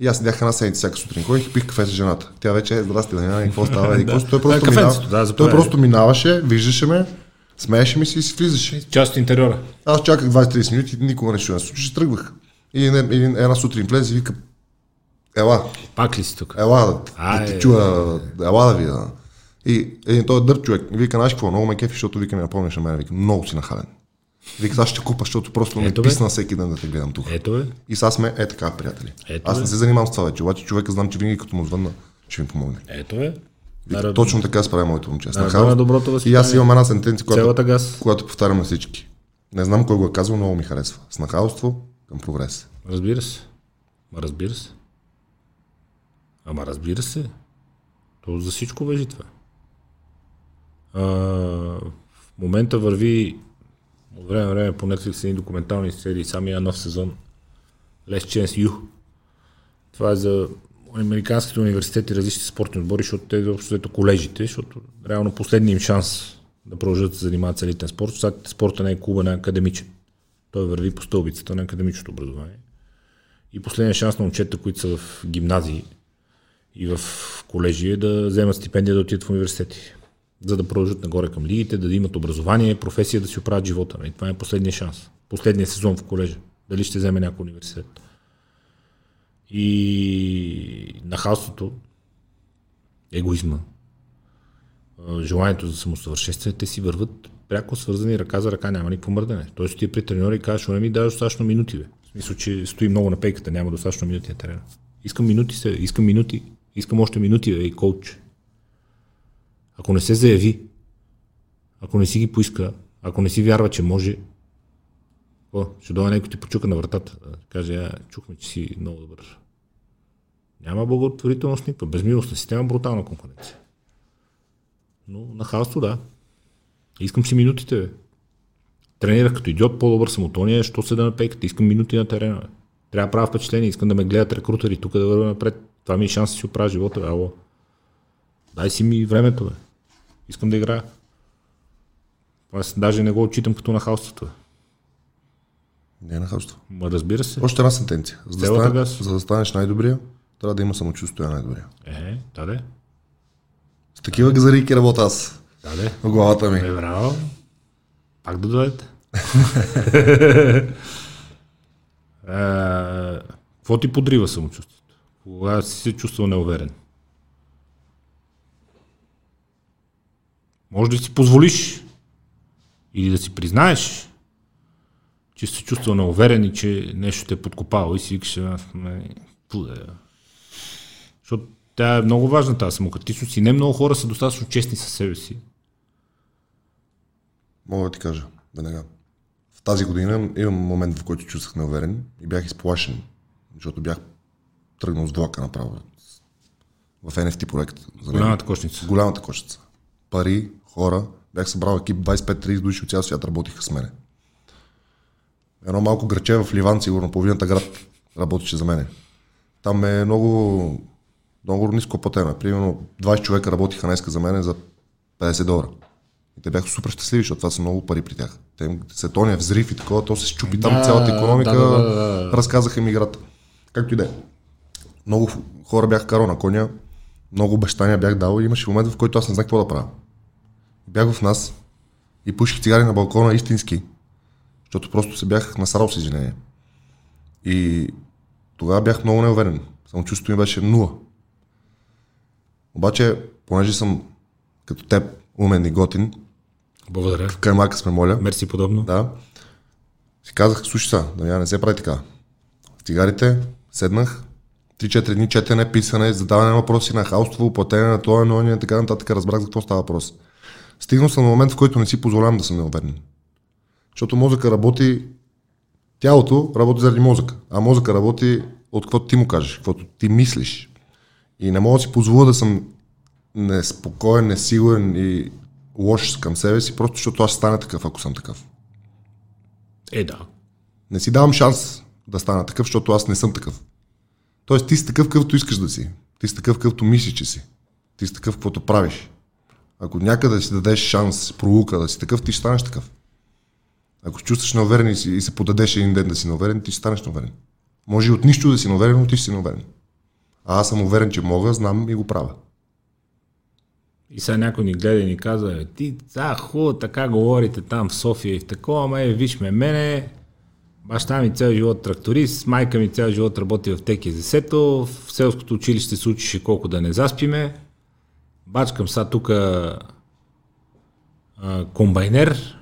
И аз седях една седмица всяка сутрин. Ходих и пих кафе с жената. Тя вече е, здрасти, да няма какво става. И какво, той, просто Да, минава, да, той просто минаваше, виждаше ме, смееше ми се и си влизаше. Част от интериора. Аз чаках 20-30 минути никога не се случи, тръгвах. И един, един, една сутрин влезе и вика, ела, Пак ли си тук? ела да, да Ай. ти чуя, ела да видя. И един той дърт човек. Вика, знаеш какво, много ме кефи, защото вика, ми напомняш на мен. Вика, много си нахален. Вика, аз ще купа, защото просто ме бе. писна всеки ден да те гледам тук. Ето е. И сега сме е така, приятели. Ето Аз бе. не се занимавам с това вече, обаче човека знам, че винаги като му звънна, ще ми помогне. Ето е. Вика, точно така справя моето момче. С Да, нахал- на доброто И възпитание. аз имам една сентенция, която, Цялата газ. която повтарям на всички. Не знам кой го е казал, много ми харесва. С нахалство към прогрес. Разбира се. Ма разбира се. Ама разбира се. То за всичко въжи това. А, в момента върви от време на време по Netflix едни документални серии, самия нов сезон Less Chance U. Това е за американските университети различни спортни отбори, защото те общо взето колежите, защото реално последният им шанс да продължат да се занимават с елитен спорт, сега спорта не е клубен, а е академичен. Той върви по стълбицата на академичното образование. И последният шанс на момчета, които са в гимназии и в колежи е да вземат стипендия да отидат в университети. За да продължат нагоре към лигите, да имат образование, професия, да си оправят живота. И това е последният шанс. Последният сезон в колежа. Дали ще вземе някой университет. И нахалството, егоизма, желанието за самосъвършенстване, те си върват пряко свързани ръка за ръка, няма никакво мърдане. Тоест ти при треньора и казваш, не ми даваш достатъчно минути, бе. В смисъл, че стои много на пейката, няма достатъчно минути на терена. Искам минути, се, искам минути, искам още минути, бе, и коуч. Ако не се заяви, ако не си ги поиска, ако не си вярва, че може, о, ще дойде някой ти почука на вратата, да каже, а, чухме, че си много добър. Няма благотворителност никаква. Безмилостна система, брутална конкуренция. Но на халство, да. Искам си минутите, бе. Тренирах като идиот, по-добър съм от ония, що се да напейкате, искам минути на терена. Бе. Трябва да правя впечатление, искам да ме гледат рекрутери, тук да вървя напред. Това ми е шанс да си оправя живота, бе. ало. Дай си ми времето, бе. Искам да играя. Аз даже не го отчитам като на халството. Не е нахалство. Ма разбира се. Още една сентенция. За да, стане, за да станеш най-добрия, трябва да има самочувствие най-добрия. Е, даде. С такива газарийки работя аз. Даде. В главата ми. Е, браво. Пак да дойдете. Е, Какво ти подрива самочувствието? Кога си се чувствал неуверен? Може да си позволиш или да си признаеш, че се чувствал неуверен и че нещо те е подкопало и си викаш, «А, ме, пу да е». Защото тя е много важна тази самокритичност и не много хора са достатъчно честни със себе си. Мога да ти кажа, веднага. В тази година имам момент, в който чувствах неуверен и бях изплашен, защото бях тръгнал с влака направо. В NFT проект. За. Голямата кошница. Голямата кошница. Пари, хора. Бях събрал екип 25-30 души от цял свят работиха с мене. Едно малко граче в Ливан, сигурно половината град работеше за мене. Там е много, много ниско платена. Примерно 20 човека работиха днеска за мене за 50 долара. И те бяха супер щастливи, защото това са много пари при тях. Те тоня взрив и такова, то се щупи там Да, цялата економика. да, да, да, да. Разказаха им играта. Както и да е. Много хора бях карал на коня, много обещания бях дал и имаше момент, в който аз не знаех какво да правя. Бях в нас и пуших цигари на балкона истински, защото просто се бях насрал с извинение. И тогава бях много неуверен. Самочувствието ми беше нула. Обаче, понеже съм като теб, умен и готин, Благодаря. в каймака сме моля, Мерси подобно. да, си казах, слушай са, да не се прави така. Цигарите седнах, 3-4 дни четене, писане, задаване на въпроси на хаостово, платене на това, на ония, така нататък, разбрах за какво става въпрос. Стигнал съм на момент, в който не си позволявам да съм неуверен. Защото мозъка работи, тялото работи заради мозъка, а мозъка работи от каквото ти му кажеш, каквото ти мислиш. И не мога да си позволя да съм неспокоен, несигурен и лош към себе си, просто защото аз стана такъв, ако съм такъв. Е, да. Не си давам шанс да стана такъв, защото аз не съм такъв. Тоест ти си такъв, какъвто искаш да си. Ти си такъв, какъвто мислиш, че си. Ти си такъв, каквото правиш. Ако някъде си дадеш шанс, пролука да си такъв, ти ще станеш такъв. Ако се чувстваш неуверен и, и се подадеш един ден да си неуверен, ти ще станеш неуверен. Може и от нищо да си неуверен, но ти ще си неуверен. А аз съм уверен, че мога, знам и го правя. И сега някой ни гледа и ни казва, «Е, ти са хубаво, така говорите там в София и в такова, ама е, виж ме мене, баща ми цял живот тракторист, майка ми цял живот работи в ТКЗС-то, в селското училище се учише колко да не заспиме, бачкам са тук комбайнер,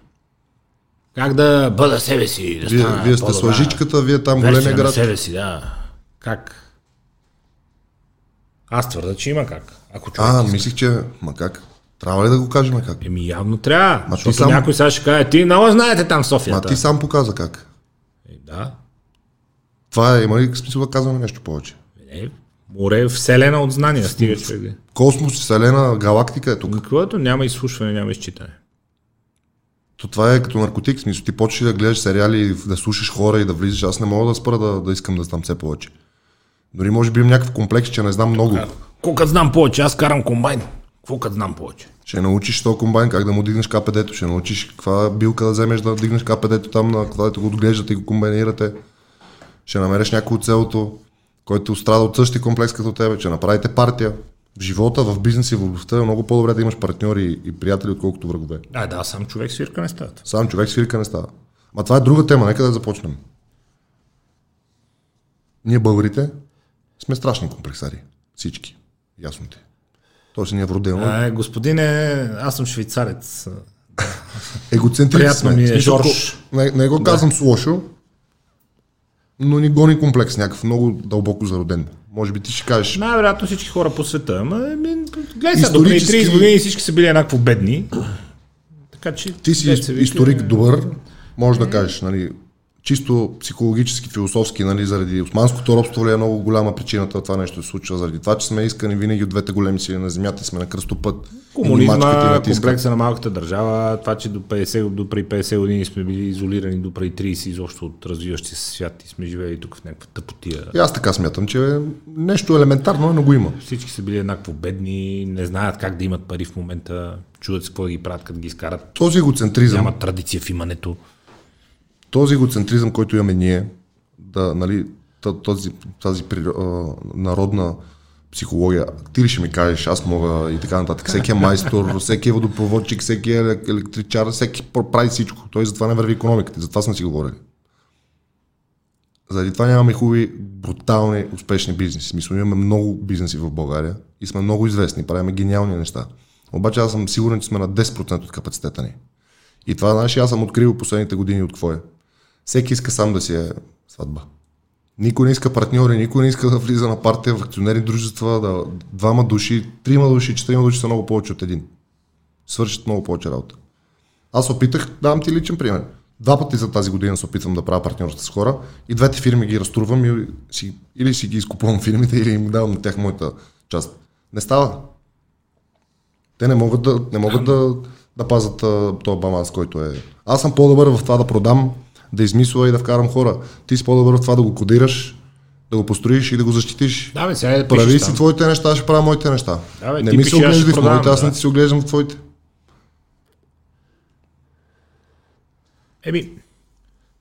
как да бъда себе си, да Вие, вие сте с лъжичката, вие там големия град. себе си, да. Как? Аз твърда, че има как. Ако А, иска. мислих, че... Ма как? Трябва ли да го кажем как? Еми явно трябва. Ма защото сам- някой сега ще каже, ти много знаете там в София. Ма ти сам показа как. Е, да. Това е, има ли смисъл да казваме нещо повече? Е, море, вселена от знания, стига човек. Космос, Вселена, галактика е тук. Каквото няма изслушване, няма изчитане. То това е като наркотик, смисъл ти почваш да гледаш сериали, да слушаш хора и да влизаш. Аз не мога да спра да, да искам да знам все повече. Дори може би имам някакъв комплекс, че не знам много. Колко знам повече, аз карам комбайн. Какво като знам повече? Ще научиш то комбайн, как да му дигнеш КПД-то, ще научиш каква билка да вземеш да дигнеш КПД-то там, на където го отглеждате и го комбинирате. Ще намериш някой от селото, който страда от същия комплекс като тебе, ще направите партия. В живота, в бизнес и в любовта е много по-добре да имаш партньори и приятели, отколкото врагове. А, да, сам човек свирка не става. Сам човек свирка не става. Ма това е друга тема, нека да започнем. Ние българите сме страшни комплексари. Всички. Ясно ти. Тоест ние вродено. А, господине, аз съм швейцарец. Егоцентрични Приятно сме. ми е, Жорж. Не, не го казвам с лошо, но ни гони комплекс, някакъв много дълбоко зароден. Може би ти ще кажеш, Най-вероятно всички хора по света. Ама, ами, гледай сега, до преди Исторически- 30 години всички са били еднакво бедни. Така че... ти си историк добър, може да кажеш, нали, чисто психологически, философски, нали, заради османското робство ли е много голяма причината това нещо се случва, заради това, че сме искани винаги от двете големи сили на земята и сме на кръстопът. Комунизма, комплекса на малката държава, това, че до 50, до преди 50 години сме били изолирани, до преди 30 изобщо от развиващия се свят и сме живели тук в някаква тъпотия. И аз така смятам, че нещо елементарно, но го има. Всички са били еднакво бедни, не знаят как да имат пари в момента, чудят се какво да ги правят, като ги изкарат. Този егоцентризъм, Нямат традиция в имането. Този егоцентризъм, който имаме ние, да, нали, тази а, народна психология, ти ли ще ми кажеш, аз мога и така нататък. Всеки е майстор, всеки е водопроводчик, всеки е елек- електричар, всеки пр- прави всичко. Той затова не върви економиката, затова сме си говорили. Заради това нямаме хубави, брутални, успешни бизнеси. Смисъл, имаме много бизнеси в България и сме много известни, правим гениални неща. Обаче аз съм сигурен, че сме на 10% от капацитета ни. И това, знаеш, аз съм открил последните години от какво е. Всеки иска сам да си е сватба. Никой не иска партньори, никой не иска да влиза на партия в акционерни дружества, да, двама души, трима души, четирима души са много повече от един. Свършат много повече работа. Аз опитах, давам ти личен пример. Два пъти за тази година се опитвам да правя партньорство с хора и двете фирми ги разтрувам и си, или си ги изкупувам фирмите, или им давам на тях моята част. Не става. Те не могат да, не могат да, да пазят а, този баланс, който е. Аз съм по-добър в това да продам, да измисля и да вкарам хора. Ти си по-добър в това да го кодираш, да го построиш и да го защитиш. Да, бе, сега да Прави си там. твоите неща, аз ще правя моите неща. Да, бе, не ми се оглеждай в моите, аз не ти се оглеждам в твоите. Еми,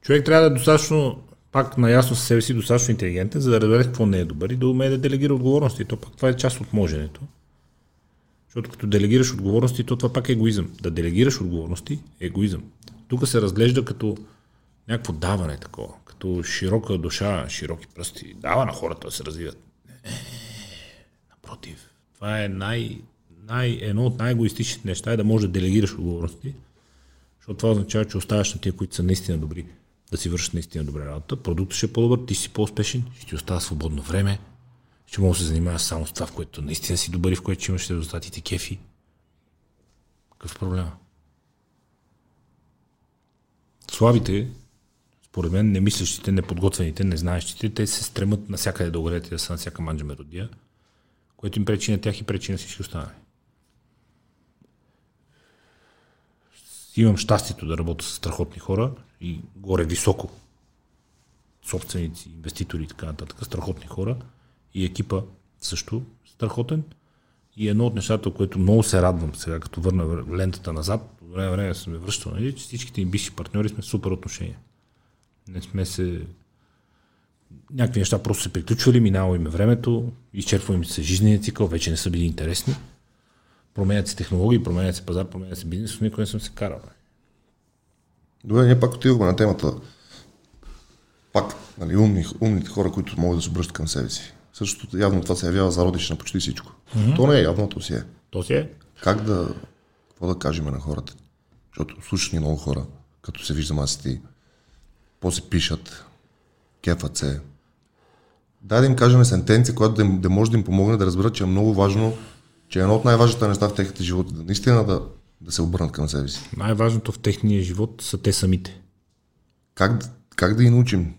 човек трябва да е достатъчно, пак наясно със себе си, достатъчно интелигентен, за да разбере какво не е добър и да умее да делегира отговорности. То пак това е част от моженето. Защото като делегираш отговорности, то това пак е егоизъм. Да делегираш отговорности е егоизъм. Тук се разглежда като някакво даване такова, като широка душа, широки пръсти. Дава на хората да се развиват. Не, напротив. Това е най, най, едно от най-егоистичните неща е да можеш да делегираш отговорности, защото това означава, че оставаш на тия, които са наистина добри, да си вършат наистина добра работа. Продуктът ще е по-добър, ти си по-успешен, ще ти остава свободно време, ще можеш да се занимаваш само с това, в което наистина си добър и в което имаш резултатите кефи. Какъв проблем? Слабите, според мен, немислещите, неподготвените, незнаещите, те се стремат навсякъде да огрете да са на всяка манджа меродия, което им пречи на тях и пречи на всички останали. имам щастието да работя с страхотни хора и горе високо. Собственици, инвеститори и така нататък, страхотни хора и екипа също страхотен. И едно от нещата, което много се радвам сега, като върна вър- лентата назад, време време съм ме връщал, нали, че всичките им бивши партньори сме супер отношения. Не сме се... Някакви неща просто се приключвали, минало им е времето, изчерпва им се жизнения цикъл, вече не са били интересни променят се технологии, променят се пазар, променят се бизнес, с никой не съм се карал. бе. Добре, ние пак отиваме на темата. Пак, нали, умни, умните хора, които могат да се обръщат към себе си. Същото явно това се явява зародиш на почти всичко. Mm-hmm. То не е явно, то си е. То си е. Как да, какво да кажем на хората? Защото слушаш ни много хора, като се виждам аз и ти, после пишат, кефат се. Дай да им кажем сентенция, която да, им, да може да им помогне да разберат, че е много важно, че е едно от най-важните неща в техните животи, да наистина да, да се обърнат към себе си. Най-важното в техния живот са те самите. Как, как да ги научим?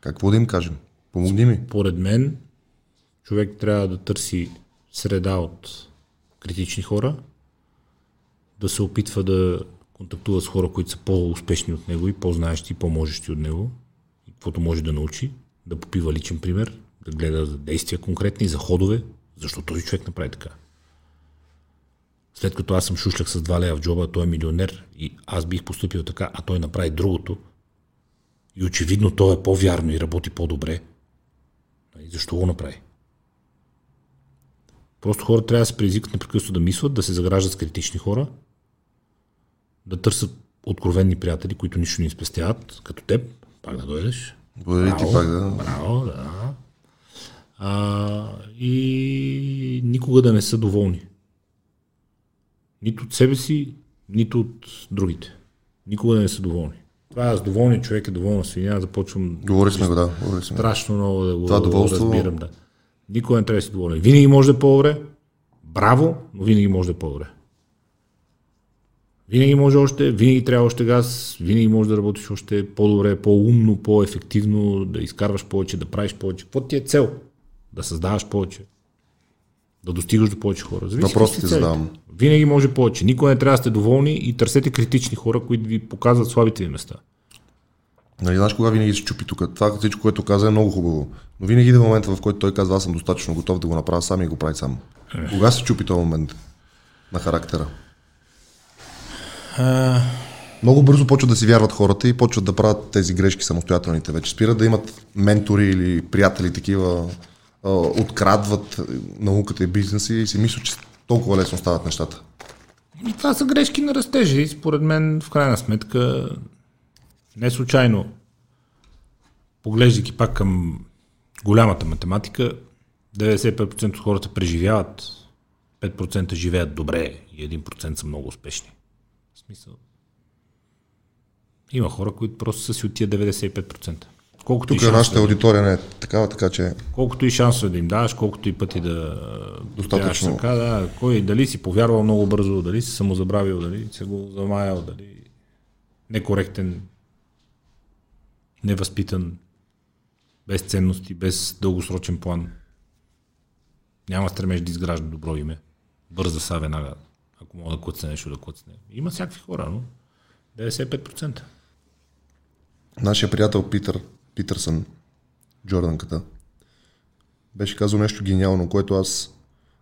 Какво да им кажем? Помогни ми. Поред мен, човек трябва да търси среда от критични хора, да се опитва да контактува с хора, които са по-успешни от него и по-знаещи и по-можещи от него, и каквото може да научи, да попива личен пример, да гледа за действия конкретни, за ходове, защо този човек направи така. След като аз съм шушлях с 2 лея в джоба, той е милионер и аз бих поступил така, а той направи другото, и очевидно то е по-вярно и работи по-добре, Нали, защо го направи? Просто хората трябва да се предизвикат непрекъснато да мислят, да се заграждат с критични хора, да търсят откровенни приятели, които нищо не спестяват, като теб, пак да дойдеш. Благодаря ти пак да... Браво, да. А, и никога да не са доволни. Нито от себе си, нито от другите. Никога да не са доволни. Това с доволни човек е доволна свиня, започвам Говори сме го, да. Говори сме. страшно много да го Това доволство- разбирам. Да. Никой не трябва да си доволен. Винаги може да е по-добре. Браво, но винаги може да е по-добре. Винаги може още, винаги трябва още газ, винаги може да работиш още по-добре, по-умно, по-ефективно, да изкарваш повече, да правиш повече. Какво ти е цел? Да създаваш повече. Да достигаш до повече хора. Зависи Въпрос ти задавам. Винаги може повече. Никой не трябва да сте доволни и търсете критични хора, които ви показват слабите ви места. Нали, знаеш кога винаги се чупи тук? Това всичко, което каза е много хубаво. Но винаги идва момента, в който той казва, аз съм достатъчно готов да го направя сам и го прави сам. Кога се чупи този момент на характера? Много бързо почват да си вярват хората и почват да правят тези грешки самостоятелните. Вече спират да имат ментори или приятели такива, а, открадват науката и бизнеса и си мислят, че толкова лесно стават нещата. И това са грешки на растежа и според мен в крайна сметка не случайно поглеждайки пак към голямата математика 95% от хората преживяват 5% живеят добре и 1% са много успешни. В смисъл има хора, които просто са си от тия 95%. Колкото, Тук нашата шансове, аудитория не е такава, така че колкото и шансове да им даваш, колкото и пъти да Достатъчно. Ръка, да, кой, дали си повярвал много бързо, дали си самозабравил, дали си го замаял, дали некоректен, невъзпитан, без ценности, без дългосрочен план. Няма стремеж да изгражда добро име. Бърза са веднага, ако мога да клъцне нещо да клъцне. Има всякакви хора, но 95%. нашия приятел Питър, Питърсън, Джорданката, беше казал нещо гениално, което аз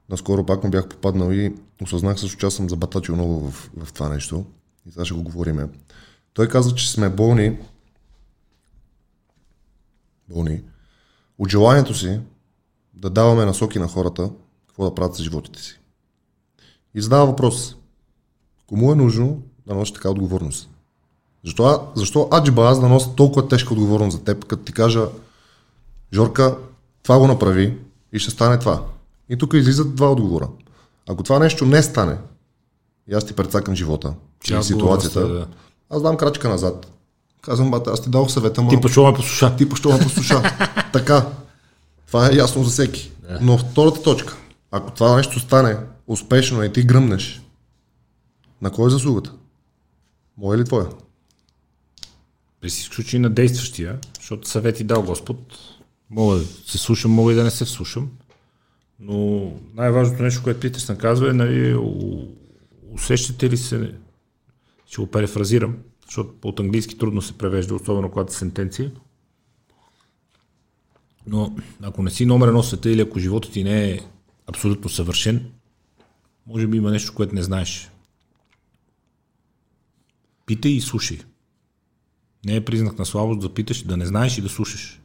наскоро пак му бях попаднал и осъзнах също, че аз съм забатачил много в, в това нещо. И сега ще го говориме. Той каза, че сме болни, болни, от желанието си да даваме насоки на хората, какво да правят с животите си. И задава въпрос. Кому е нужно да носи така отговорност? Защо, защо аджиба аз да нося толкова тежка отговорност за теб, като ти кажа, Жорка, това го направи и ще стане това. И тук излизат два отговора. Ако това нещо не стане, и аз ти прецакам живота, Тя или ситуацията, отговорността, аз дам крачка назад. Казвам, бата, аз ти дадох съвета, ма Ти пъшо ме послуша. ти пощо ме послуша. така. Това е ясно за всеки. Но втората точка. Ако това нещо стане успешно и ти гръмнеш, на кой е заслугата? Моя или твоя? При всички случаи на действащия, защото съвети дал Господ, мога да се слушам, мога и да не се вслушам, но най-важното нещо, което Питерсън казва е, нали, усещате ли се, ще го перефразирам, защото от английски трудно се превежда, особено когато са сентенции, но ако не си номер едно света или ако животът ти не е абсолютно съвършен, може би има нещо, което не знаеш. Питай и слушай. Не е признак на слабост да питаш, да не знаеш и да слушаш.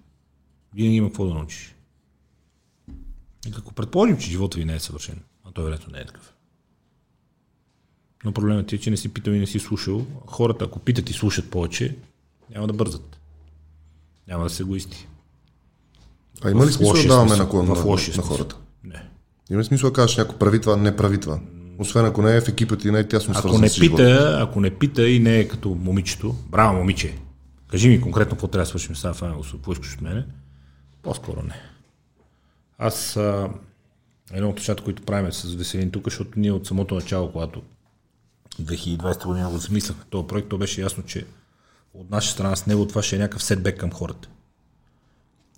Винаги има какво да научиш. И ако предположим, че живота ви не е съвършен, а той вероятно не е такъв. Но проблемът е, че не си питал и не си слушал. Хората, ако питат и слушат повече, няма да бързат. Няма да са егоисти. А има ли смисъл да даваме наклон на, на смисъл. хората? Не. Има смисъл да кажеш някой прави това, не прави това? Освен ако не е в екипът и не е тясно Ако свързан не, с живота. пита, ако не пита и не е като момичето, браво момиче, кажи ми конкретно какво трябва да свършим сега, това го поискаш от мене, по-скоро не. Аз а, едно от нещата, които правим с Веселин тук, защото ние от самото начало, когато 2020 година го замислахме този проект, то беше ясно, че от наша страна с него това ще е някакъв сетбек към хората.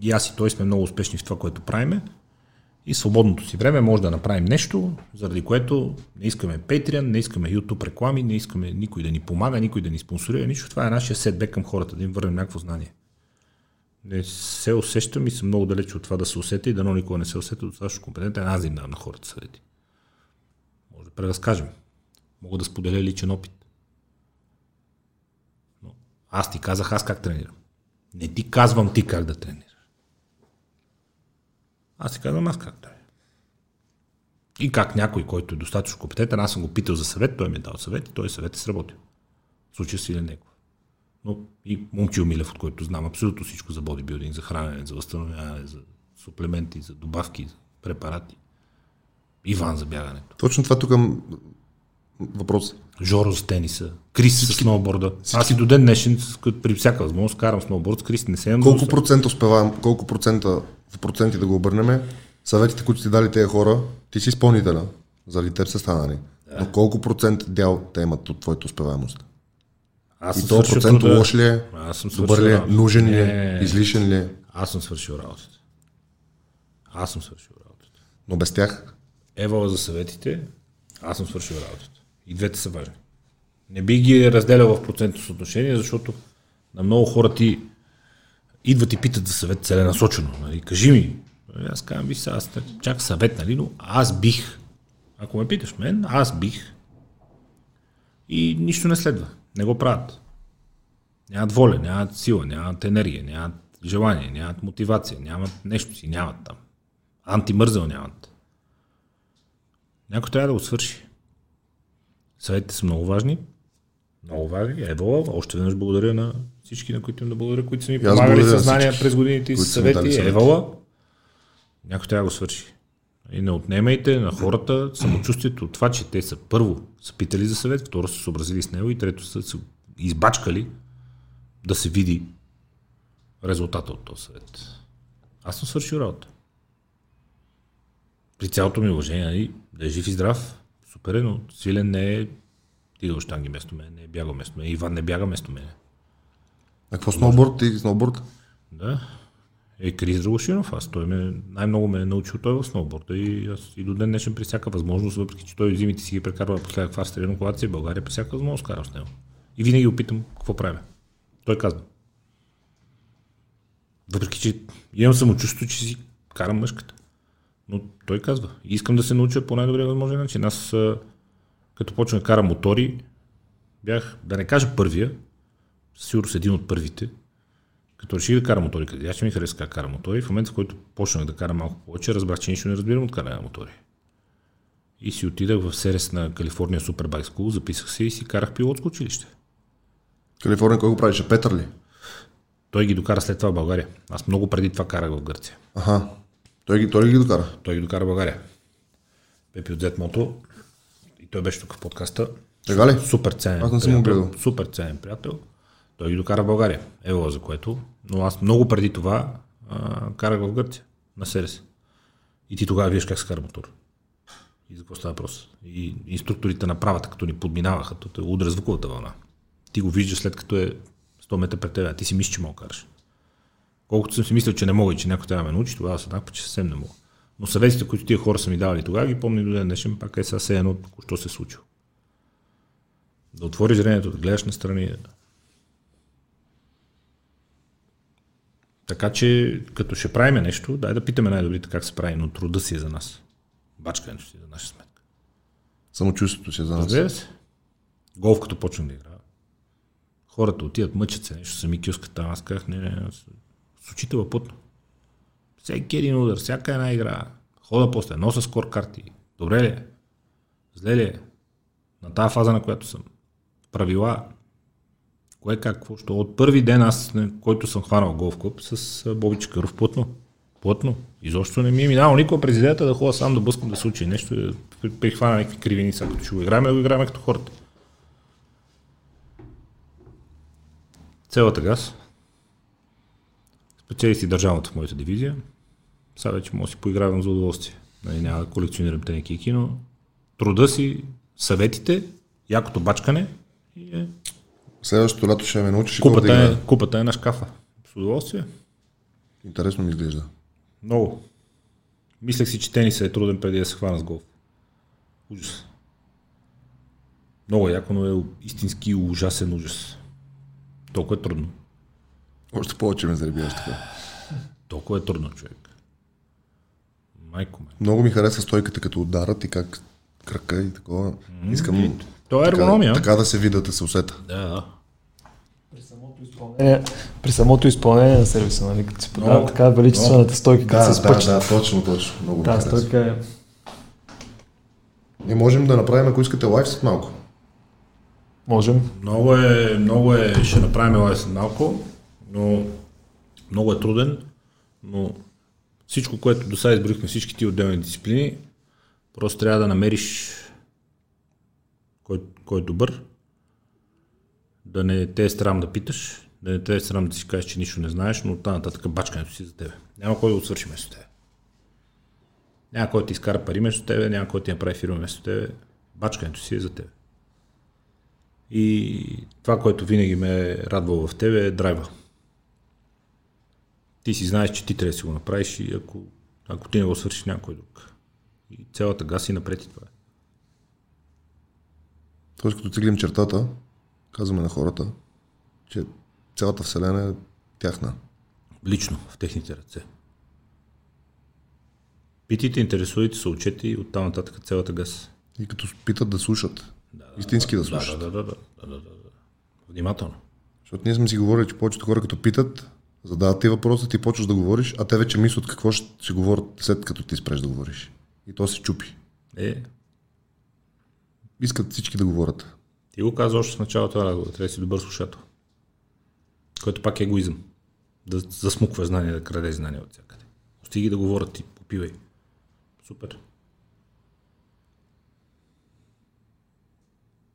И аз и той сме много успешни в това, което правиме. И свободното си време може да направим нещо, заради което не искаме Patreon, не искаме YouTube реклами, не искаме никой да ни помага, никой да ни спонсорира, нищо. Това е нашия сетбек към хората, да им върнем някакво знание. Не се усещам и съм много далеч от това да се усетя и дано никога не се усетя достатъчно компетентен, аз им дам на хората съвети. Може да преразкажем. Мога да споделя личен опит. Но аз ти казах аз как тренирам. Не ти казвам ти как да тренираш. Аз си казвам аз как да е. И как някой, който е достатъчно компетентен, аз съм го питал за съвет, той ми е дал съвет и той съвет е сработил. В случая си Ленеков. Но и Момчил Милев, от който знам абсолютно всичко за бодибилдинг, за хранене, за възстановяване, за суплементи, за добавки, за препарати. Иван за бягането. Точно това тук Въпрос. Жоро с тениса, Крис с сноуборда. Аз и до ден днешен, при всяка възможност, карам сноуборд с Крис, не се Колко за- процента успеваем, колко процента в проценти да го обърнем, съветите, които ти дали тези хора, ти си изпълнителя, заради теб са станали. Но колко процент дял те имат от твоята успеваемост? Аз И то процент труда. лош ли е? Аз съм Добър ли е? Нужен ли е? Излишен ли е? Аз съм свършил работата. Аз съм свършил работата. Но без тях? Евала за съветите, аз съм свършил работата. И двете са важни. Не би ги разделял в процентно съотношение, защото на много хора ти идват и питат за съвет целенасочено. Нали? Кажи ми. Аз казвам, ви сега, аз чак съвет, нали? но аз бих. Ако ме питаш мен, аз бих. И нищо не следва. Не го правят. Нямат воля, нямат сила, нямат енергия, нямат желание, нямат мотивация, нямат нещо си, нямат там. Антимързел нямат. Някой трябва да го свърши. Съветите са много важни. Много важни. Евола, още веднъж благодаря на всички, на които им да благодаря, които са ми помагали благодаря на с знания всички, през годините и дали съвети. Евола, някой трябва да го свърши. И не отнемайте на хората самочувствието от това, че те са първо са питали за съвет, второ са съобразили с него и трето са се избачкали да се види резултата от този съвет. Аз съм свършил работа. При цялото ми уважение, нали, да е жив и здрав, супер е, но Свилен не е тигъл штанги вместо мен, не е бягал вместо мен, Иван не бяга вместо мен. А какво сноуборд? Ти сноуборд? Да. Е Крис Драгошинов, аз той ме, най-много ме е научил той в сноуборда и аз и до ден днешен при всяка възможност, въпреки че той зимите си ги прекарва напоследък в Австрия, но когато си в България, при всяка възможност карам с него. И винаги опитам какво правя. Той казва. Въпреки, че имам самочувство, че си карам мъжката. Но той казва. И искам да се науча по най-добрия възможен начин. Аз, като почнах да карам мотори, бях, да не кажа първия, със сигурност един от първите, като реших да карам мотори, къде ще ми хареса как карам мотори, в момента, в който почнах да карам малко повече, разбрах, че нищо не разбирам от каране на мотори. И си отидах в серес на Калифорния Superbike School, записах се и си карах пилотско училище. Калифорния кой го правише? Петър ли? Той ги докара след това в България. Аз много преди това карах в Гърция. Аха. Той ги, той ли ги докара? Той ги докара в България. Пепи от Z Moto. И той беше тук в подкаста. Така ли? Супер ценен. Аз не съм го гледал. Супер ценен приятел. Той ги докара в България. Ево за което. Но аз много преди това а, карах в Гърция. На Серес. И ти тогава виж как се кара мотор. И за какво става въпрос. И инструкторите на правата, като ни подминаваха, то те удря звуковата вълна. Ти го виждаш след като е 100 метра пред тебе, а ти си мислиш, че мога караш. Колкото съм си мислил, че не мога и че някой трябва да ме научи, тогава съм че съвсем не мога. Но съветите, които тия хора са ми давали тогава, ги помня до ден днешен, пак е сега все едно, що се е случило. Да отвориш зрението, да гледаш настрани. Така че, като ще правиме нещо, дай да питаме най-добрите как се прави, но труда си е за нас. Бачкането си е за наша сметка. Самочувствието си е за нас. Разбира се. Голф като почнах да играя. Хората отиват, мъчат се, нещо сами кюскат там. Аз казах, не, не, аз с очите въпутно. Всеки един удар, всяка една игра. Хода после, носа скор карти. Добре ли е? Зле ли е? На тази фаза, на която съм. Правила. Кое как, какво, що. От първи ден аз, който съм хванал голф клуб с Боби Чакъров плътно. Плътно. Изобщо не ми е минало никога през идеята да ходя сам да блъскам да се учи нещо, да при- прихвана някакви кривини, сега като ще го играем, да го играем като хората. Целата газ. Спечелих си държавната в моята дивизия. Сега вече мога да си поигравам за удоволствие. Нали, няма да колекционирам те кики, но труда си, съветите, якото бачкане и е, Следващото лято ще ме научиш и колко да купата, е, купата е на шкафа. С удоволствие. Интересно ми изглежда. Много. Мислех си, че тенис е труден преди да се хвана с голф. Ужас. Много яко, но е истински ужасен ужас. Толкова е трудно. Още повече ме заребяваш така. Толкова е трудно, човек. Майко ме. Много ми харесва стойката като ударат и как крака и такова. Искам То е така, ергономия. така да се видя, да се усета. Да, да. При самото изпълнение, при самото изпълнение на сервиса, нали, като се подава Много. така величествената стойка, като Да, се да, спъчва. да, точно, точно. Много харесва. стойка е... Ние можем да направим, ако искате, лайф след малко. Можем. Много е, много е, ще направим лайв след малко, но много е труден, но всичко, което до сега изброихме, всички ти отделни дисциплини, просто трябва да намериш кой, кой е добър, да не те е срам да питаш, да не те е срам да си кажеш, че нищо не знаеш, но оттам нататък бачкането си за тебе. Няма кой да го свърши вместо тебе. Няма кой да ти изкара пари вместо тебе, няма кой да ти направи фирма вместо тебе. Бачкането си е за тебе. И това, което винаги ме е радвало в тебе е драйва. Ти си знаеш, че ти трябва да си го направиш и ако, ако ти не го свършиш някой друг. И цялата газ и напред и това е. Тоест, като теглим чертата, казваме на хората, че цялата вселена е тяхна. Лично в техните ръце. Питайте, интересувайте се, учете и оттам нататък цялата газ. И като питат да слушат. Истински да слушат. Да, да, да, да, да, да, да. Внимателно. Защото ние сме си говорили, че повечето хора като питат, задават ти въпроса, ти почваш да говориш, а те вече мислят какво ще, ще говорят след като ти спреш да говориш. И то се чупи. Е, Искат всички да говорят. ти го каза още в началото на разговора. Трябва да си добър слушател. Който пак е егоизъм. Да засмукваш знания, да крадеш знания от всякъде. Стиги да говорят ти, попивай. Супер.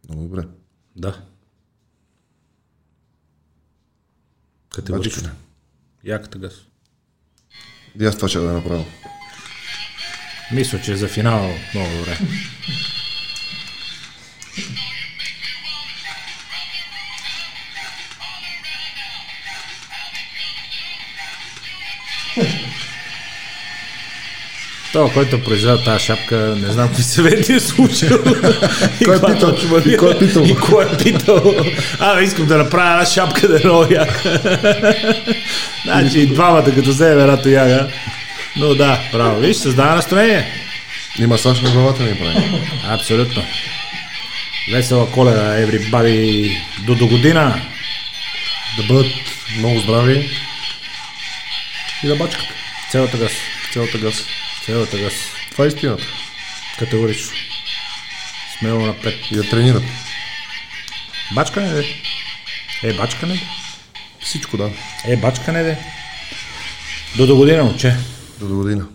Много добре. Да. Категорично. Яката газ. И аз това ще да направя. Мисля, че за финал много добре. Това, който произведе тази шапка, не знам какви съвети е слушал. И Кой е питал? И кой е питал? И кой е питал? А, искам да направя една шапка да е много яка. значи и двамата като вземе верато яга. Но да, право. Виж, създава настроение. И масаж на главата ми прави. Абсолютно. Весела коледа, everybody, до до година. да бъдат много здрави И да бачкат. Цялата газ. цялата газ. Цялата газ. Това е истината. Категорично. Смело напред. И да тренират. Бачкане, де. Е, бачкане, де. Всичко да. Е, бачкане, де. До до година, момче. До до година.